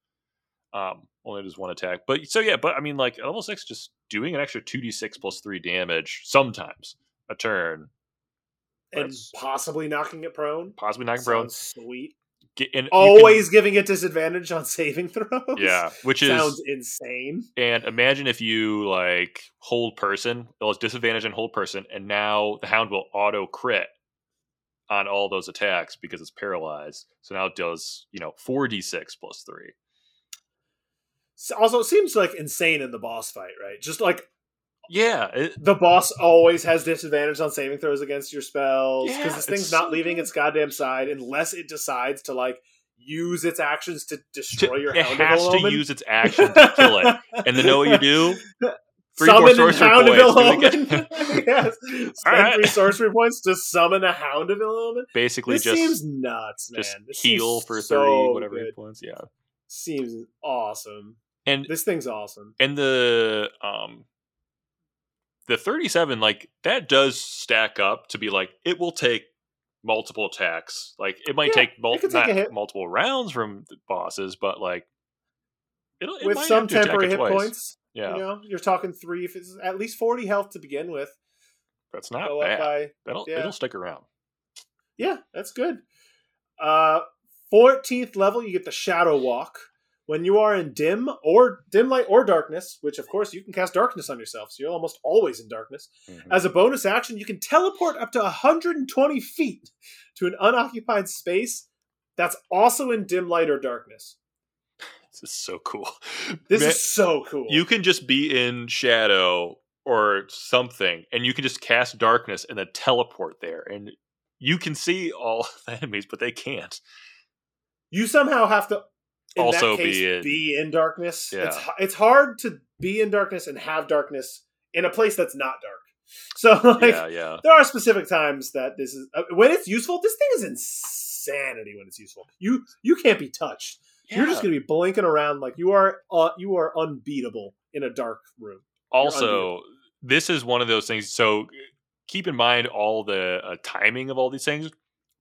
Um, only does one attack, but so yeah, but I mean, like level six, just doing an extra two d six plus three damage sometimes a turn, and possibly knocking it prone, possibly knocking prone. Sweet. Get, and Always can, giving it disadvantage on saving throws. Yeah, which is sounds insane. And imagine if you like hold person, it was disadvantage and hold person, and now the hound will auto crit on all those attacks because it's paralyzed. So now it does, you know, 4d6 plus 3. Also, it seems like insane in the boss fight, right? Just like Yeah, it, the boss always has disadvantage on saving throws against your spells because Yeah, this thing's not so leaving good. its goddamn side unless it decides to like use its actions to destroy your it hound of has to Omen. use its action to kill it. And then know what you do? Three summon more sorcery hound points. of Omen. yes. Spend Alright. three sorcery points to summon a hound of Omen. Basically, This just seems nuts, man. just This heal for so thirty whatever good. points. Yeah, Seems awesome. And This thing's awesome. and the um the 37 like that does stack up to be like it will take multiple attacks like it might Yeah, take, mul- it take multiple rounds from the bosses but like it'll, it With some have to attack temporary hit twice. points, yeah you know, you're talking three. If it's at least forty health to begin with, that's not go bad by that'll yeah. it'll stick around Yeah, that's good. Uh, 14th level, you get the Shadow Walk. When you are in dim or dim light or darkness, which of course you can cast darkness on yourself, so you're almost always in darkness. Mhm. As a bonus action, you can teleport up to 120 feet to an unoccupied space that's also in dim light or darkness. this is so cool This Man, is so cool. you can just be in shadow or something and you can just cast darkness and then teleport there and you can see all the enemies but they can't you somehow have to Also case, be in- be in darkness. Yeah. It's it's hard to be in darkness and have darkness in a place that's not dark. So like yeah yeah there are specific times that this is uh, when it's useful. This thing is insanity when it's useful. You you can't be touched. You're just going to be blinking around like you are uh, you are unbeatable in a dark room. also this is one of those things so keep in mind all the uh, timing of all these things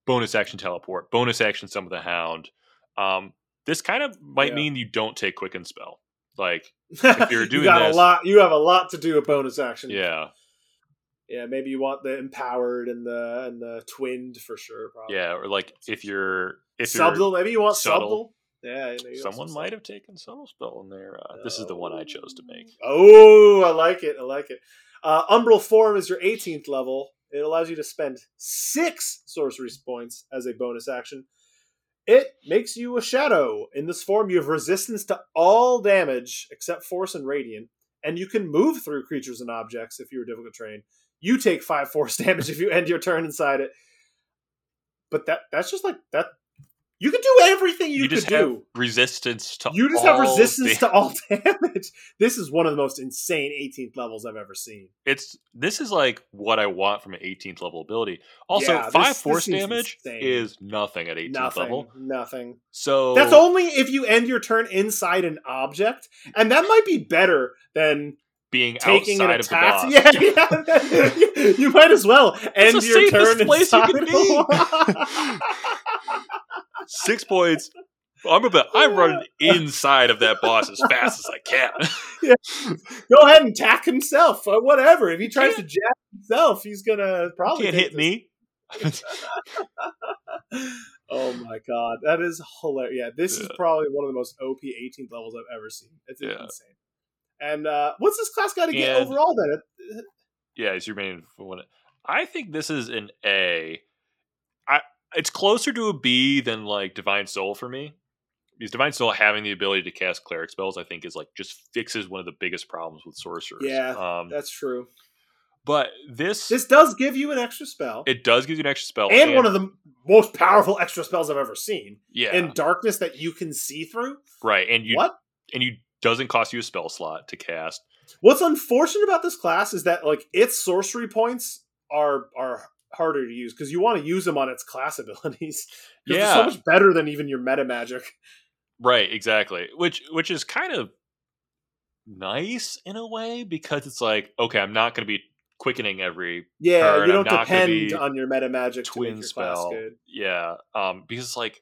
bonus action teleport bonus action some of the hound um this kind of might Yeah. mean you don't take quicken spell like If you're doing you got this- a lot. You have a lot to do with bonus action. yeah yeah. Maybe you want the empowered and the and the twinned for sure. Probably. yeah or like if you're if you're subtle. Maybe you want subtle. subtle. Yeah, you someone might have taken subtle spell in there uh, this is the one i chose to make Oh, I like it. I like it. Uh, Umbral Form is your 18th level. It allows you to spend six sorcery points as a bonus action. It makes you a shadow. In this form, you have resistance to all damage except force and radiant, and you can move through creatures and objects if you're difficult terrain. You take five force damage if you end your turn inside it. But that that's just like that. You can do everything you, You could just have do. resistance to You just have resistance da- to all damage. This is one of the most insane 18th levels I've ever seen. It's this is like what I want from an 18th level ability. Also, Yeah, five this force seems damage insane. is nothing at 18th Nothing. level. Nothing. So That's only if you end your turn inside an object, and that might be better than being taking an outside of the boss. Yeah, yeah. you might as well end your turn place you inside. could be. Six points. I'm about. I'm running inside of that boss as fast as I can. Yeah. Go ahead and tack himself. Or whatever. If he tries to jab himself, he's gonna probably Can't hit this- me. oh my god, that is hilarious. Yeah, this is probably one of the most OP 18th levels I've ever seen. It's Yeah. insane. And uh, what's this class got to get overall then? Yeah, it's your main one. I think this is an A. It's closer to a B than like Divine Soul for me. Because Divine Soul having the ability to cast cleric spells, I think, is like just fixes one of the biggest problems with sorcerers. Yeah, Um, That's true. but this, This does give you an extra spell, it does give you an extra spell, and one of the most powerful extra spells I've ever seen yeah, in darkness that you can see through. right, and you what? and you doesn't cost you a spell slot to cast. What's unfortunate about this class is that like its sorcery points are are harder to use because you want to use them on its class abilities. Yeah. so much better than even your meta magic. Right, exactly. Which which is kind of nice in a way because it's like, okay, I'm not going to be quickening every Yeah, Turn, you don't depend be on your meta magic to twin your spell. good. Yeah, um, because it's like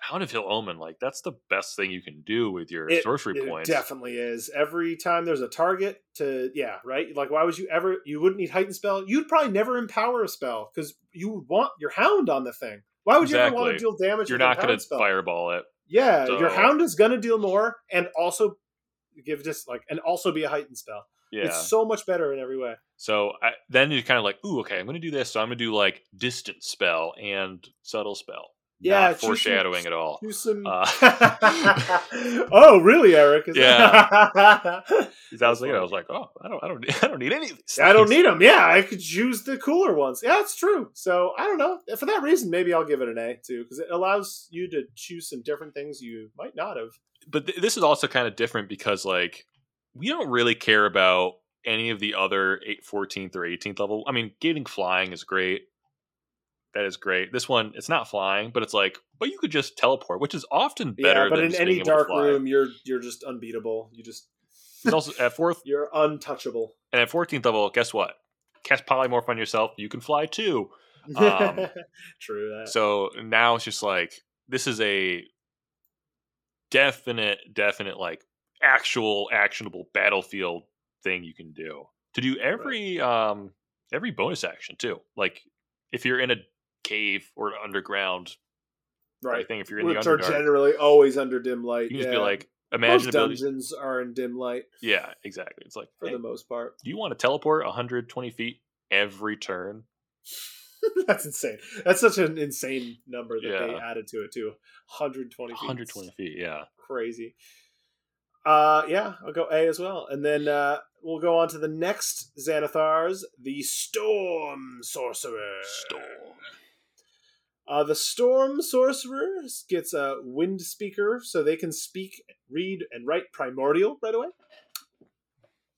Hound of Ill Omen, like that's the best thing you can do with your It- sorcery It points. definitely is. Every time there's a target to yeah, right? Like why would you ever you wouldn't need heightened spell? You'd probably never empower a spell because you would want your hound on the thing. Why would you ever want to deal damage? You're not going going to to fireball it. Yeah, your hound is going to deal more and also give just like and also be a heightened spell. Yeah. It's so much better in every way. so I, then you're kind of like, ooh, okay, I'm going to do this. So I'm going to do like distant spell and subtle spell. Yeah, choose some- foreshadowing at all. Some. Uh, oh, really, Eric? Is Yeah. that- I was thinking, I was like, oh, I don't, I don't, I don't need any of these. I don't need them. Yeah, I could use the cooler ones. Yeah, it's true. So I don't know. For that reason, maybe I'll give it an A too, because it allows you to choose some different things you might not have. but th- this is also kind of different because like we don't really care about any of the other 8 14th or 18th level i mean getting flying is great that is great. This one it's not flying but it's like but you could just teleport which is often better yeah, but in any dark room, you're you're just unbeatable. You just It's also at fourth you're untouchable. and at 14th level guess what? Cast polymorph on yourself you can fly too. Um, True that. so now it's just like this is a definite definite like actual actionable battlefield thing you can do. To do every um every bonus action too. Like if you're in a cave or underground right. i think if you're in the Which are generally always under dim light. you can just yeah. be like imagine ability dungeons are in dim light yeah exactly it's like for hey, the most part. do you want to teleport 120 feet every turn That's insane. That's such an insane number that they added to it too. 120 feet. 120 feet yeah Crazy. Uh yeah, I'll go A as well. And then uh we'll go on to the next Xanathar's, the Storm Sorcerer. storm Uh, the Storm Sorcerer gets a Wind Speaker, so they can speak, read, and write Primordial right away.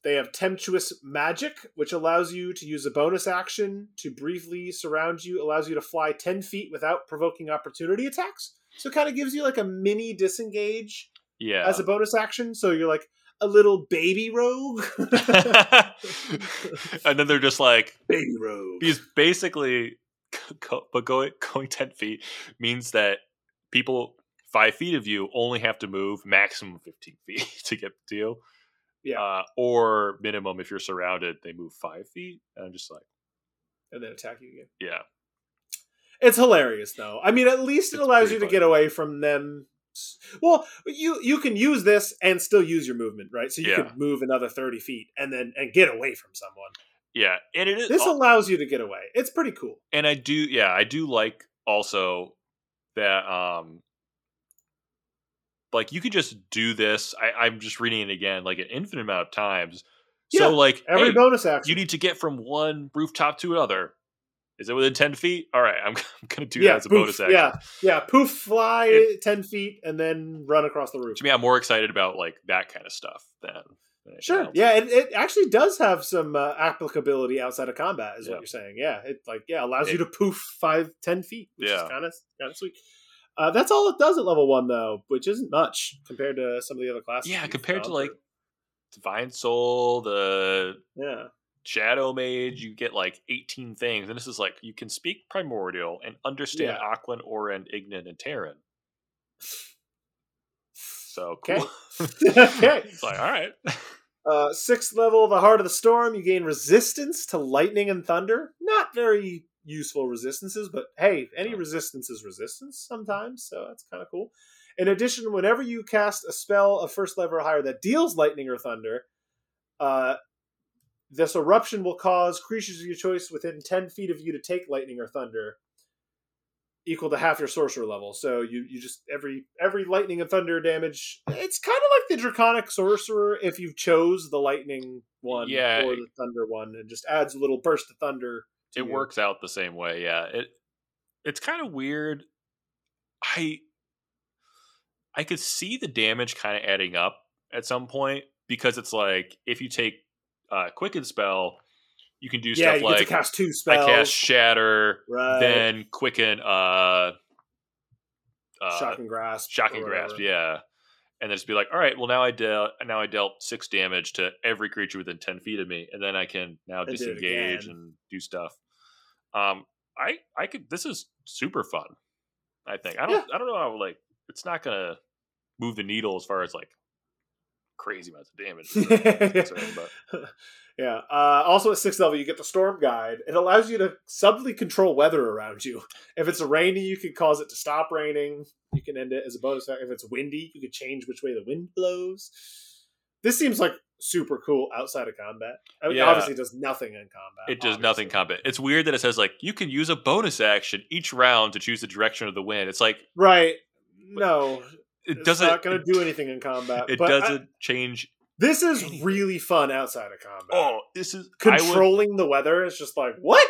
They have Tempestuous Magic, which allows you to use a bonus action to briefly surround you, allows you to fly 10 feet without provoking opportunity attacks. So it kind of gives you like a mini disengage yeah as a bonus action. So you're like a little baby rogue. and then they're just like baby rogue. He's basically go, but going going 10 feet means that people five feet of you only have to move maximum 15 feet to get to you Yeah. uh, or minimum if you're surrounded they move five feet and i'm just like And then attack you again. yeah It's hilarious, though. I mean, at least it It's allows you to funny. get away from them. Well, you you can use this and still use your movement, right? So you Yeah. could move another thirty feet and then and get away from someone. Yeah and it is This al- allows you to get away. It's pretty cool. and i do yeah i do like also that um like you could just do this I, i'm just reading it again like an infinite amount of times Yeah, so like Every hey, bonus action. you need to get from one rooftop to another. Is it within ten feet? All right, I'm, I'm gonna do yeah, that as a poof, bonus action. Yeah, yeah. Poof, fly It- ten feet and then run across the roof. To me, I'm more excited about like that kind of stuff than. Sure. Yeah, it, it actually does have some uh, applicability outside of combat, is Yeah. what you're saying. Yeah, it like yeah allows you to poof five, ten feet, which Yeah. is kind of kind of sweet. Uh, that's all it does at level one, though, which isn't much compared to some of the other classes. Yeah, compared to like. Divine Soul, the yeah, Shadow Mage, you get like 18 things, and this is like you can speak Primordial and understand Yeah. Aquan, Auran, Ignan, and Terran. So Okay. cool. okay. it's like all right. Uh, sixth level, the Heart of the Storm. You gain resistance to lightning and thunder. Not very useful resistances, but hey, any resistance is resistance sometimes, so that's kind of cool. In addition, whenever you cast a spell of first level or higher that deals lightning or thunder, uh, this eruption will cause creatures of your choice within 10 feet of you to take lightning or thunder equal to half your sorcerer level. So you, you just every every lightning and thunder damage. It's kind of like the draconic sorcerer if you chose the lightning one Yeah. or the thunder one, and just adds a little burst of thunder. to it you. works out the same way. Yeah, it it's kind of weird. I I could see the damage kind of adding up at some point because it's like if you take uh, quicken spell, you can do Yeah, stuff you like get to cast two I cast shatter, right. then quicken, uh, uh, shocking grasp. shocking grasp, whatever. yeah, and then just be like, all right, well now I dealt now I dealt six damage to every creature within ten feet of me, and then I can now And disengage again. and do stuff. Um, I I could this is super fun. I think I don't I don't know how like it's not gonna move the needle as far as like crazy amounts of damage. is concerned, but yeah. Uh, also at sixth level, you get the storm guide. It allows you to subtly control weather around you. If it's rainy, you can cause it to stop raining. You can end it as a bonus. If it's windy, you can change which way the wind blows. This seems like super cool outside of combat. I mean, Yeah. obviously, does nothing in combat. It does nothing combat. It's weird that it says like you can use a bonus action each round to choose the direction of the wind. It's like Right? No, it it's doesn't. not going to do anything in combat. It doesn't change. this is anything. really fun outside of combat. Oh, this is I would. controlling the weather is just like what?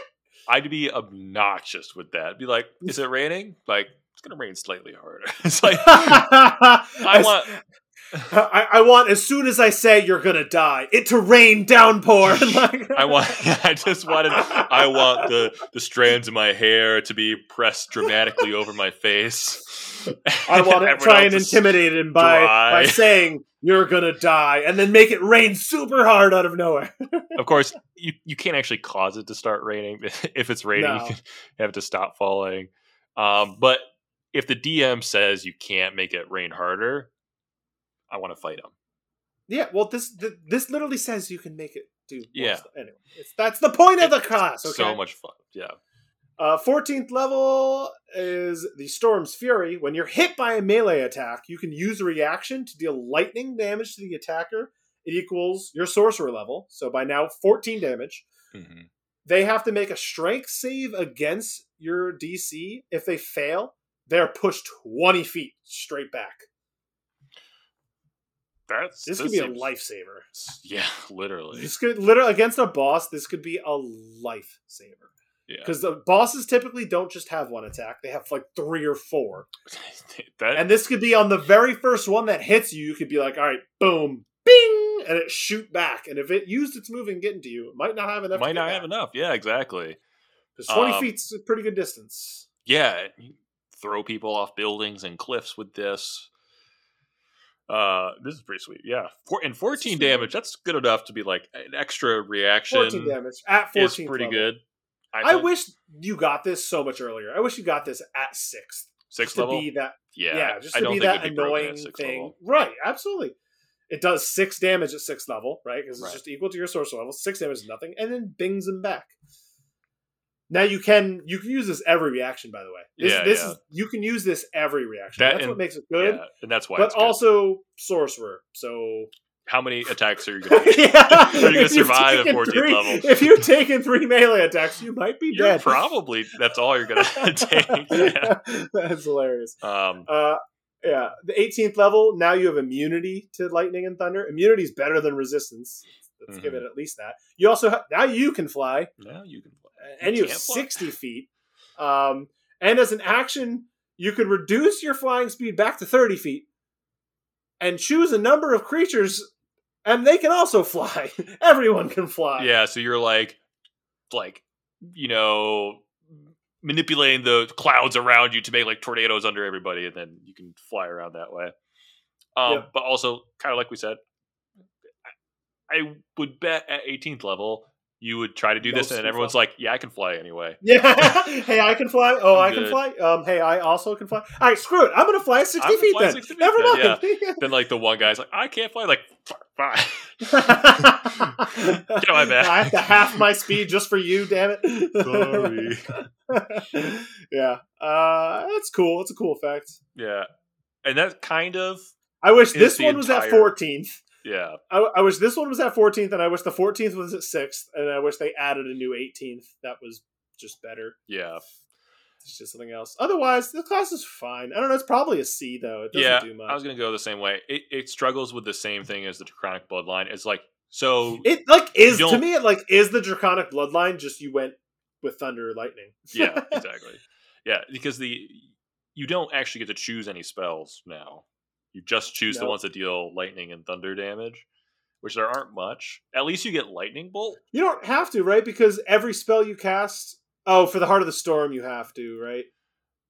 I'd be obnoxious with that. Be like, is it raining? Like it's gonna rain slightly harder. it's like I I want. I, I want as soon as I say you're gonna die, it to rain downpour. Like- I want. I just wanted. I want the the strands of my hair to be pressed dramatically over my face. I want to try and intimidate him by dry. by saying you're gonna die, and then make it rain super hard out of nowhere. Of course, you you can't actually cause it to start raining. if it's raining, No. you have to stop falling. Um, but if the DM says you can't make it rain harder, I want to fight him. Yeah, well, this th- this literally says you can make it do. Yeah. stuff. Anyway, it's, that's the point of the class. Okay. So much fun. Yeah. Uh, 14th level is the Storm's Fury. When you're hit by a melee attack, you can use a reaction to deal lightning damage to the attacker. It equals your sorcerer level, so by now 14 damage. hmm They have to make a strength save against your DC. If they fail, they're pushed 20 feet straight back. That's This that could be a lifesaver. Yeah, literally. This could literally against a boss. This could be a lifesaver Yeah. because the bosses typically don't just have one attack; they have like three or four. that And this could be on the very first one that hits you. You could be like, all right, boom, bing, and it shoot back. And if it used its move and getting to you, it might not have enough. might not have enough. Yeah, exactly. Because twenty Um, feet's a pretty good distance. Yeah, throw people off buildings and cliffs with this. Uh, this is pretty sweet. Yeah, Four, and fourteen Sweet. damage. That's good enough to be like an extra reaction. Fourteen damage at is fourteen. pretty good. I, think. wish you got this so much earlier. I wish you got this at sixth. sixth to be that yeah, yeah, just I to don't be think that be annoying thing. level. Right, absolutely. It does six damage at sixth level, right? Because Right. it's just equal to your sorcerer level. Six damage is nothing, and then bings him back. Now you can you can use this every reaction. By the way, this, Yeah, this yeah. is you can use this every reaction. That That's and- what makes it good. Yeah, and that's why. but also sorcerer. So how many attacks are you going to? yeah, Are you gonna survive at taken 14th three- level? If you've taken three melee attacks, you might be You're dead. probably that's all you're going to take. Yeah. That's hilarious. Um, Uh, yeah, the 18th level. Now you have immunity to lightning and thunder. Immunity is better than resistance. Let's Mm-hmm. give it at least that. You also ha- now you can fly, Now you can and you have fly. sixty feet. Um, and as an action, you could reduce your flying speed back to thirty feet, and choose a number of creatures, and they can also fly. Everyone can fly. Yeah, so you're like, like, you know, manipulating the clouds around you to make like tornadoes under everybody, and then you can fly around that way. Um, Yep. But also, kind of like we said, I would bet at 18th level you would try to do this, and everyone's fly. like, "Yeah, I can fly anyway." Yeah. hey, I can fly. Oh, I can Good. fly. Um, hey, I also can fly. All right, screw it. I'm gonna fly 60 feet fly then. 60 feet Never then, mind. Then like the one guy's like, "I can't fly." Like, fine. Get my back. I have to half my speed just for you. Damn it. Sorry. yeah. Uh, that's cool. It's a cool effect. yeah, and that kind of I wish this one was at 14th. Yeah. I, I wish this one was at 14th, and I wish the 14th was at 6th, and I wish they added a new 18th. That was just better. Yeah, It's just something else. Otherwise, the class is fine. I don't know. It's probably a C though. It doesn't yeah. do much. I was gonna go the same way. It, it struggles with the same thing as the Draconic Bloodline. It's like so. It like is to me. It like is the draconic bloodline. Just you went with thunder or lightning. yeah, exactly. Yeah, because the you don't actually get to choose any spells now. You just choose the ones that deal lightning and thunder damage, which there aren't much. At least you get lightning bolt. you don't have to, right? Because every spell you cast. Oh, for the heart of the storm, you have to, right?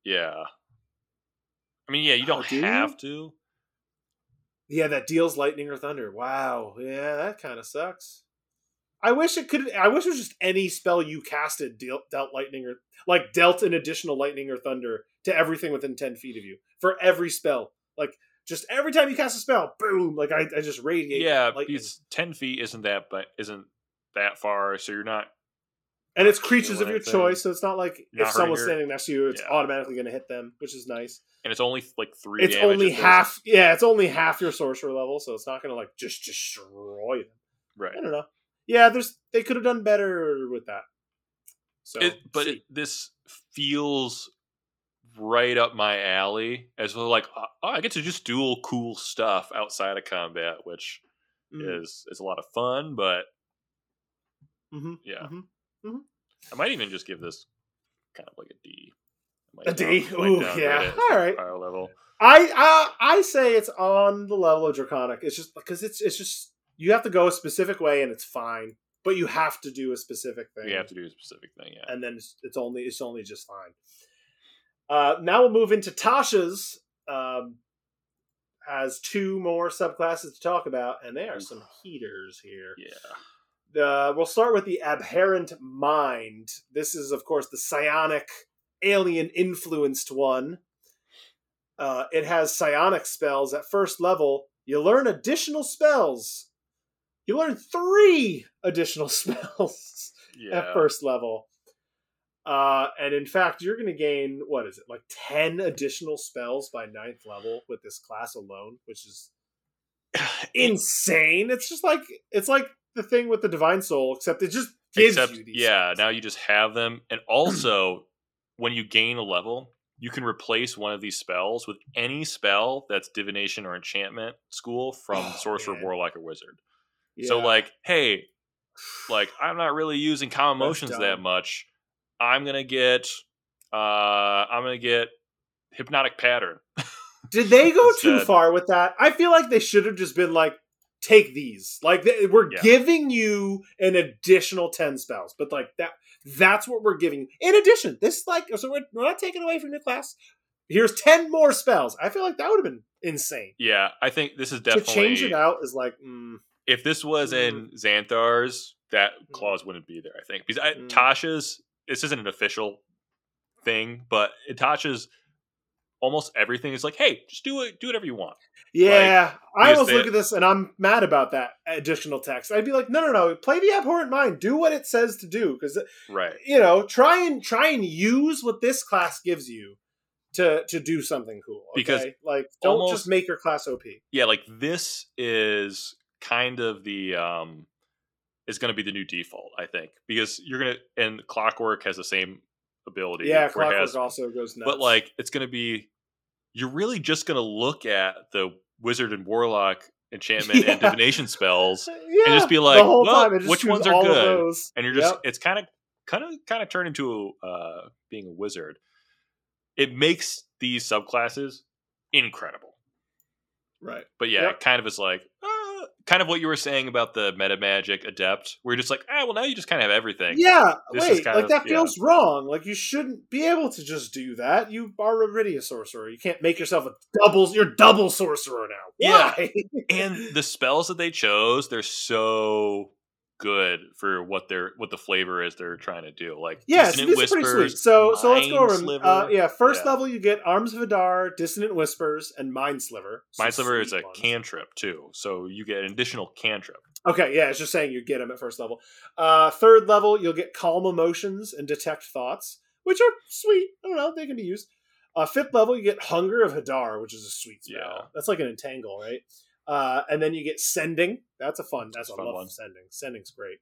Yeah. I mean, yeah, you Oh, don't do you? have to. Yeah, that deals lightning or thunder. Wow. Yeah, that kind of sucks. I wish it could. I wish it was just any spell you casted dealt, dealt lightning or like dealt an additional lightning or thunder to everything within ten feet of you for every spell. Like just every time you cast a spell, boom! Like I, I just radiate. Yeah, lightning. because ten feet isn't that, but isn't that far. So you're not. and it's creatures of your anything. choice, so it's not like You're if not someone's standing next to you, it's Yeah. automatically going to hit them, which is nice. And it's only like three. It's only half. Yeah, it's only half your sorcerer level, so it's not going to like just destroy them. Right. I don't know. Yeah, there's they could have done better with that. So, It, but it, this feels right up my alley as well. Like, oh, I get to just do all cool stuff outside of combat, which Mm, is is a lot of fun. But mhm, yeah, mhm. I might even just give this kind of like a D. A D? down- Ooh, yeah. All right. level. I, I I say it's on the level of draconic. It's just because it's it's just you have to go a specific way and it's fine, but you have to do a specific thing. You have to do a specific thing. Yeah. and then it's, it's only it's only just fine. Uh, now we'll move into Tasha's. Um, has two more subclasses to talk about, and they are some heaters here. yeah. The we'll start with the Abhorrent Mind. This is, of course, the psionic alien influenced one. Uh, it has psionic spells at first level. You learn additional spells. You learn three additional spells Yeah. at first level. Uh, and in fact, you're going to gain what is it like ten additional spells by ninth level with this class alone, which is insane. It's just like it's like the thing with the divine soul, except it just gives Except, you these. yeah, spells. now you just have them. And also, when you gain a level, you can replace one of these spells with any spell that's divination or enchantment school from Oh, sorcerer, man. warlock, or wizard. So, like, hey, like I'm not really using common That's motions that much. I'm gonna get, uh, I'm gonna get hypnotic pattern. did they go too far with that? I feel like they should have just been like, take these. Like they, we're Yeah. giving you an additional ten spells, but like that. That's what we're giving. In addition, this like so we're, we're not taking away from your class. Here's ten more spells. I feel like that would have been insane. Yeah, I think this is definitely to change it out is like, mm, if this was in Xanathar's, that clause wouldn't be there. I think because I, Mm. Tasha's. This isn't an official thing, but in Tasha's almost everything is like, hey, just do it, do whatever you want. yeah. I because almost look at this and I'm mad about that additional text. I'd be like, no, no, no. Play the abhorrent mind. Do what it says to do because Right. you know try and try and use what this class gives you to to do something cool. Okay? Because like don't almost- just make your class OP. Yeah, like this is kind of the um is going to be the new default, I think, because you're gonna and Clockwork has the same ability. Yeah, clockwork has- also goes nuts. but like it's going to be you're really just going to look at the wizard and warlock enchantment Yeah. and divination spells, yeah, and just be like, well, which ones are good? and you're just Yep. it's kind of kind of kind of turned into uh being a wizard. It makes these subclasses incredible. right. But yeah, Yep. it kind of is like uh, kind of what you were saying about the meta magic adept. Where you're just like, ah, well, now you just kind of have everything. Yeah, This wait, like of- that yeah. feels wrong. Like you shouldn't be able to just do that. You are already a sorcerer. You can't make yourself a double. You're double sorcerer now. Yeah. And the spells that they chose, they're so good for what they're what the flavor is they're trying to do. Like yeah, Dissonant are pretty sweet. So, so let's go over. over. 'em. Sliver. Uh, yeah, first Yeah. level you get Arms of Hadar, Dissonant Whispers, and Mind Sliver. Some Mind Sliver is a ones. cantrip too, so you get an additional cantrip. Okay, yeah, it's just saying you get them at first level. Uh, third level you'll get Calm Emotions and Detect Thoughts, which are sweet. I don't know, they can be used. Uh, fifth level you get Hunger of Hadar, which is a sweet spell. Yeah. That's like an entangle, right? Uh, and then you get Sending. That's a fun. That's That's a fun love one. Sending. Sending's great.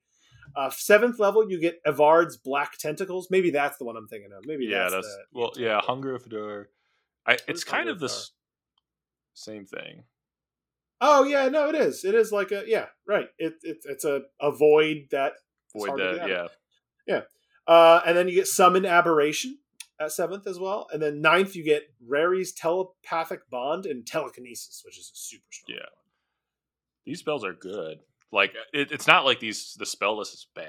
Uh, seventh level you get Evard's Black Tentacles. Maybe that's the one I'm thinking of. Maybe yeah, that's, that's the, well, yeah. Hunger of Hadar. I, it's kind of of the s- same thing. Oh yeah, no, it is. It is like a yeah, right. It, it it's a, a void that Void that, yeah yeah. Uh, and then you get Summon Aberration at seventh as well. And then ninth, you get Rary's Telepathic Bond and Telekinesis, which is a super strong. Yeah. These spells are good. Like it, it's not like these the spell list is bad,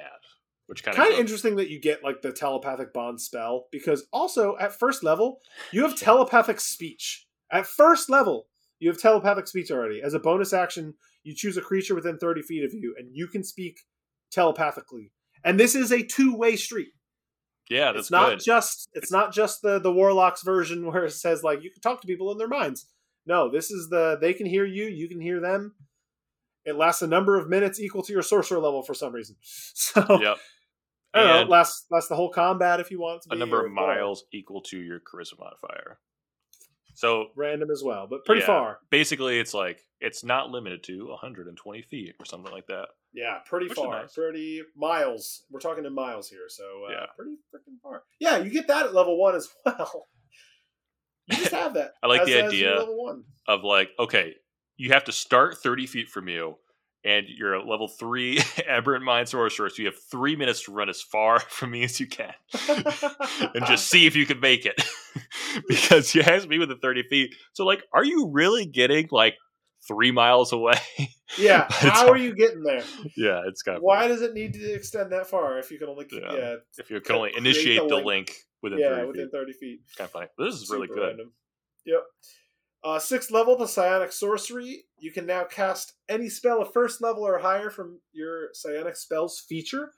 which kind, Kind of of interesting that you get like the Telepathic Bond spell because also at first level, you have Telepathic Speech. At first level, you have Telepathic Speech already. As a bonus action, you choose a creature within 30 feet of you and you can speak telepathically. And this is a two way street. Yeah, that's it's not good. just it's, not just the the warlocks version where it says like you can talk to people in their minds no this is the they can hear you you can hear them it lasts a number of minutes equal to your sorcerer level for some reason so yep. i don't know And- lasts lasts the whole combat if you want to A number of whatever. miles equal to your charisma modifier. So random as well but pretty Yeah. far basically, it's like it's not limited to 120 feet or something like that. yeah pretty Which far nice. pretty miles we're talking in miles here so uh, Yeah. pretty freaking far yeah you get that at level one as well you just have that I like as- the idea Of like, okay, you have to start 30 feet from you, and you're a level three aberrant mind sorcerer, so you have three minutes to run as far from me as you can, and just see if you can make it. because you has to be within 30 feet. So, like, are you really getting like three miles away? yeah how are you getting there yeah, it's kind of Why does it need to extend that far if you can only Yeah. yeah if you can only initiate the link? link, within yeah 30 within feet. thirty feet? Kind of funny. This is really good. Random. Yep. Uh, sixth level, the Psionic Sorcery. You can now cast any spell of first level or higher from your Psionic Spells feature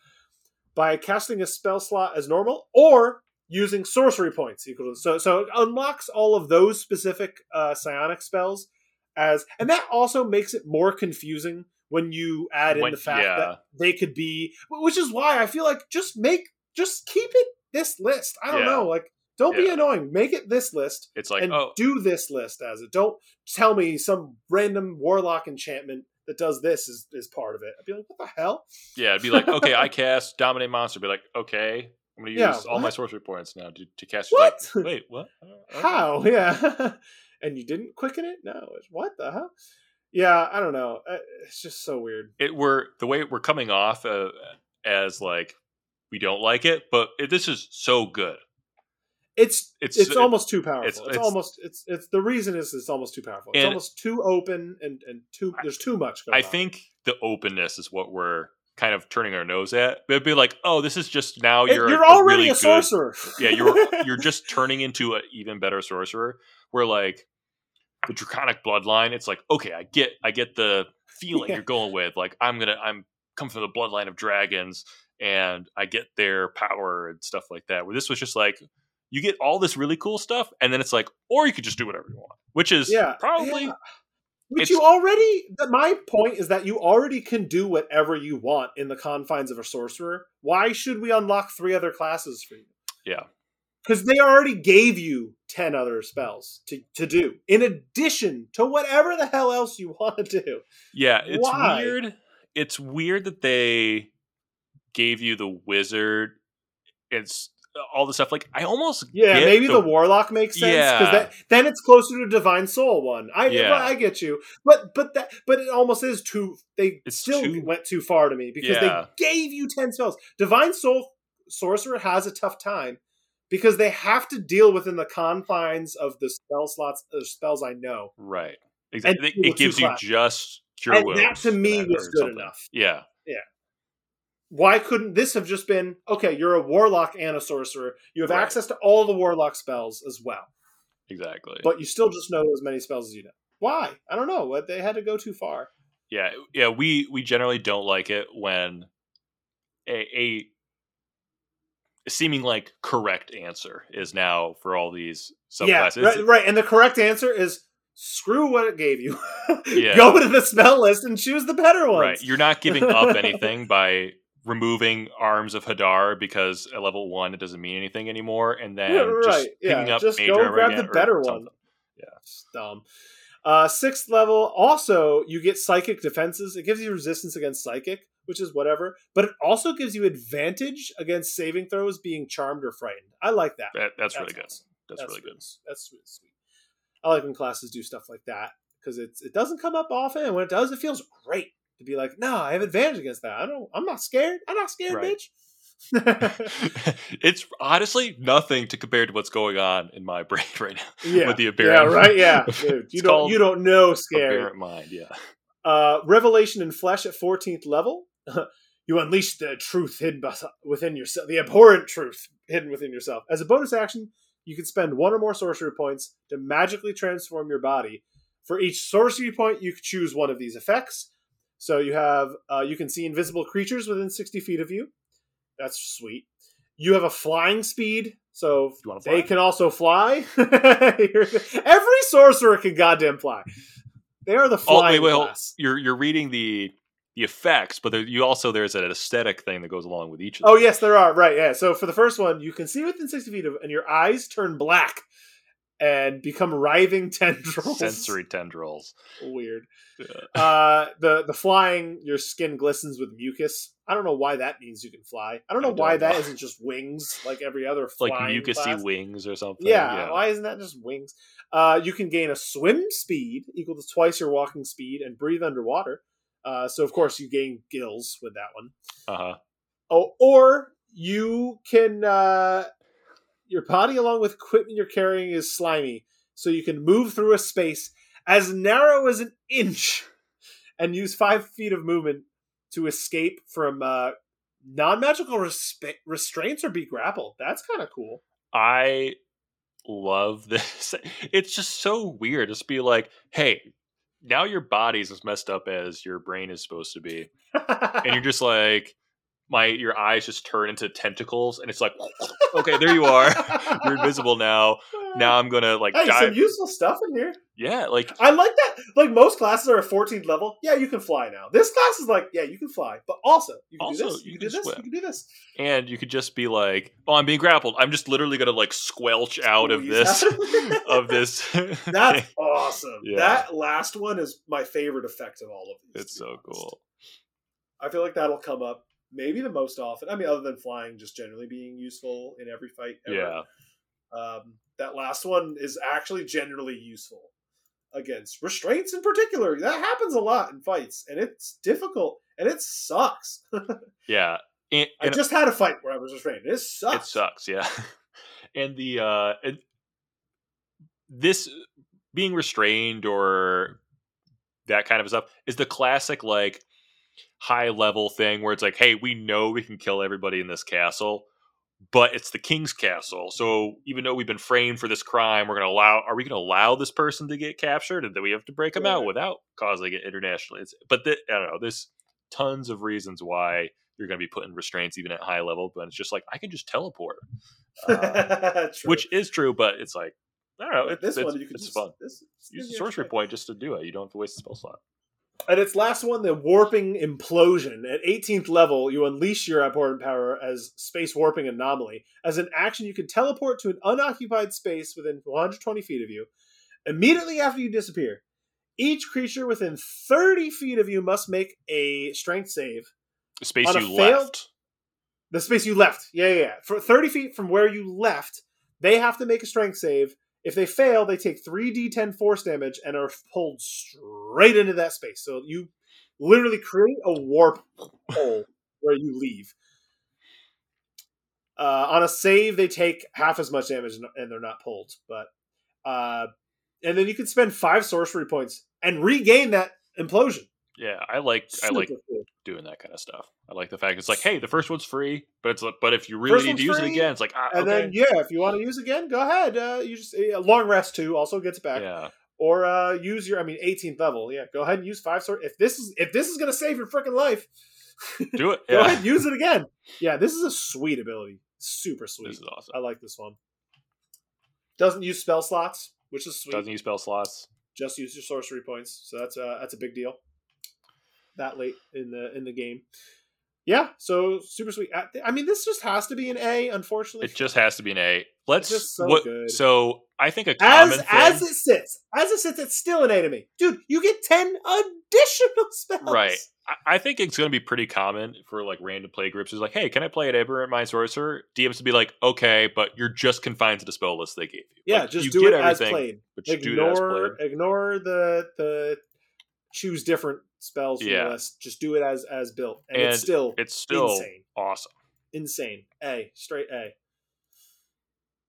by casting a spell slot as normal or using sorcery points equal to so so it unlocks all of those specific uh, psionic spells as and that also makes it more confusing when you add in When- the fact yeah. that they could be which is why i feel like just make just keep it this list i don't Yeah. know like don't be annoying make it this list It's like, and oh, do this list as it don't tell me some random warlock enchantment that does this is, is part of it i'd be like what the hell yeah, I'd be like, okay, I cast Dominate Monster. Be like, okay, I'm going to use Yeah, all my what? sorcery points now to, to cast. She's like, What? Wait, what? Uh. How? Yeah. And you didn't quicken it? No. It's- What the hell? Yeah, I don't know. Uh, It's just so weird. It we're the way we're coming off uh, as like we don't like it, but it, this is so good. It's It's it's, it- almost too powerful. it's- It's, it's- almost it's it's the reason is it's almost too powerful. It's almost too open and and too there's too much going I on. think the openness is what we're kind of turning our nose at. It'd be like, oh, this is just now you're you're, a, already really a good- sorcerer. yeah, you're you're just turning into an even better sorcerer. Where like the draconic bloodline, it's like okay, I get I get the feeling Yeah. you're going with. Like I'm gonna I'm come from the bloodline of dragons, and I get their power and stuff like that. Where this was just like you get all this really cool stuff, and then it's like, or you could just do whatever you want, which is Yeah, probably yeah. Which you already. My point is that you already can do whatever you want in the confines of a sorcerer. Why should we unlock three other classes for you? yeah. Because they already gave you 10 other spells to, to do in addition to whatever the hell else you want to do Yeah, it's Why? weird. It's weird that they gave you the wizard. It's all the stuff. Like I almost Yeah, maybe the, warlock makes sense because Yeah. then it's closer to divine soul one. I Yeah. I get you, but but that but it almost is too. They It's still too- went too far to me because Yeah. they gave you ten spells. Divine soul sorcerer has a tough time because they have to deal within the confines of the spell slots, the spells I know, right. Exactly. It, gives you classes. just cure and wounds. that to me was good something. enough. Yeah. Yeah. Why couldn't this have just been okay? You're a warlock and a sorcerer. You have Right. access to all the warlock spells as well. Exactly. but you still just know as many spells as you know. Why? I don't know. What they had to go too far. yeah, yeah. We we generally don't like it when a, a seeming like correct answer is now for all these Yeah, subclasses. right, right. And the correct answer is screw what it gave you. Yeah. Go to the spell list and choose the better ones. Right. You're not giving up anything by removing arms of Hadar because at level one it doesn't mean anything anymore, and then Yeah, just picking Yeah, up just Major go grab the better one. something. It's dumb. Uh, sixth level. Also, you get psychic defenses. It gives you resistance against psychic, which is whatever. But it also gives you advantage against saving throws being charmed or frightened. I like that. That, that's, really good. awesome. That's, really good. That's really sweet. I like when classes do stuff like that because it's it doesn't come up often, and when it does, it feels great to be like, "No, I have advantage against that. I don't. I'm not scared. I'm not scared, Right. bitch." it's honestly nothing to compare to what's going on in my brain right now yeah, with the yeah, right, yeah. Dude, you don't you don't know scary. aberrant mind. Yeah, Uh, Revelation in flesh at 14th level. you unleash the truth hidden within yourself, the abhorrent truth hidden within yourself. As a bonus action, you can spend one or more sorcery points to magically transform your body. For each sorcery point, you can choose one of these effects. So you have uh, you can see invisible creatures within 60 feet of you. That's sweet. You have a flying speed, so you want to they can also fly. Every sorcerer can goddamn fly. They are the Oh, flying wait, wait, class. you're you're reading the the effects, but there, you also there's an aesthetic thing that goes along with each of them. Oh yes, there are. Right, yeah. So for the first one, you can see within sixty feet of, and your eyes turn black and become writhing tendrils. sensory tendrils. weird. Yeah. Uh, the the flying, your skin glistens with mucus. I don't know why that means you can fly. I don't know I why don't that know. isn't just wings like every other like flying mucousy class. wings or something. Yeah, why isn't that just wings? Uh, you can gain a swim speed equal to twice your walking speed and breathe underwater. Uh, so of course you gain gills with that one. Uh huh. Oh, or you can uh your body along with equipment you're carrying is slimy, so you can move through a space as narrow as an inch and use five feet of movement to escape from uh non-magical respe- restraints or be grappled. That's kind of cool. I love this. It's just so weird. Just be like, hey, now your body's as messed up as your brain is supposed to be, and you're just like, my your eyes just turn into tentacles, and it's like, okay, there you are. You're invisible now. Now I'm gonna like Hey, some useful stuff in here. Yeah, like I like that. Like most classes are at 14th level. Yeah, you can fly now. This class is like, yeah, you can fly, but also you can do this, you, you can do can this, you can do this. and you could just be like, oh, I'm being grappled. I'm just literally gonna like squelch out of Squeeze this of this. That's awesome. Yeah. That last one is my favorite effect of all of these. It's so honest. cool. I feel like that'll come up maybe the most often. I mean, other than flying, just generally being useful in every fight. Ever. Yeah. Um, that last one is actually generally useful against restraints in particular. That happens a lot in fights, and it's difficult and it sucks. Yeah. And, I just had a fight where I was restrained. It sucks. it sucks, yeah. and the uh and this being restrained or that kind of stuff is the classic like high level thing where it's like, hey, we know we can kill everybody in this castle, but it's the king's castle. So even though we've been framed for this crime, we're gonna allow are we gonna allow this person to get captured and then we have to break them out without causing it internationally? It's, but the, I don't know, there's tons of reasons why you're gonna be put in restraints even at high level, but it's just like I can just teleport. Uh, which is true, but it's like I don't know. It's, this it's, one you can it's just, fun. This, Use a sorcery point just to do it. You don't have to waste a spell slot. And its last one, the warping implosion. At 18th level, you unleash your abhorrent power as space warping anomaly. As an action, you can teleport to an unoccupied space within 120 feet of you. Immediately after you disappear, each creature within 30 feet of you must make a strength save. The space you failed- left. The space you left. Yeah, yeah, yeah. For 30 feet from where you left, they have to make a strength save. If they fail, they take 3d10 force damage and are pulled straight into that space. So you literally create a warp hole where you leave. Uh, on a save, they take half as much damage and they're not pulled. But uh, and then you can spend five sorcery points and regain that implosion. Yeah, I like I like cool. doing that kind of stuff. I like the fact it's like, hey, the first one's free, but it's like, but if you really need to use free, it again, it's like, ah, and okay. then yeah, if you want to use it again, go ahead. Uh, you just uh, long rest too also gets back. Yeah. Or uh, use your, I mean, 18th level. Yeah, go ahead and use five sword. If this is if this is gonna save your freaking life, do it. go yeah. ahead, use it again. Yeah, this is a sweet ability. Super sweet. This is awesome. I like this one. Doesn't use spell slots, which is sweet. Doesn't use spell slots. Just use your sorcery points. So that's uh that's a big deal that late in the in the game. Yeah, so super sweet. I mean, this just has to be an A. Unfortunately, it just has to be an A. Let's so what, good. So I think a common as thing, as it sits, as it sits, it's still an A to me, dude. You get ten additional spells. Right. I, I think it's going to be pretty common for like random play groups. Is like, hey, can I play an Aberrant Mind Sorcerer? DMs to be like, okay, but you're just confined to the spell list they gave you. Yeah, like, just you do it as played. But ignore ignore the the choose different spells from yeah. the list. Just do it as as built, and, and it's still it's still insane, awesome, insane. A straight A.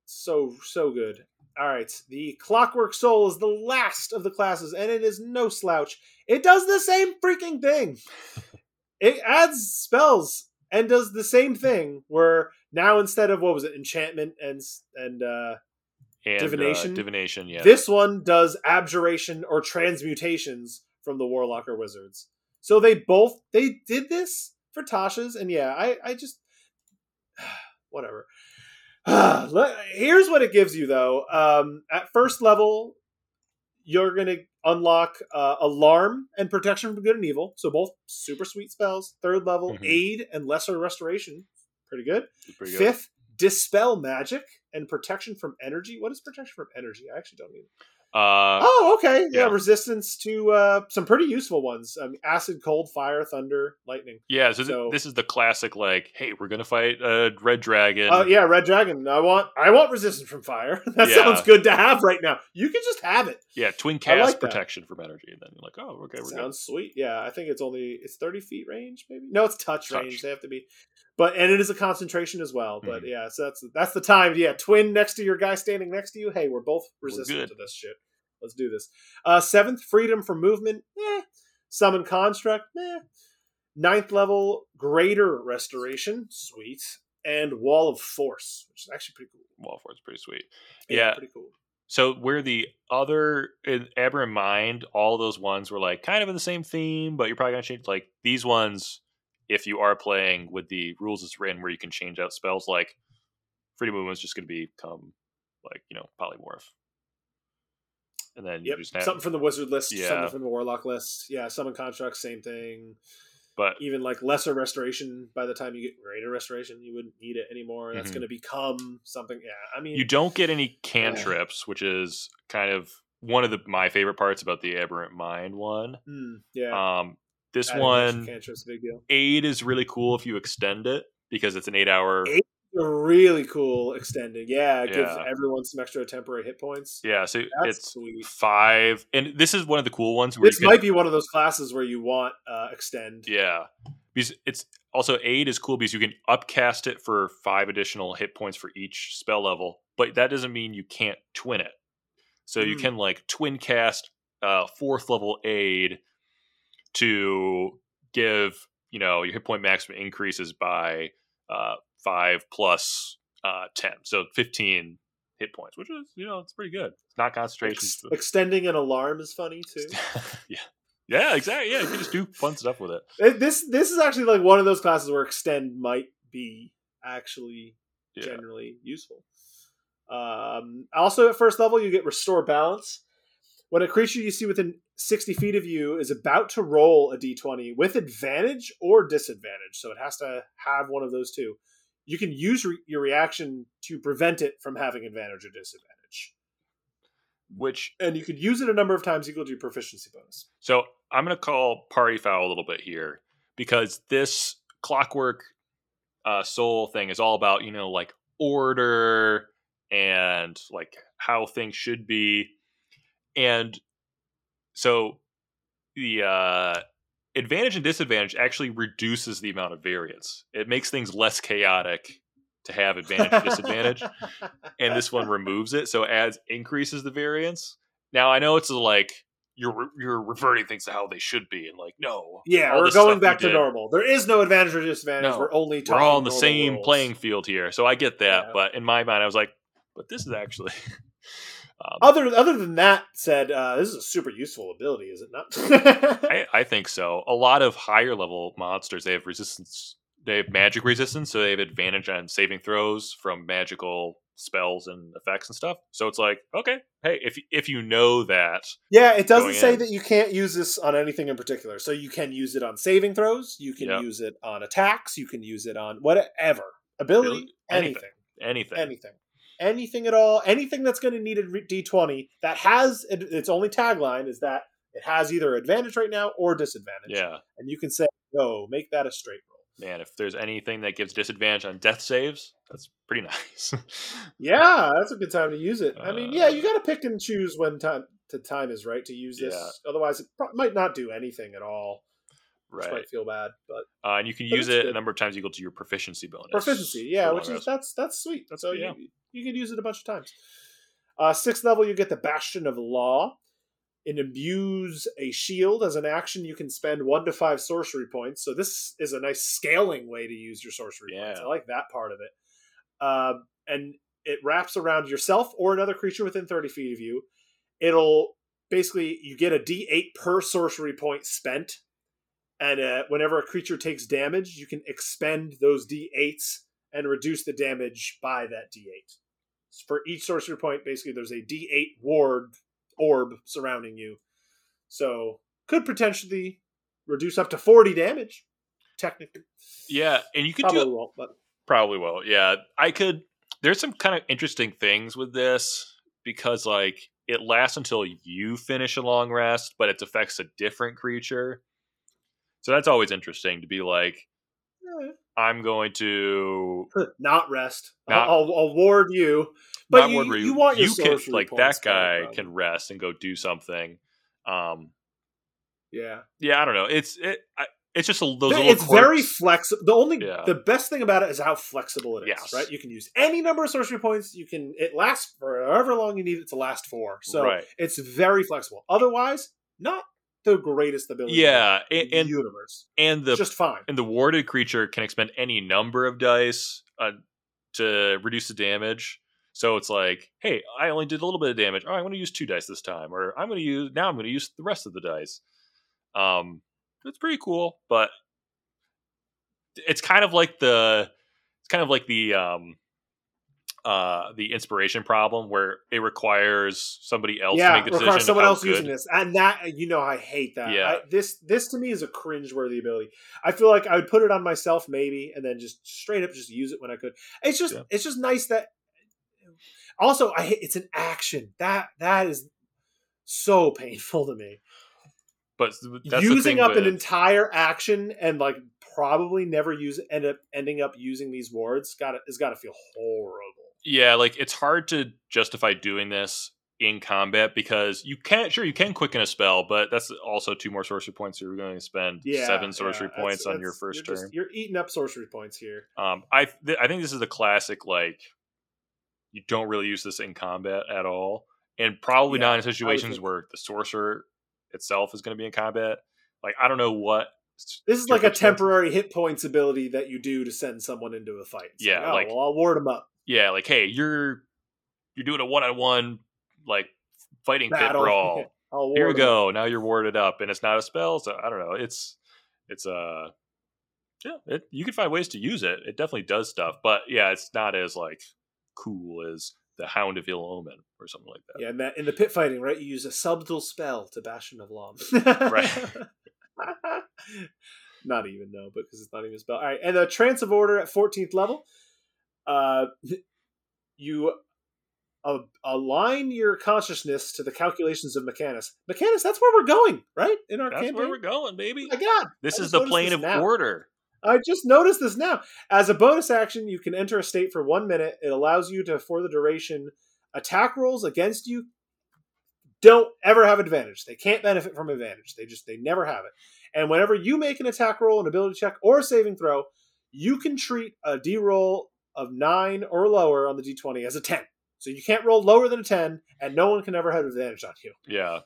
So so good. All right, the Clockwork Soul is the last of the classes, and it is no slouch. It does the same freaking thing. it adds spells and does the same thing. Where now instead of what was it, enchantment and and uh, and, divination, uh, divination, yeah. This one does abjuration or transmutations from the Warlock or Wizards. So they both they did this for Tasha's, and yeah, I I just whatever. Here's what it gives you though. Um, at first level, you're gonna unlock uh, alarm and protection from good and evil. So both super sweet spells. Third level, mm-hmm. aid and lesser restoration. Pretty good. Pretty good. Fifth, dispel magic and protection from energy. What is protection from energy? I actually don't even. Uh, oh, okay. Yeah. yeah. resistance to uh, some pretty useful ones: um, acid, cold, fire, thunder, lightning. Yeah, so, so, this is the classic. Like, hey, we're gonna fight a red dragon. Oh uh, yeah, red dragon. I want, I want resistance from fire. that yeah. sounds good to have right now. You can just have it. Yeah, twin cast like protection from energy, and then you're like, oh, okay, we're sounds good. sweet. Yeah, I think it's only it's thirty feet range, maybe. No, it's touch, touch. range. They have to be, but and it is a concentration as well. But mm. yeah, so that's that's the time. Yeah, twin next to your guy standing next to you. Hey, we're both resistant we're to this shit. Let's do this. Uh, seventh, freedom from movement. Eh. Summon construct. Eh. Ninth level, greater restoration. Sweet. And wall of force, which is actually pretty cool. Wall of force, pretty sweet. Yeah, yeah. pretty cool. So where the other in Aberrant Mind, all those ones were like kind of in the same theme, but you're probably gonna change like these ones. If you are playing with the rules it's written, where you can change out spells, like freedom movement is just going to become like you know polymorph and then yep. you just have, something from the wizard list, yeah. something from the warlock list. Yeah, summon construct, same thing. But even like lesser restoration, by the time you get greater restoration, you wouldn't need it anymore. That's mm-hmm. going to become something. Yeah, I mean, you don't get any cantrips, yeah. which is kind of one of the my favorite parts about the aberrant mind one. Mm, yeah. Um, this Adding one, cantrips, big deal. Aid is really cool if you extend it because it's an eight hour. Eight really cool extending. Yeah, it yeah. gives everyone some extra temporary hit points. Yeah, so That's it's sweet. five, and this is one of the cool ones. this might be one of those classes where you want uh, extend. Yeah, because it's also aid is cool because you can upcast it for five additional hit points for each spell level, but that doesn't mean you can't twin it. So mm. you hmm. can like twin cast uh, fourth level aid to give you know your hit point maximum increases by uh, five plus uh, ten, so fifteen hit points, which is you know it's pretty good. It's not concentration. Ex- extending an alarm is funny too. yeah. Yeah, exactly. Yeah, you can just do fun stuff with it. This this is actually like one of those classes where extend might be actually yeah. generally useful. Um, also, at first level, you get restore balance. When a creature you see within 60 feet of you is about to roll a d20 with advantage or disadvantage, so it has to have one of those two you can use re- your reaction to prevent it from having advantage or disadvantage. Which and you could use it a number of times equal to your proficiency bonus. So I'm going to call party foul a little bit here because this clockwork uh, soul thing is all about you know like order and like how things should be, and so the uh, advantage and disadvantage actually reduces the amount of variance. It makes things less chaotic to have advantage and disadvantage, and this one removes it, so it adds increases the variance. Now I know it's like you're you're reverting things to how they should be, and like no, Yeah, we're going stuff we back to normal. There is no advantage or disadvantage. No, we're only We're all on the same rules. playing field here, so I get that. Yeah. But in my mind, I was like, but this is actually. Um, Other other than that, said uh, this is a super useful ability, is it not? I, I think so. A lot of higher level monsters they have resistance. They have magic resistance, so they have advantage on saving throws from magical spells and effects and stuff. So it's like, okay, hey, if if you know that, yeah, it doesn't say in. that you can't use this on anything in particular. So you can use it on saving throws. You can Yep. use it on attacks. You can use it on whatever ability, anything, anything anything at all anything that's going to need a re- d20 that has its only tagline is that it has either advantage right now or disadvantage yeah, and you can say no make that a straight roll man. If there's anything that gives disadvantage on death saves, that's pretty nice. yeah that's a good time to use it i mean yeah Uh, you got to pick and choose when time the time is right to use this Yeah. otherwise it might not do anything at all which right, might feel bad but uh, and you can use it a number of times equal to your proficiency bonus. proficiency yeah which is that's that's sweet. That's- so yeah. you, you can use it a bunch of times. Uh sixth level you get the bastion of law. It imbues a shield. As an action you can spend one to five sorcery points. So this is a nice scaling way to use your sorcery points. I like that part of it. Um, and it wraps around yourself or another creature within 30 feet of you. It'll basically you get a d8 per sorcery point spent and uh, whenever a creature takes damage you can expend those d8s and reduce the damage by that d8 for each sorcery point basically there's a d8 ward orb surrounding you so could potentially reduce up to 40 damage technically Yeah, and you could probably do won't but Probably will. Yeah, I could. There's some kind of interesting things with this because, like, it lasts until you finish a long rest, but it affects a different creature. So that's always interesting to be like, I'm going to not rest Not- I'll, I'll award you but you, ward where you want your you can like that guy from. can rest and go do something. Um, yeah yeah, I don't know. It's it. I, it's just a, those little. it's very flexible. The only Yeah. the best thing about it is how flexible it is. Yes. Right, you can use any number of sorcery points. You can it lasts for however long you need it to last for. So right. it's very flexible. Otherwise, not the greatest ability. Yeah, in and the and, universe. and the just fine. and the warded creature can expend any number of dice uh, to reduce the damage. So it's like, hey, I only did a little bit of damage. Oh, I'm going to use two dice this time, or I'm going to use now. I'm going to use the rest of the dice. Um, it's pretty cool, but it's kind of like the it's kind of like the um uh the inspiration problem where it requires somebody else to yeah, make the decision requires someone else good. using this, and that you know I hate that. Yeah. I, this this to me is a cringe-worthy ability. I feel like I would put it on myself maybe, and then just straight up just use it when I could. It's just Yeah. it's just nice that. Also, I hate it's an action that that is so painful to me. But using up an entire action and like probably never use end up ending up using these wards got is got to feel horrible. Yeah, like it's hard to justify doing this in combat because you can't. Sure, you can quicken a spell, but that's also two more sorcery points. So you're going to spend Yeah, seven sorcery yeah, points that's- on your first you're turn. just- you're eating up sorcery points here. Um, I th- I think this is the classic like you don't really use this in combat at all, and probably Yeah, not in situations think- where the sorcerer itself is going to be in combat. Like I don't know what. This is like a temporary hit points ability that you do to send someone into a fight. It's Yeah, oh, like- well, I'll ward them up. Yeah, like hey, you're you're doing a one on one like fighting pit Battle. brawl. I'll here we go. Now you're warded up, and it's not a spell. So I don't know. It's it's uh yeah. It, you can find ways to use it. It definitely does stuff, but yeah, it's not as like cool as the Hound of Ill Omen or something like that. Yeah, and that in the pit fighting, right? You use a subtle spell to Bastion of Lom. Right. not even no, because it's not even a spell. All right, and the Trance of Order at 14th level, uh, you uh, align your consciousness to the calculations of Mechanus. Mechanus, that's where we're going, right? In our That's campaign. where we're going, baby. My God, This I is the plane of now. order. I just noticed this now. As a bonus action, you can enter a state for one minute. It allows you to, for the duration, attack rolls against you don't ever have advantage. They can't benefit from advantage. They just they never have it. And whenever you make an attack roll, an ability check, or a saving throw, you can treat a D roll of nine or lower on the D20 as a 10. So you can't roll lower than a 10, and no one can ever have advantage on you. Yeah.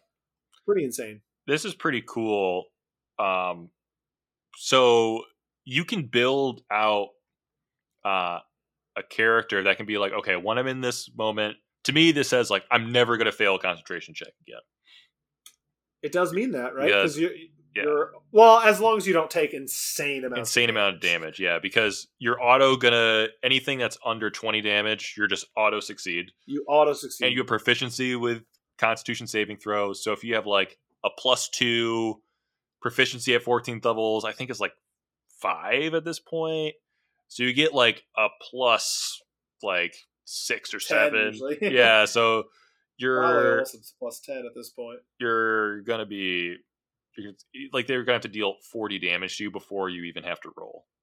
Pretty insane. This is pretty cool. Um, so you can build out uh, a character that can be like, okay, when I'm in this moment, to me, this says like I'm never going to fail a concentration check again. It does mean that, right? Yeah. Because you, Yeah. well, as long as you don't take insane amounts, Insane amount of damage, yeah, because you're auto gonna anything that's under 20 damage, you're just auto succeed. You auto succeed. and you have proficiency with constitution saving throws. So if you have like a plus two proficiency at 14th levels, I think it's like five at this point. So you get like a plus like six or 10 seven. usually. yeah, so you're plus ten at this point. you're gonna be you're, like they're gonna have to deal 40 damage to you before you even have to roll.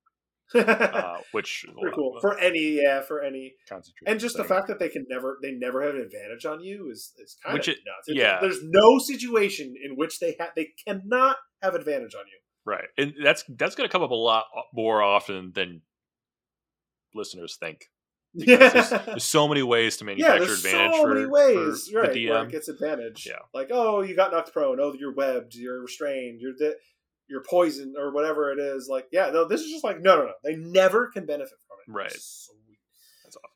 Uh, which Pretty cool for any, yeah, for any, concentration and just the fact that they can never, they never have an advantage on you is is kind Which of it- nuts. It's- yeah. there's no situation in which they have they cannot have advantage on you. Right, and that's that's going to come up a lot more often than listeners think. Yeah, There's so many ways to yeah. manufacture There's advantage so for, many ways, for right? the Where DM. it gets advantage. Yeah. like oh, you got knocked prone. Oh, you're webbed. You're restrained. You're di- you're poisoned or whatever it is. Like yeah, no, this is just like no, no, no. They never can benefit from it. Right. Sweet. That's awesome.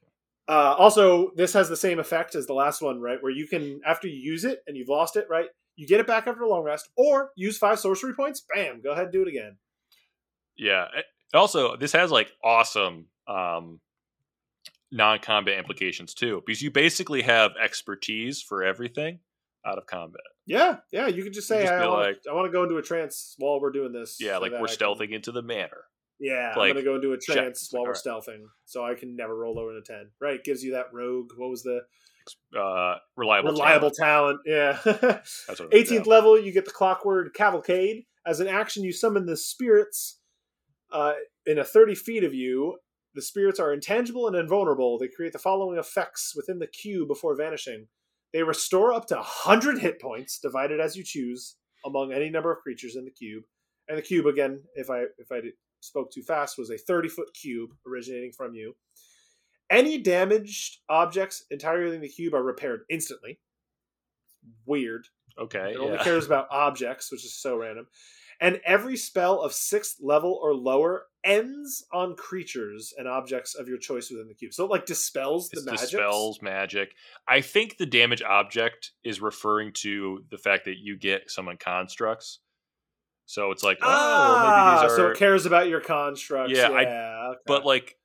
Uh, also, this has the same effect as the last one, right? Where you can, after you use it and you've lost it, right? You get it back after a long rest, or use five sorcery points. Bam! Go ahead and do it again. Yeah. Also, this has like awesome um, non-combat implications too, because you basically have expertise for everything out of combat. Yeah, yeah. You can just say, just I, want like- I want to go into a trance while we're doing this. Yeah, so like we're I can- stealthing into the manor. Yeah, like, I'm gonna go into a trance check. while we're Alright. stealthing, so I can never roll than a ten. Right? Gives you that rogue. What was the Uh, reliable. reliable talent. talent? Yeah. That's what 18th yeah. level, you get the Clockwork Cavalcade. As an action, you summon the spirits uh, in a 30 feet of you. The spirits are intangible and invulnerable. They create the following effects within the cube before vanishing. They restore up to 100 hit points, divided as you choose, among any number of creatures in the cube. And the cube, again, if I if I spoke too fast, was a 30 foot cube originating from you. Any damaged objects entirely in the cube are repaired instantly. Weird. Okay. It only cares about objects, which is so random. And every spell of sixth level or lower ends on creatures and objects of your choice within the cube. So it like dispels the magic. dispels magic. I think the damage object is referring to the fact that you get summon constructs. So it's like, oh, Ah, maybe these are. so it cares about your constructs. Yeah, Yeah, I- okay. but like,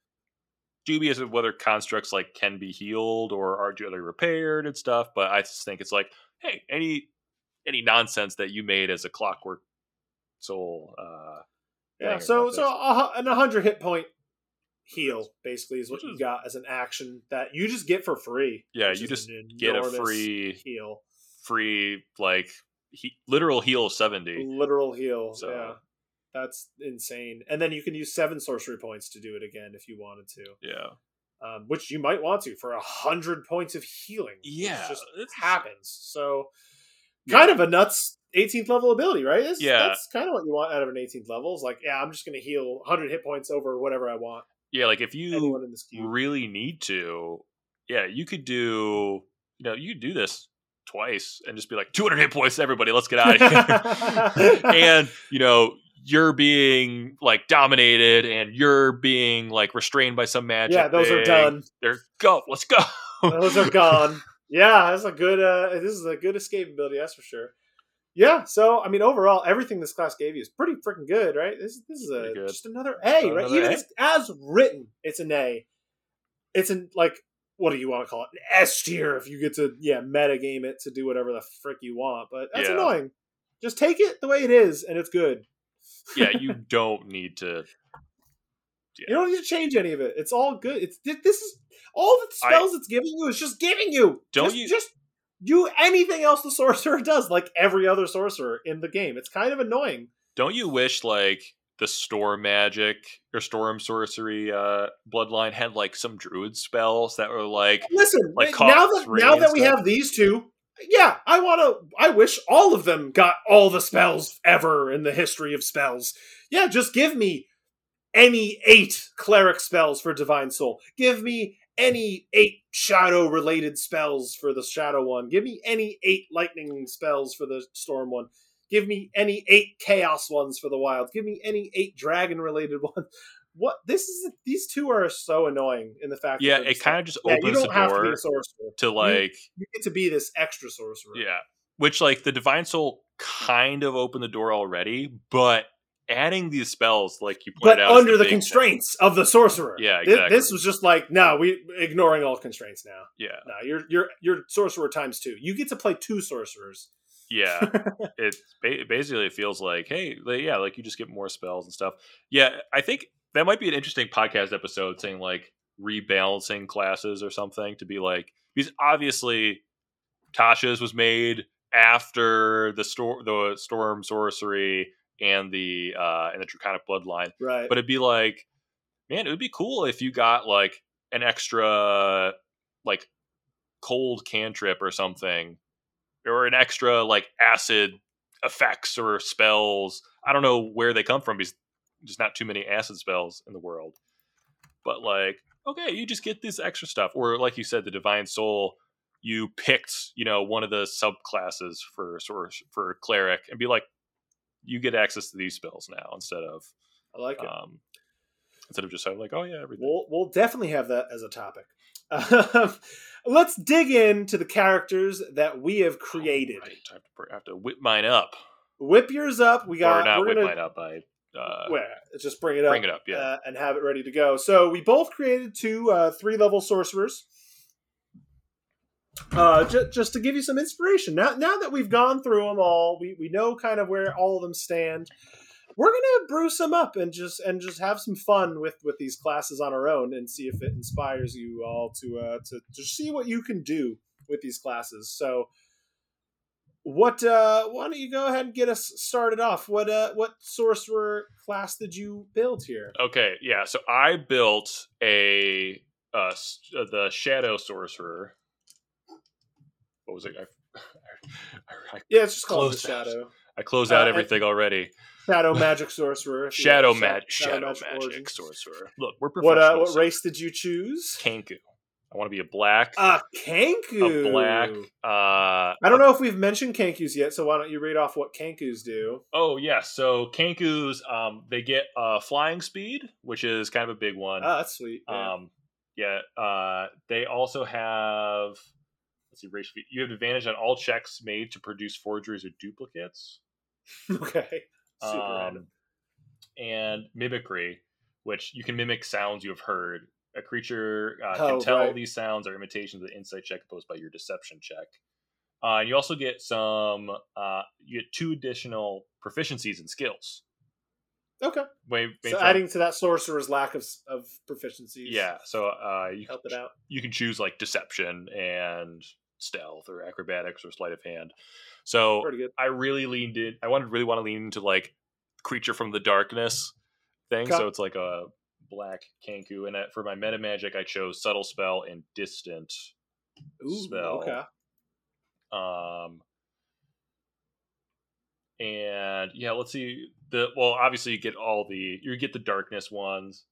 dubious of whether constructs like can be healed or are generally repaired and stuff. But I just think it's like, hey, any any nonsense that you made as a clockwork soul. Uh, yeah. So so a, an 100 hit point heal basically is what Which you is- got as an action that you just get for free. Yeah, you just get a free- heal, free like he, literal heal of seventy. literal heal. So- Yeah. That's insane. And then you can use seven sorcery points to do it again if you wanted to. Yeah, um, which you might want to for a hundred points of healing. Yeah, just happens. So, Yeah. kind of a nuts 18th level ability, right? It's- Yeah. that's kind of what you want out of an 18th level. Is like, yeah, I'm just going to heal 100 hit points over whatever I want. yeah. Like if you in this really need to, yeah, you could do. You know, you do this twice and just be like 200 hit points, everybody. Let's get out of here. and you know you're being like dominated and you're being like restrained by some magic yeah, those are done. they're go let's go Those are gone. Yeah, that's a good. Uh, this is a good escape ability, that's for sure. Yeah, so I mean, overall, everything this class gave you is pretty freaking good, right? This this is a just another A, right? Another Even A. as, as written, it's an A. It's an like what do you want to call it? An S tier if you get to yeah meta game it to do whatever the frick you want, but that's Yeah. annoying. Just take it the way it is, and it's good. yeah you don't need to You don't need to change any of it. It's all good. It's this is all the spells it's giving you is just giving you. Don't just, you- just do anything else the sorcerer does, like every other sorcerer in the game? It's kind of annoying. don't you wish like the storm magic or storm sorcery uh bloodline had like some druid spells that were like Listen, Like now that now that we stuff. have these two, yeah, I want to. I wish all of them got all the spells ever in the history of spells. Yeah, just give me any eight cleric spells for divine soul. Give me any eight shadow related spells for the shadow one. Give me any eight lightning spells for the storm one. Give me any eight chaos ones for the wild. Give me any eight dragon related ones. What this is? These two are so annoying in the fact. yeah it kind of just yeah, you opens don't the to door a to like You get to be this extra sorcerer. yeah which like the divine soul kind of opened the door already but adding these spells like you pointed but out under the big thing. constraints of the sorcerer. Yeah, exactly. This was just like, no, we ignoring all constraints now. yeah No, you're you're you're sorcerer times two. You get to play two sorcerers. yeah it ba- basically it feels like hey yeah like you just get more spells and stuff yeah i think that might be an interesting podcast episode saying like rebalancing classes or something to be like because obviously tasha's was made after the storm the storm sorcery and the uh and the draconic bloodline Right. but it'd be like man it would be cool if you got like an extra like cold cantrip or something or an extra like acid effects or spells i don't know where they come from because there's not too many acid spells in the world but like okay you just get this extra stuff or like you said the divine soul you picked you know one of the subclasses for sort for cleric and be like you get access to these spells now instead of I like it. um, instead of just having like, oh yeah, everything. We'll we'll definitely have that as a topic. Um, Let's dig into the characters that we have created. Right, I have to, I have to whip mine up, Whip yours up. We got. or not we're whip gonna mine up. I uh, Where? Just bring it up. bring it up. Yeah, uh, and have it ready to go. So we both created two uh, three level sorcerers. Uh, ju- just to give you some inspiration. Now, now that we've gone through them all, we, we know kind of where all of them stand. We're gonna brew some up and just and just have some fun with with these classes on our own and see if it inspires you all to uh to, to see what you can do with these classes. So, what uh why don't you go ahead and get us started off? What uh what sorcerer class did you build here? Okay, yeah. So I built a uh, the shadow sorcerer. What was it? I, I, Yeah, it's just called the out. shadow. I closed Uh, out and- everything already. Shadow magic sorcerer. Shadow will. Sha- magic, shadow magic origins. sorcerer. Look, we're What uh, what race did you choose? Kenku. I want to be a black. Uh Kenku. a black. Uh, I don't know if we've mentioned Kenkus yet, so why don't you read off what Kenkus do? Oh yeah, so Kenkus, um, they get uh, flying speed, which is kind of a big one. Ah, that's sweet. Yeah. Um, yeah. Uh, they also have. Let's see, race. You have advantage on all checks made to produce forgeries or duplicates. okay. Super random. Um, and mimicry, which you can mimic sounds you have heard. A creature uh, Oh, can tell right. these sounds are imitations of the insight check opposed by your deception check. Uh, and you also get some. Uh, you get two additional proficiencies and skills. Okay. So from- adding to that sorcerer's lack of of proficiencies. yeah. So uh, you Help it out. you can choose like deception and stealth or acrobatics or sleight of hand. So I really leaned in. I wanted really want to lean into like creature from the darkness thing. Okay. So it's like a black Kenku, and for my meta magic, I chose subtle spell and distant Ooh, spell. okay. Um, and yeah, let's see. The well, obviously you get all the you get the darkness ones.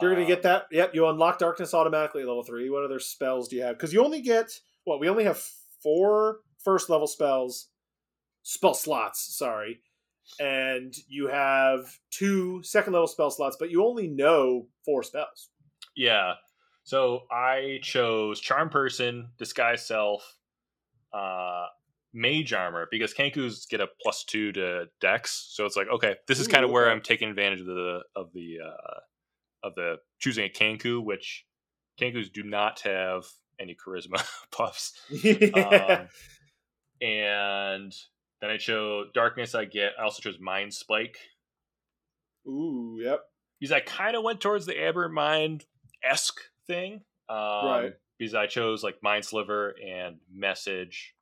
You're gonna Um, get that. Yep, you unlock darkness automatically at level three. What other spells do you have? Because you only get what? We only have four first level spells, spell slots. Sorry, and you have two second level spell slots, but you only know four spells. Yeah. So I chose Charm Person, Disguise Self, uh, Mage Armor because Kenkus get a plus two to Dex. So it's like, okay, this is Ooh, kind of where okay. I'm taking advantage of the of the uh, of the choosing a Kenku, which Kenkus do not have any charisma puffs. Um, and then I chose Darkness. I get. I also chose Mind Spike Ooh. Yep. because I kind of went towards the Aberrant Mind esque thing. Um, Right. Because I chose like Mind Sliver and Message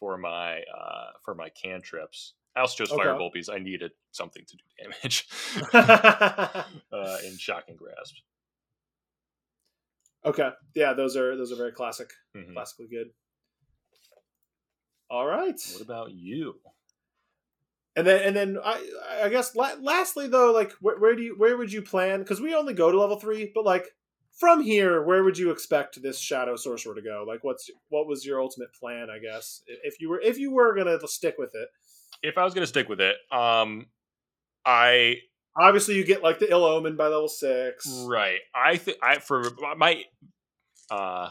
for my uh, for my cantrips. I also chose Okay. Firebolt because I needed something to do damage uh, in Shocking Grasp. Okay, yeah, those are those are very classic, Mhm. classically good. All right, What about you? and then and then I I guess la- lastly though, like where, where do you where would you plan? Because we only go to level three, but like from here, where would you expect this shadow sorcerer to go? Like, what's what was your ultimate plan? I guess if you were if you were gonna stick with it. If I was going to stick with it, um, I Obviously, you get like the ill omen by level six. right. I think I for my uh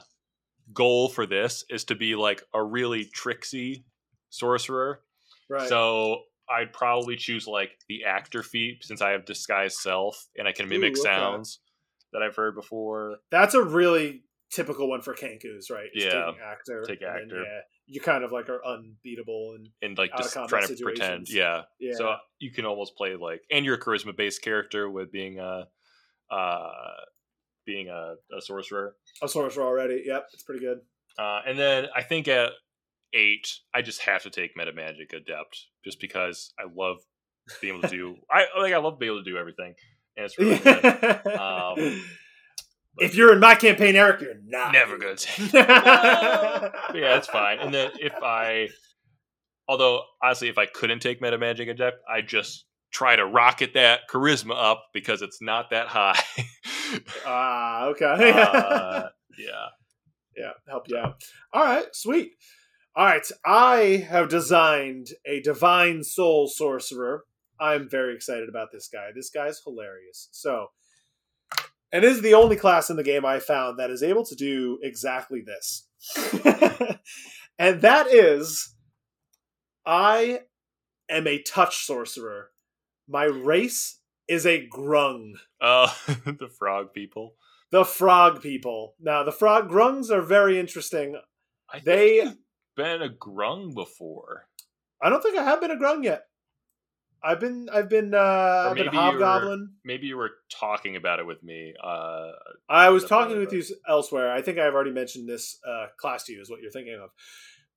goal for this is to be like a really tricksy sorcerer. Right. So I'd probably choose like the actor feat since I have disguise self and I can mimic Ooh, okay. sounds that I've heard before. That's a really typical one for Kenkus, right? Yeah. taking actor. Take and then, actor. yeah, you kind of like are unbeatable and And like just trying to pretend, yeah. yeah. So you can almost play like, and you're a charisma based character with being a, uh, being a, a sorcerer. a sorcerer already. Yep, it's pretty good. Uh, and then I think at eight, I just have to take Meta Magic Adept just because I love being able to do. I like I love being able to do everything, and it's really good. Um, if you're in my campaign, Eric, you're not. Never gonna take. yeah, But that's fine. And then if I, although honestly, if I couldn't take Meta Magic Adept, I just try to rocket that charisma up because it's not that high. Ah, okay. uh, yeah. yeah, help you out. All right, sweet. All right, I have designed a divine soul sorcerer. I'm very excited about this guy. This guy's hilarious. So, and is the only class in the game I found that is able to do exactly this. and that is I am a touch sorcerer. My race is a grung. Uh, the frog people. The frog people. Now, the frog grungs are very interesting. I They been a grung before. I don't think I have been a grung yet. I've been I've been uh I've been maybe you were- hobgoblin. Maybe you were talking about it with me. Uh, I was talking with you elsewhere. I think I've already mentioned this uh, class to you is what you're thinking of.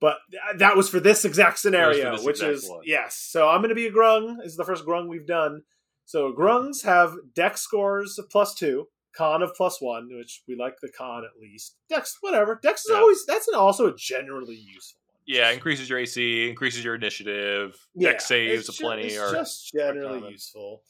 But th- that was for this exact scenario, this which exact is one. yes. So I'm going to be a grung. This is the first grung we've done. So grungs have dex scores of plus two, con of plus one, which we like the con at least. Dex, whatever. Dex is Yeah. always that's an, also generally useful. Yeah, increases your AC, increases your initiative. Yeah, Dex saves it's a ju- plenty. It's or just generally common. useful.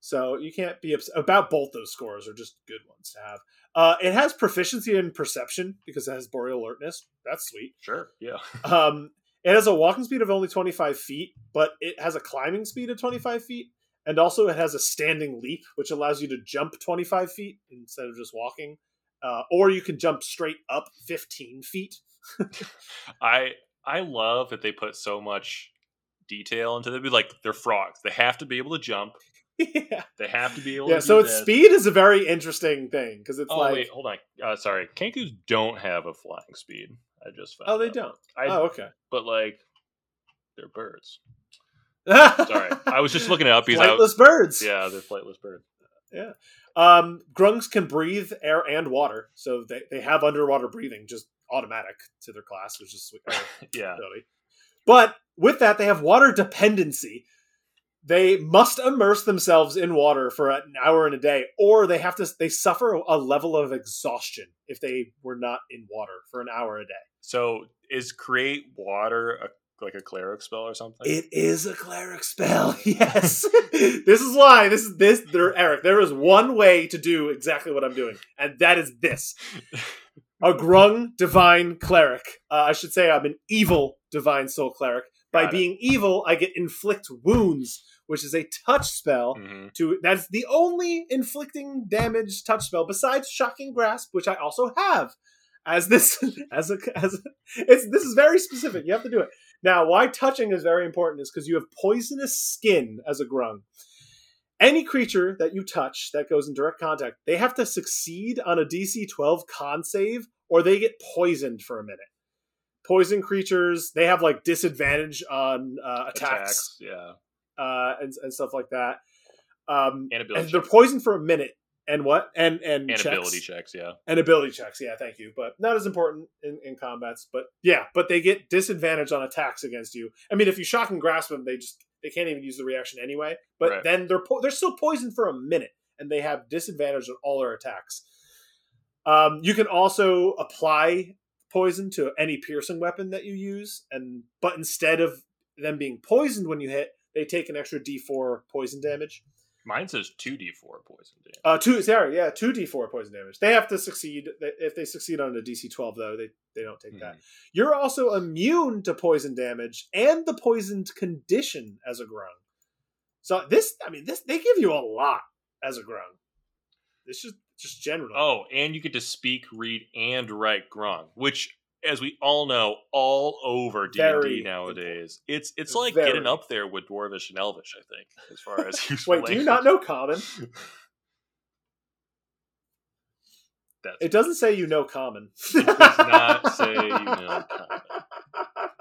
So you can't be upset about both those scores are just good ones to have. Uh, it has proficiency in perception because it has arboreal alertness. That's sweet. sure, yeah. Um, it has a walking speed of only 25 feet, but it has a climbing speed of 25 feet. And also it has a standing leap, which allows you to jump 25 feet instead of just walking. Uh, or you can jump straight up 15 feet. I I love that they put so much detail into them. Be like they're frogs. They have to be able to jump. yeah. They have to be able. Yeah, to so its this. speed is a very interesting thing because it's Oh like. wait, hold on. Uh, sorry, Kenkus don't have a flying speed. I just found. Oh, they out. don't. I, oh, okay. but like, they're birds. Sorry, I was just looking it up because Flightless birds. yeah, they're flightless birds. Yeah. Um, grungs can breathe air and water, so they, they have underwater breathing, just automatic to their class, which is sweet. Yeah, ability. But with that, they have water dependency. They must immerse themselves in water for an hour in a day, or they have to. They suffer a level of exhaustion if they were not in water for an hour a day. So is create water a, like a cleric spell or something? It is a cleric spell. Yes, this is why this is this. There, Eric. There is one way to do exactly what I'm doing, and that is this: a grung divine cleric. Uh, I should say I'm an evil divine soul cleric. By Got it. being evil, I get inflict wounds, which is a touch spell. Mhm. To that's the only inflicting damage touch spell besides shocking grasp, which I also have. As this, as a, as a, it's this is very specific. You have to do it. Now, why touching is very important is because you have poisonous skin as a grung. Any creature that you touch that goes in direct contact, they have to succeed on a DC 12 con save or they get poisoned for a minute. Poison creatures, they have like disadvantage on uh, attacks, Attacks, yeah, Uh, and, and stuff like that. Um, and and they're poisoned for a minute. And what? And and, and checks. ability checks. Yeah, and ability checks. Yeah, thank you, but not as important in, in combats. But yeah, but they get disadvantage on attacks against you. I mean, if you shock and grasp them, they just they can't even use the reaction anyway. But Right. then they're po- they're still poisoned for a minute, and they have disadvantage on all their attacks. Um, you can also apply poison to any piercing weapon that you use, and but instead of them being poisoned when you hit, they take an extra D4 poison damage. Mine says two d four poison damage. Uh, two, sorry, yeah, two D4 poison damage. They have to succeed. If they succeed on a DC 12, though, they they don't take that. Mhm. You're also immune to poison damage and the poisoned condition as a grung. So this, I mean, this they give you a lot as a grung. This is just general. Oh, and you get to speak, read, and write grung, which, as we all know, all over D and D nowadays, it's it's like Very. getting up there with Dwarvish and Elvish. I think, as far as Wait, do you not know common? That's It doesn't say you know common. It does not say you know common.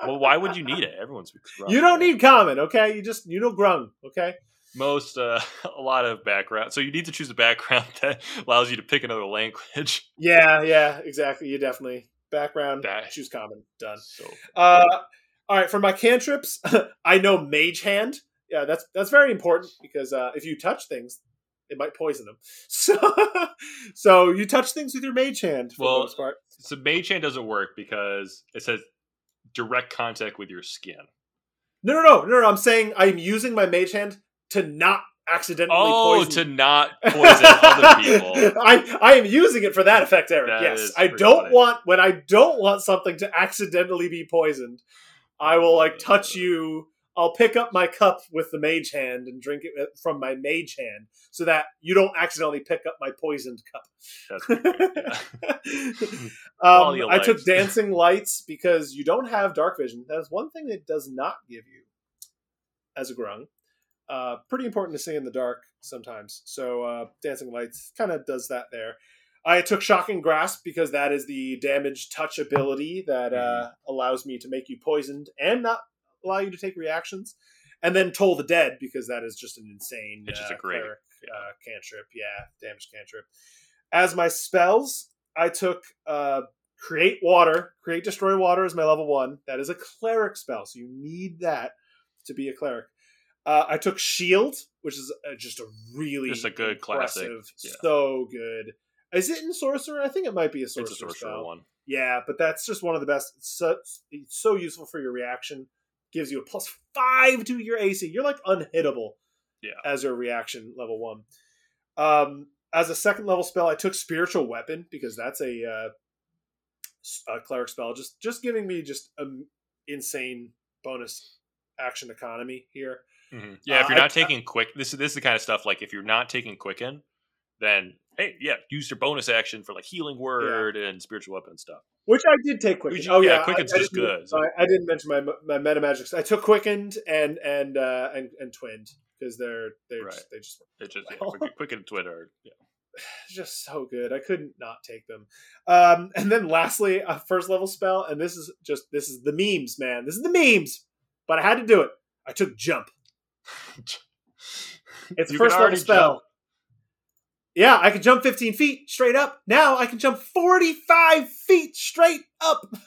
well, why would you need it? Everyone speaks grung. You don't right? need common, okay? You just you know grung, okay? most uh, a lot of background. So you need to choose a background that allows you to pick another language. Yeah, yeah, exactly. You definitely background. That- choose common. Done. So Uh, all right, for my cantrips, I know Mage Hand. Yeah, that's that's very important because uh, if you touch things, it might poison them. So, so you touch things with your Mage Hand for Well, the most part. so Mage Hand doesn't work because it says direct contact with your skin. No, no, no, no, no. I'm saying I'm using my Mage Hand to not accidentally Oh, poison. to not poison other people. I I am using it for that effect, Eric. That yes, I don't funny. want when I don't want something to accidentally be poisoned. I will like touch you. I'll pick up my cup with the mage hand and drink it from my mage hand, so that you don't accidentally pick up my poisoned cup. That's um, I took dancing lights because you don't have dark vision. That is one thing it does not give you as a grung. Uh, pretty important to see in the dark sometimes. So uh, dancing lights kind of does that there. I took shocking grasp because that is the damage touch ability that uh, allows me to make you poisoned and not allow you to take reactions. And then toll the dead because that is just an insane It's just uh, a great- cleric, uh, cantrip. Yeah, damage cantrip. As my spells, I took uh, create water, create destroy water is my level one. That is a cleric spell, so you need that to be a cleric. Uh, I took shield, which is uh, just a really Just a good classic, yeah. so good. Is it in sorcerer? I think it might be a sorcerer, It's a sorcerer spell. one. Yeah, but that's just one of the best. It's so, it's so useful for your reaction. Gives you a plus five to your AC. You're like unhittable. Yeah. As your reaction level one. Um, as a second level spell, I took spiritual weapon because that's a, uh, a cleric spell. Just just giving me just an insane bonus action economy here. Mhm. Yeah, if Uh, you're I- not taking quick, this is this is the kind of stuff like if you're not taking quicken, then hey, yeah, use your bonus action for like healing word and spiritual weapon stuff. Which I did take quicken. Which- oh yeah, yeah, Quicken's I, I just good, so- I, I didn't mention my my meta magics. I took quickened and and uh, and and twinned because they're they're Right. just, they just It just yeah, Well. quicken, quicken and Twitter. Yeah. just so good. I couldn't not take them. Um, and then lastly, a first level spell, and this is just this is the memes, man. This is the memes. But I had to do it. I took jump. It's You first level spell. jump. Yeah, I can jump 15 feet straight up. Now I can jump 45 feet straight up.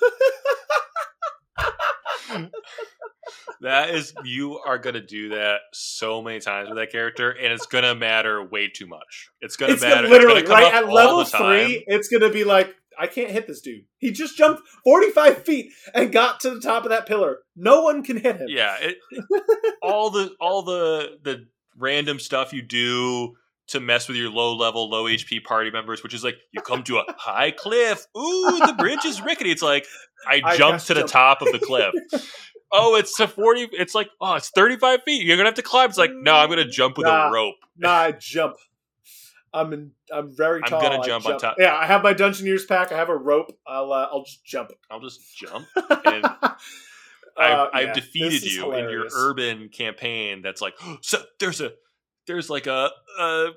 That is, you are gonna do that so many times with that character, and it's gonna matter way too much. It's gonna matter. gonna, literally it's gonna come right up at level three. It's gonna be like I can't hit this dude. He just jumped 45 feet and got to the top of that pillar. No one can hit him. Yeah, it, all the all the the random stuff you do to mess with your low level, low HP party members, which is like you come to a high cliff. Ooh, the bridge is rickety. It's like I I jumped to the jumped. top of the cliff. oh, it's to forty. It's like oh, it's thirty five feet. You're gonna have to climb. It's like no, I'm gonna mm, jump with Nah. a rope. Nah, I jump. I'm in, I'm very I'm gonna I jump on top. Yeah, I have my Dungeoneers pack. I have a rope. I'll uh, I'll just jump. I'll just jump. And I've, Uh, I've yeah, defeated you in your urban campaign. That's like, so there's a there's like a, a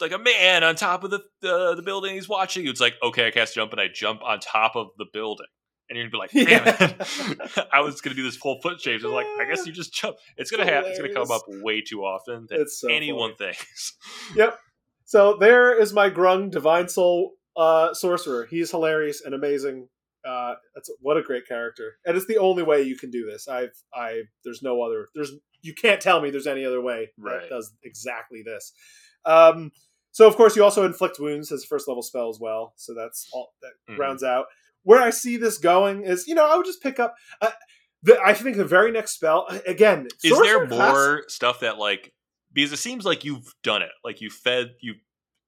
like a man on top of the uh, the building. He's watching you. It's like, okay, I cast jump, and I jump on top of the building. And you're gonna be like, damn it! I was gonna do this full foot change. I was like, I guess you just jump. It's gonna have it's gonna come up way too often that so anyone thinks. So there is my Grung Divine Soul uh, sorcerer. He's hilarious and amazing. Uh, that's what a great character, and it's the only way you can do this. I've, I, there's no other. There's you can't tell me there's any other way Right. that does exactly this. Um, so of course you also inflict wounds as a first level spell as well. So that's all that Mhm. rounds out. Where I see this going is, you know, I would just pick up. Uh, the, I think the very next spell again. Is there sorcerer class- more stuff that like because it seems like you've done it, like you fed you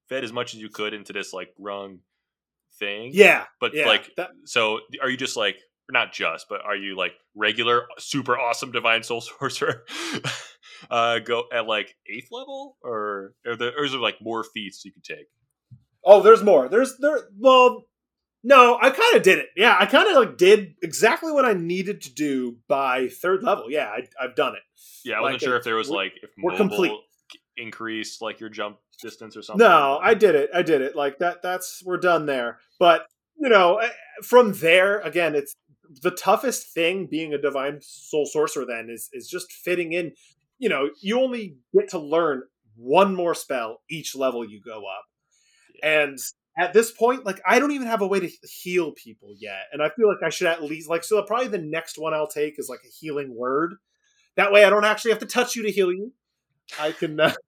fed as much as you could into this like rung thing. Yeah, but yeah, like that- so are you just like not just but are you like regular super awesome divine soul sorcerer uh go at like eighth level or or, the, or is there like more feats you can take Oh, there's more. There's there. Well, no, I kind of did it. Yeah, I kind of like did exactly what I needed to do by third level. Yeah, I, I've done it. yeah i Like, wasn't sure if there was like if we're complete. increased like your jump distance or something No, I did it. I did it. Like that. That's we're done there. But you know, eh, from there again, it's the toughest thing being a divine soul sorcerer. Then is is just fitting in. You know, you only get to learn one more spell each level you go up, and at this point, like I don't even have a way to heal people yet, and I feel like I should at least like so. Probably the next one I'll take is like a healing word. That way, I don't actually have to touch you to heal you. I can. Uh,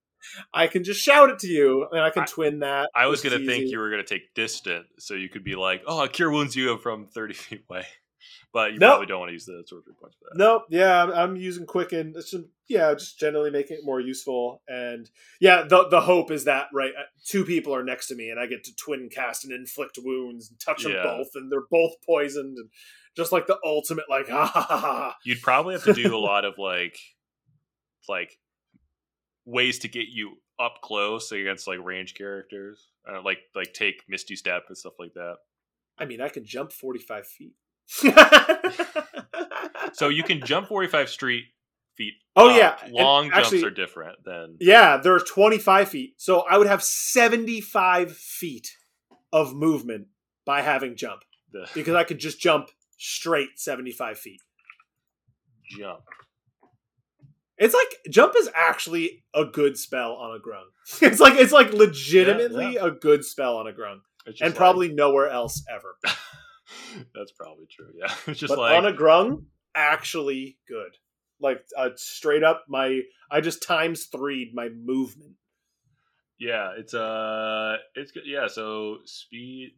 I can just shout it to you, and I can I- twin that. I was gonna think you were gonna take distant, so you could be like, "Oh, I cure wounds you from thirty feet away," but you Nope. probably don't want to use the sorcery points for that. Nope. Yeah, I'm, I'm using Quicken. It's just, yeah, just generally making it more useful. And yeah, the the hope is that right, uh, two people are next to me, and I get to twin cast and inflict wounds and touch them both, and they're both poisoned, and just like the ultimate, like ha ha ha. ha. You'd probably have to do a lot of like, like ways to get you up close against like range characters, uh, like like take Misty Step and stuff like that. I mean, I can jump forty five feet. So you can jump forty five street feet. Oh up. yeah, and long jumps actually- are different than Yeah, they're 25 feet. So I would have 75 feet of movement by having jump because I could just jump straight 75 feet. jump. It's like jump is actually a good spell on a grung. It's like it's like legitimately Yeah, a good spell on a grung, and like- probably nowhere else ever. that's probably true. Yeah, it's just but like on a grung, actually good. Like uh, straight up, my I just times three my movement. yeah, it's uh, it's good. Yeah, so speed.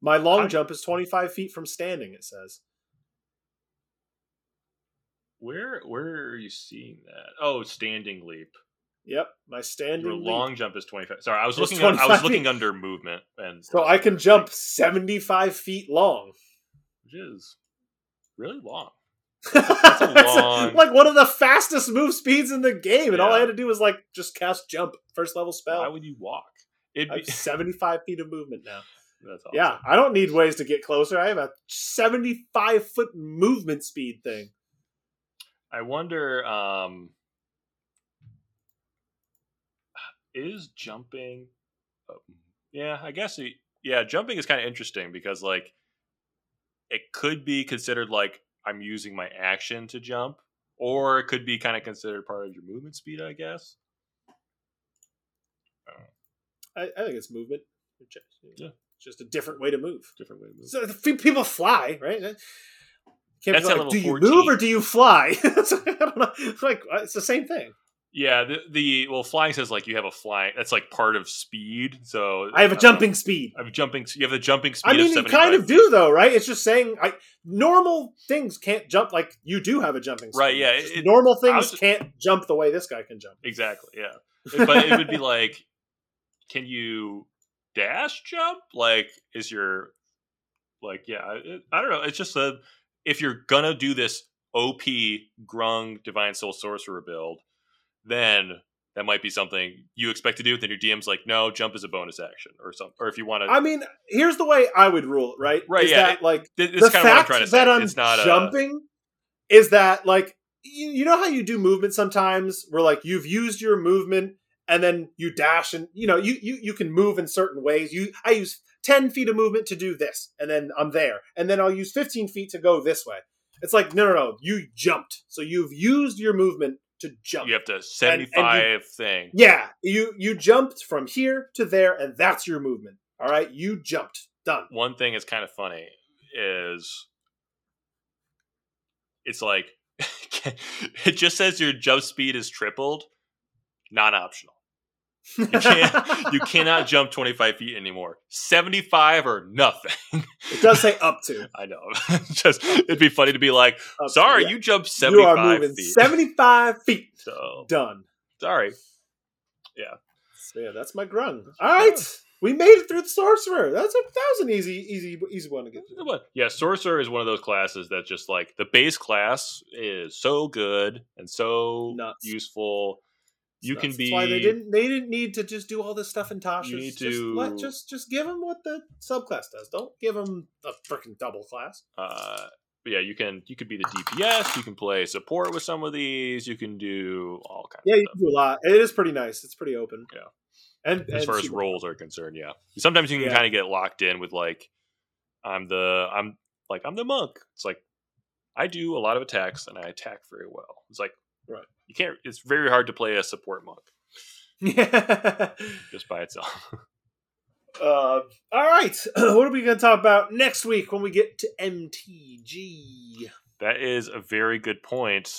My long How- jump is 25 feet from standing. It says. Where where are you seeing that? Oh, standing leap. Yep, my standing. Your leap. long jump is twenty five. Sorry, I was It's looking. I was looking under movement, and So I can jump 75 feet long. which is really long. That's long- like one of the fastest move speeds in the game, and all I had to do was like just cast jump, first level spell. Why would you walk? It'd be 75 feet of movement now. that's awesome. Yeah, I don't need ways to get closer. I have a 75 foot movement speed thing. I wonder. um Is jumping? yeah, I guess. It, yeah, jumping is kind of interesting because like it could be considered like I'm using my action to jump, or it could be kind of considered part of your movement speed. I guess. I, I think it's movement. Yeah. It's just a different way to move. Different way to move. So people fly, right? Can't That's at like, do you 14. move or do you fly? It's like, I don't know. It's like uh, it's the same thing. Yeah, the, the well, flying says like you have a flying. That's like part of speed. So I have a jumping speed. I have a jumping. You have the jumping speed. I mean, you kind of do though, right? It's just saying, I normal things can't jump like you do have a jumping. Speed. Right, yeah, it- normal things was- can't jump the way this guy can jump. Exactly. Yeah, but it would be like, can you dash jump? Like, is your like yeah? It, I don't know. It's just a if you're gonna do this OP Grung Divine Soul Sorcerer build, then that might be something you expect to do. Then your DM's like, no, jump is a bonus action or something. Or if you want to, I mean, here's the way I would rule it. Right? Right, Is yeah, That, like this is the kind of what I'm fact trying to that say. I'm it's not a jumping is that like you, you know how you do movement sometimes where like you've used your movement and then you dash and you know you you you can move in certain ways. You I use ten feet of movement to do this and then I'm there and then I'll use fifteen feet to go this way. It's like no no no you jumped so you've used your movement to jump. you have to 75 thing. Yeah, you you jumped from here to there and that's your movement. All right, you jumped. Done. one thing is kind of funny is it's like it just says your jump speed is tripled, non optional. You can't you cannot jump 25 feet anymore. 75 or nothing. It does say up to. I know. just it'd be funny to be like, Up to, sorry, yeah. you jumped You 75 are moving feet. 75 feet. so Done. sorry. So, yeah, that's my grung. All right. Oh. We made it through the sorcerer. That's a that was an easy, easy, easy one to get through. Yeah, sorcerer is one of those classes that just like the base class is so good and so Nuts. useful. You can that's be why they didn't they didn't need to just do all this stuff in Tasha's. You need just let just just give them what the subclass does. Don't give them a freaking double class. uh but yeah, you can you could be the DPS, you can play support with some of these, you can do all kinds Yeah, you can do a lot. It is pretty nice. It's pretty open. Yeah. and, as and far as roles are concerned, yeah. Sometimes you can Yeah. kind of get locked in with like I'm the I'm like I'm the monk. It's like I do a lot of attacks and I attack very well. It's like Right. You can't it's very hard to play a support monk Yeah. just by itself. Uh, all right. what are we going to talk about next week when we get to MTG? That is a very good point,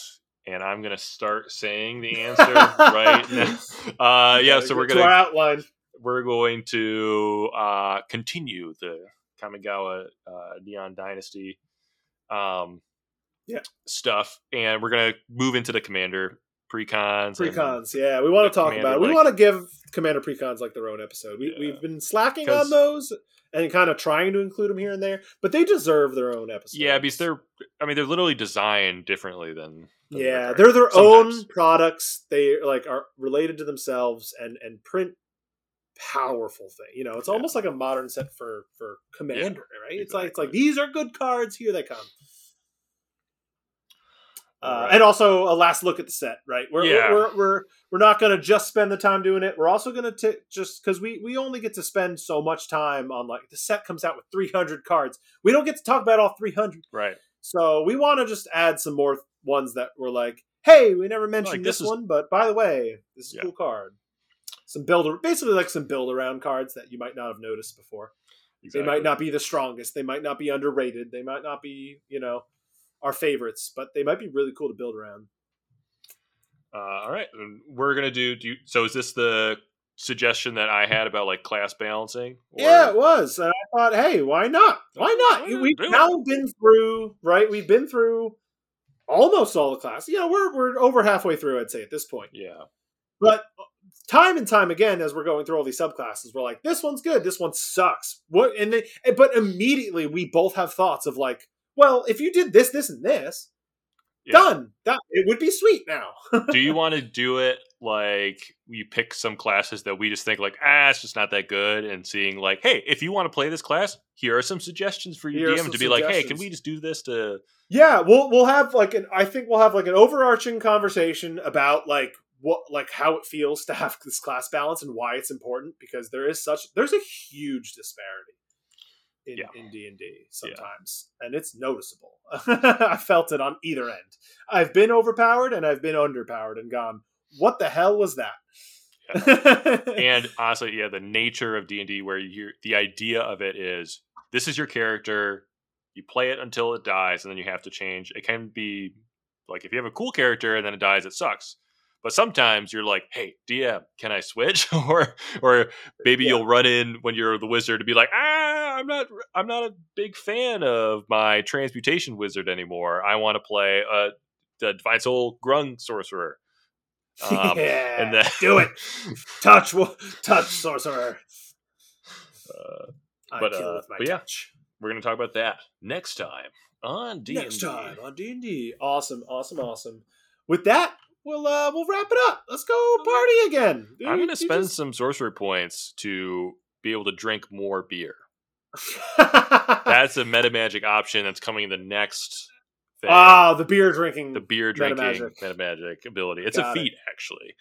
and I'm gonna start saying the answer right now. Uh, yeah, so we're Get to outline. we're going to uh, continue the Kamigawa uh, Neon Dynasty um, Yeah. stuff, and we're gonna move into the Commander precons. Precons, yeah, we want to talk about it. We like- want to give Commander precons like their own episode. We, Yeah. We've been slacking on those and kind of trying to include them here and there, but they deserve their own episode. Yeah, because they're I mean they're literally designed differently than. than yeah, they're their sometimes. own products. They like are related to themselves and and print powerful thing. You know, it's Yeah. almost like a modern set for for Commander, right? It's like it's like these are good cards. Here they come. Uh, Alright. and also a last look at the set, right? We're Yeah. we're, we're we're not going to just spend the time doing it. We're also going to just because we we only get to spend so much time on like the set comes out with 300 cards. We don't get to talk about all 300, right. so we want to just add some more ones that were like, hey, we never mentioned Like, this, this is- one, but by the way, this is a cool card. Some build, basically like some build around cards that you might not have noticed before. Exactly. They might not be the strongest. They might not be underrated. They might not be, you know, our favorites, but they might be really cool to build around. Uh, all right, we're gonna do. do you, so is this the suggestion that I had about like class balancing? Or- Yeah, it was. And I thought, hey, why not? Why not? Yeah, We've do it. now been through, right? We've been through almost all the classes. You know, we're we're over halfway through, I'd say, at this point. yeah, But time and time again, as we're going through all these subclasses, we're like, this one's good, this one sucks. What? And they, but immediately we both have thoughts of like, well, if you did this, this, and this, yeah. done. That it would be sweet now. do you want to do it like you pick some classes that we just think like ah, it's just not that good, and seeing like, hey, if you want to play this class, here are some suggestions for your Here DM to be like, hey, can we just do this to? Yeah, we'll we'll have like an I think we'll have like an overarching conversation about like what like how it feels to have this class balance and why it's important because there is such there's a huge disparity in Yeah. in D and D Yeah. sometimes, and it's noticeable. I felt it on either end. I've been overpowered and I've been underpowered and gone. What the hell was that? and honestly, yeah, the nature of D and D, where you the idea of it is this is your character, you play it until it dies, and then you have to change. It can be like if you have a cool character and then it dies, it sucks. But sometimes you're like, "Hey, DM, can I switch?" or, or maybe Yeah. you'll run in when you're the wizard to be like, "Ah, I'm not, I'm not a big fan of my transmutation wizard anymore. I want to play a the divine soul grung sorcerer." Um, yeah, and then do it. Touch, touch, sorcerer. Uh, but, uh, but yeah. we're gonna talk about that next time on D Next time on D and D. Awesome, awesome, awesome. With that, we'll uh we'll wrap it up. Let's go party again. I'm gonna spend just- some sorcery points to be able to drink more beer. That's a meta magic option that's coming in the next thing. ah the beer drinking. the beer drinking meta magic ability. It's Got a it. feat actually.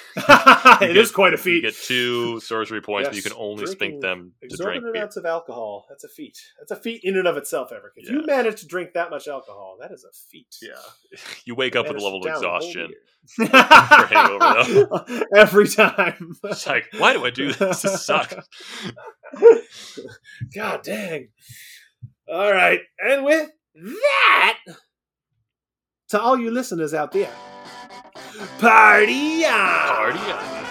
it is get- quite a feat. You get two sorcery points, but you can only spink them to drink beer. amounts of alcohol. That's a feat. That's a feat in and of itself, Eric. If you manage to drink that much alcohol, that is a feat. Yeah, you wake up with a level of down a whole exhaustion. hangover, Every time. It's like, why do I do this? This sucks. God dang. All right, and with that, to all you listeners out there, party on! Party on.